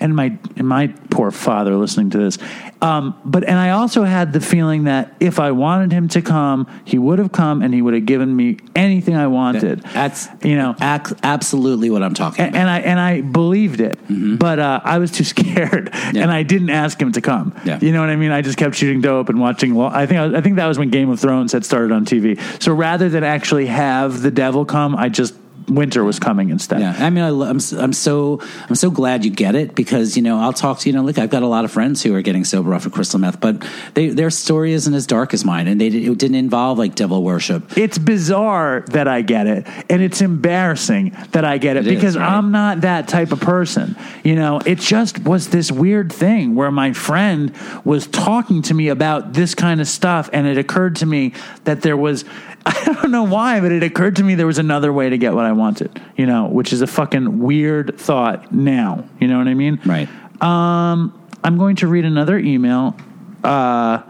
S1: and my and my poor father listening to this. Um, but and I also had the feeling that if I wanted him to come, he would have come and he would have given me anything I wanted.
S4: That's
S1: you know,
S4: ac- absolutely what I'm talking
S1: and,
S4: about.
S1: and I and I believed it, but uh, I was too scared, and I didn't ask him to come.
S4: Yeah.
S1: You know what I mean? I just kept shooting dope and watching. Well, I think I, was- I think that was when Game of Thrones had started on TV. So rather than actually have the devil come, I just winter was coming instead.
S4: Yeah, I mean, I, lo- I'm I'm so I'm so glad you get it because you know I'll talk to you know look I've got a lot of friends who are getting sober off of crystal meth, but they, their story isn't as dark as mine, and they it didn't involve like devil worship.
S1: It's bizarre that I get it, and it's embarrassing that I get it,
S4: It is,
S1: because
S4: right.
S1: I'm not that type of person. You know, it just was this weird thing where my friend was talking to me about this kind of stuff, and it occurred to me that there was. I don't know why, but it occurred to me there was another way to get what I wanted, you know, which is a fucking weird thought now. You know what I mean?
S4: Right.
S1: Um, I'm going to read another email. Uh,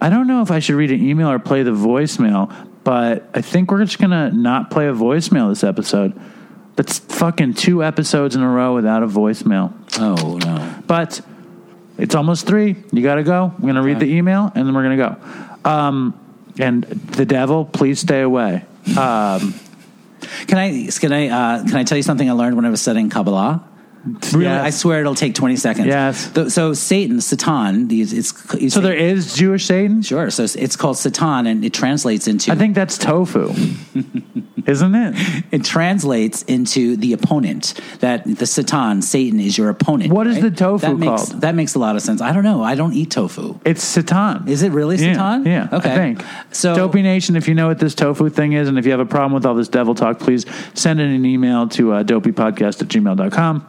S1: I don't know if I should read an email or play the voicemail, but I think we're just gonna not play a voicemail this episode. That's fucking two episodes in a row without a voicemail.
S4: Oh no.
S1: But it's almost three. You got to go. I'm gonna read the email and then we're gonna go. Um, and the devil, please stay away. Um,
S4: Can I can I uh, can I tell you something I learned when I was studying Kabbalah? Really,
S1: Yes.
S4: I swear it'll take twenty seconds.
S1: Yes.
S4: Th- So Satan, Satan, these it's
S1: so there is Jewish Satan.
S4: sure. So it's called Satan, and it translates into
S1: I think that's tofu, isn't it?
S4: it translates into the opponent. That the Satan, Satan, is your opponent.
S1: What is
S4: right?
S1: the tofu
S4: that makes,
S1: called?
S4: That makes a lot of sense. I don't know. I don't eat tofu.
S1: It's Satan.
S4: Is it really
S1: Yeah,
S4: Satan?
S1: Yeah.
S4: Okay.
S1: I think.
S4: So-
S1: Dopey Nation, if you know what this tofu thing is, and if you have a problem with all this devil talk, please send in an email to uh, dopeypodcast at gmail.com.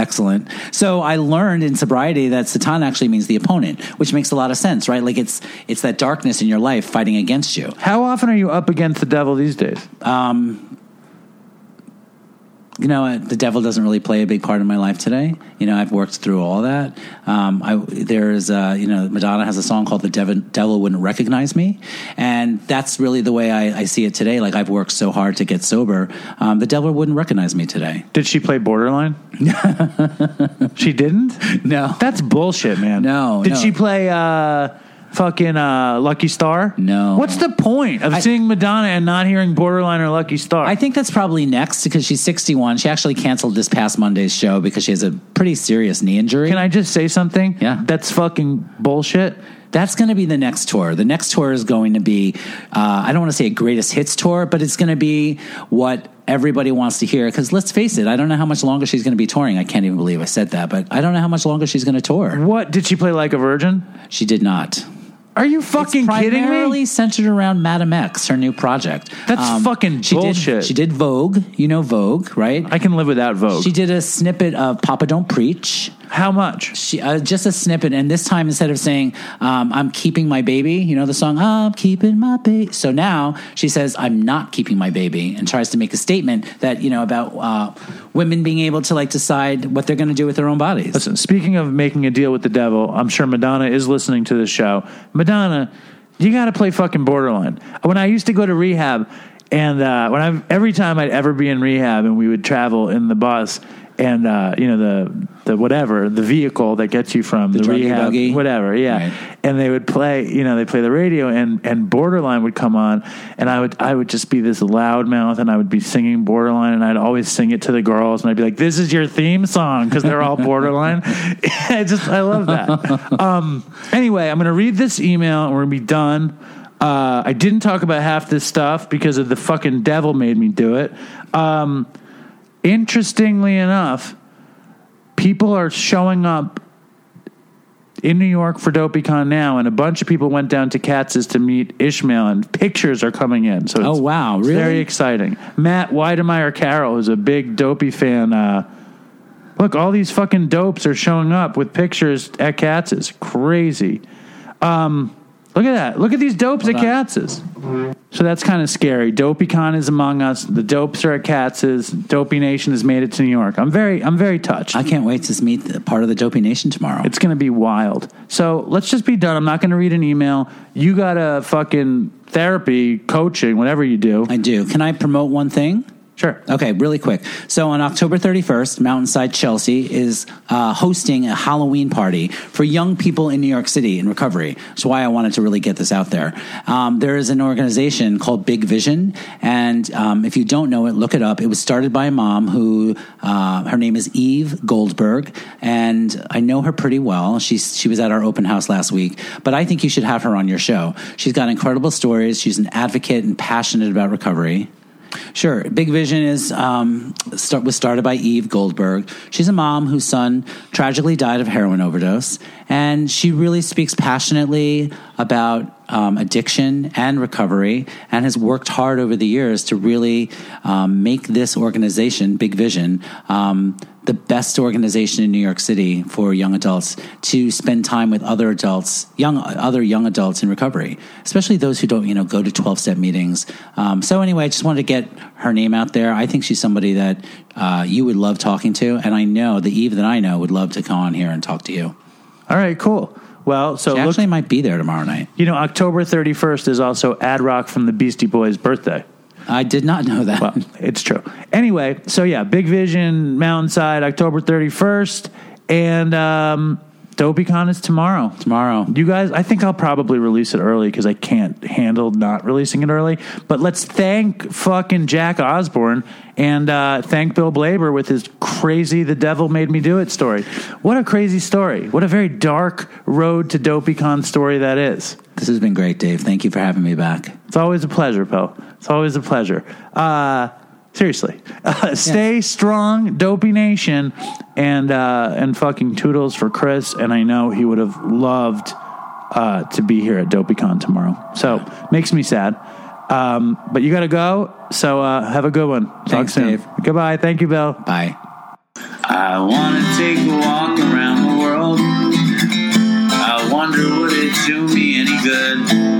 S4: Excellent. So I learned in sobriety that Satan actually means the opponent, which makes a lot of sense, right? Like it's it's that darkness in your life fighting against you.
S1: How often are you up against the devil these days?
S4: Um, you know, the devil doesn't really play a big part in my life today. You know, I've worked through all that. Um, I, there's, uh, you know, Madonna has a song called "The Devil, devil Wouldn't Recognize Me," and that's really the way I, I see it today. Like I've worked so hard to get sober, um, the devil wouldn't recognize me today.
S1: Did she play Borderline? she didn't?
S4: No,
S1: That's bullshit, man.
S4: No,
S1: Did
S4: no.
S1: she play uh, fucking uh, Lucky Star?
S4: No.
S1: What's the point of
S4: I-
S1: seeing Madonna and not hearing Borderline or Lucky Star?
S4: I think that's probably next because she's 61. She actually canceled this past Monday's show because she has a pretty serious knee injury.
S1: Can I just say something?
S4: Yeah.
S1: That's fucking bullshit.
S4: That's going to be the next tour. The next tour is going to be, uh, I don't want to say a greatest hits tour, but it's going to be what everybody wants to hear. Because let's face it, I don't know how much longer she's going to be touring. I can't even believe I said that, but I don't know how much longer she's going to tour.
S1: What? Did she play Like a Virgin?
S4: She did not.
S1: Are you fucking
S4: it's
S1: kidding me?
S4: primarily centered around Madame X, her new project. Um,
S1: That's fucking
S4: she
S1: bullshit.
S4: Did, she did Vogue. You know Vogue, right?
S1: I can live without Vogue.
S4: she did a snippet of Papa Don't Preach.
S1: How much?
S4: She uh, just a snippet, and this time instead of saying um, "I'm keeping my baby," you know the song "I'm keeping my baby." So now she says "I'm not keeping my baby" and tries to make a statement that you know about uh, women being able to like decide what they're going to do with their own bodies.
S1: Listen, speaking of making a deal with the devil, I'm sure Madonna is listening to this show. Madonna, you got to play fucking Borderline. When I used to go to rehab, and uh, when I every time I'd ever be in rehab, and we would travel in the bus, and uh, you know the the whatever the vehicle that gets you from the,
S4: druggy
S1: rehab,
S4: buggy?
S1: whatever, yeah.
S4: Right.
S1: And they would play, you know, they play the radio, and and Borderline would come on, and I would I would just be this loudmouth, and I would be singing Borderline, and I'd always sing it to the girls, and I'd be like, "This is your theme song," because they're all Borderline. I just I love that. um, anyway, I'm gonna read this email, and we're gonna be done. Uh, I didn't talk about half this stuff because of the fucking devil made me do it. Um, interestingly enough, people are showing up in New York for DopeyCon now, and a bunch of people went down to Katz's to meet Ishmael, and pictures are coming in. So
S4: Oh, wow, really?
S1: very exciting. Matt Weidemeyer Carroll, is a big Dopey fan, uh, look, all these fucking dopes are showing up with pictures at Katz's. Crazy. Um, look at that. Look at these dopes at
S4: on.
S1: Katz's. So that's kind of scary. DopeyCon is among us. The dopes are at Katz's. Dopey Nation has made it to New York. I'm very, I'm very touched.
S4: I can't wait to meet the, part of the Dopey Nation tomorrow.
S1: It's going to be wild. So let's just be done. I'm not going to read an email. You got a fucking therapy, coaching, whatever you do.
S4: I do. Can I promote one thing?
S1: Sure.
S4: Okay, really quick. So on October 31st, Mountainside Chelsea is uh, hosting a Halloween party for young people in New York City in recovery. That's why I wanted to really get this out there. Um, there is an organization called Big Vision, and um, if you don't know it, look it up. It was started by a mom who uh, her name is Eve Goldberg, and I know her pretty well. She's she was at our open house last week, but I think you should have her on your show. She's got incredible stories. She's an advocate and passionate about recovery. Sure. Big Vision is um, start, was started by Eve Goldberg. She's a mom whose son tragically died of heroin overdose, and she really speaks passionately about um, addiction and recovery, and has worked hard over the years to really um, make this organization, Big Vision, um, the best organization in New York City for young adults to spend time with other adults, young other young adults in recovery, especially those who don't, you know, go to twelve step meetings. Um, so anyway, I just wanted to get her name out there. I think she's somebody that uh, you would love talking to, and I know the Eve that I know would love to come on here and talk to you.
S5: All right, cool. Well, so
S4: She
S5: look,
S4: actually might be there tomorrow night.
S5: you know, October 31st is also Ad Rock from the Beastie Boys' birthday.
S4: I did not know that.
S5: Well, it's true. Anyway, so yeah, Big Vision, Mountainside, October 31st, and um, DopeyCon is tomorrow.
S4: tomorrow.
S5: You guys, I think I'll probably release it early because I can't handle not releasing it early. But let's thank fucking Jack Osbourne and uh, thank Bill Blaber with his crazy "The Devil Made Me Do It" story. What a crazy story! What a very dark road to DopeyCon story that is.
S4: This has been great, Dave. Thank you for having me back.
S5: It's always a pleasure, Poe. It's always a pleasure. Uh, seriously, uh, stay strong, Dopey Nation, and uh, and fucking toodles for Chris. And I know he would have loved uh, to be here at DopeyCon tomorrow. So makes me sad. Um, but you got to go. So uh, have a good one. Talk
S4: Thanks,
S5: soon.
S4: Dave.
S5: Goodbye. Thank you, Bill.
S4: Bye.
S1: I wanna take a walk around the world. I wonder would it do me any good?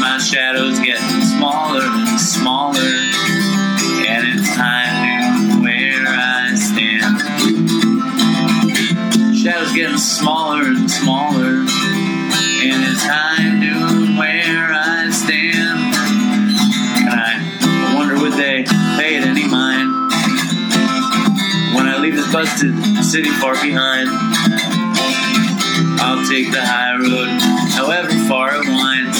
S1: My shadow's getting smaller and smaller. And it's time to where I stand. Shadow's getting smaller and smaller. And it's time to where I stand. And I wonder would they pay it any mind when I leave this busted city far behind. I'll take the high road, however far it winds,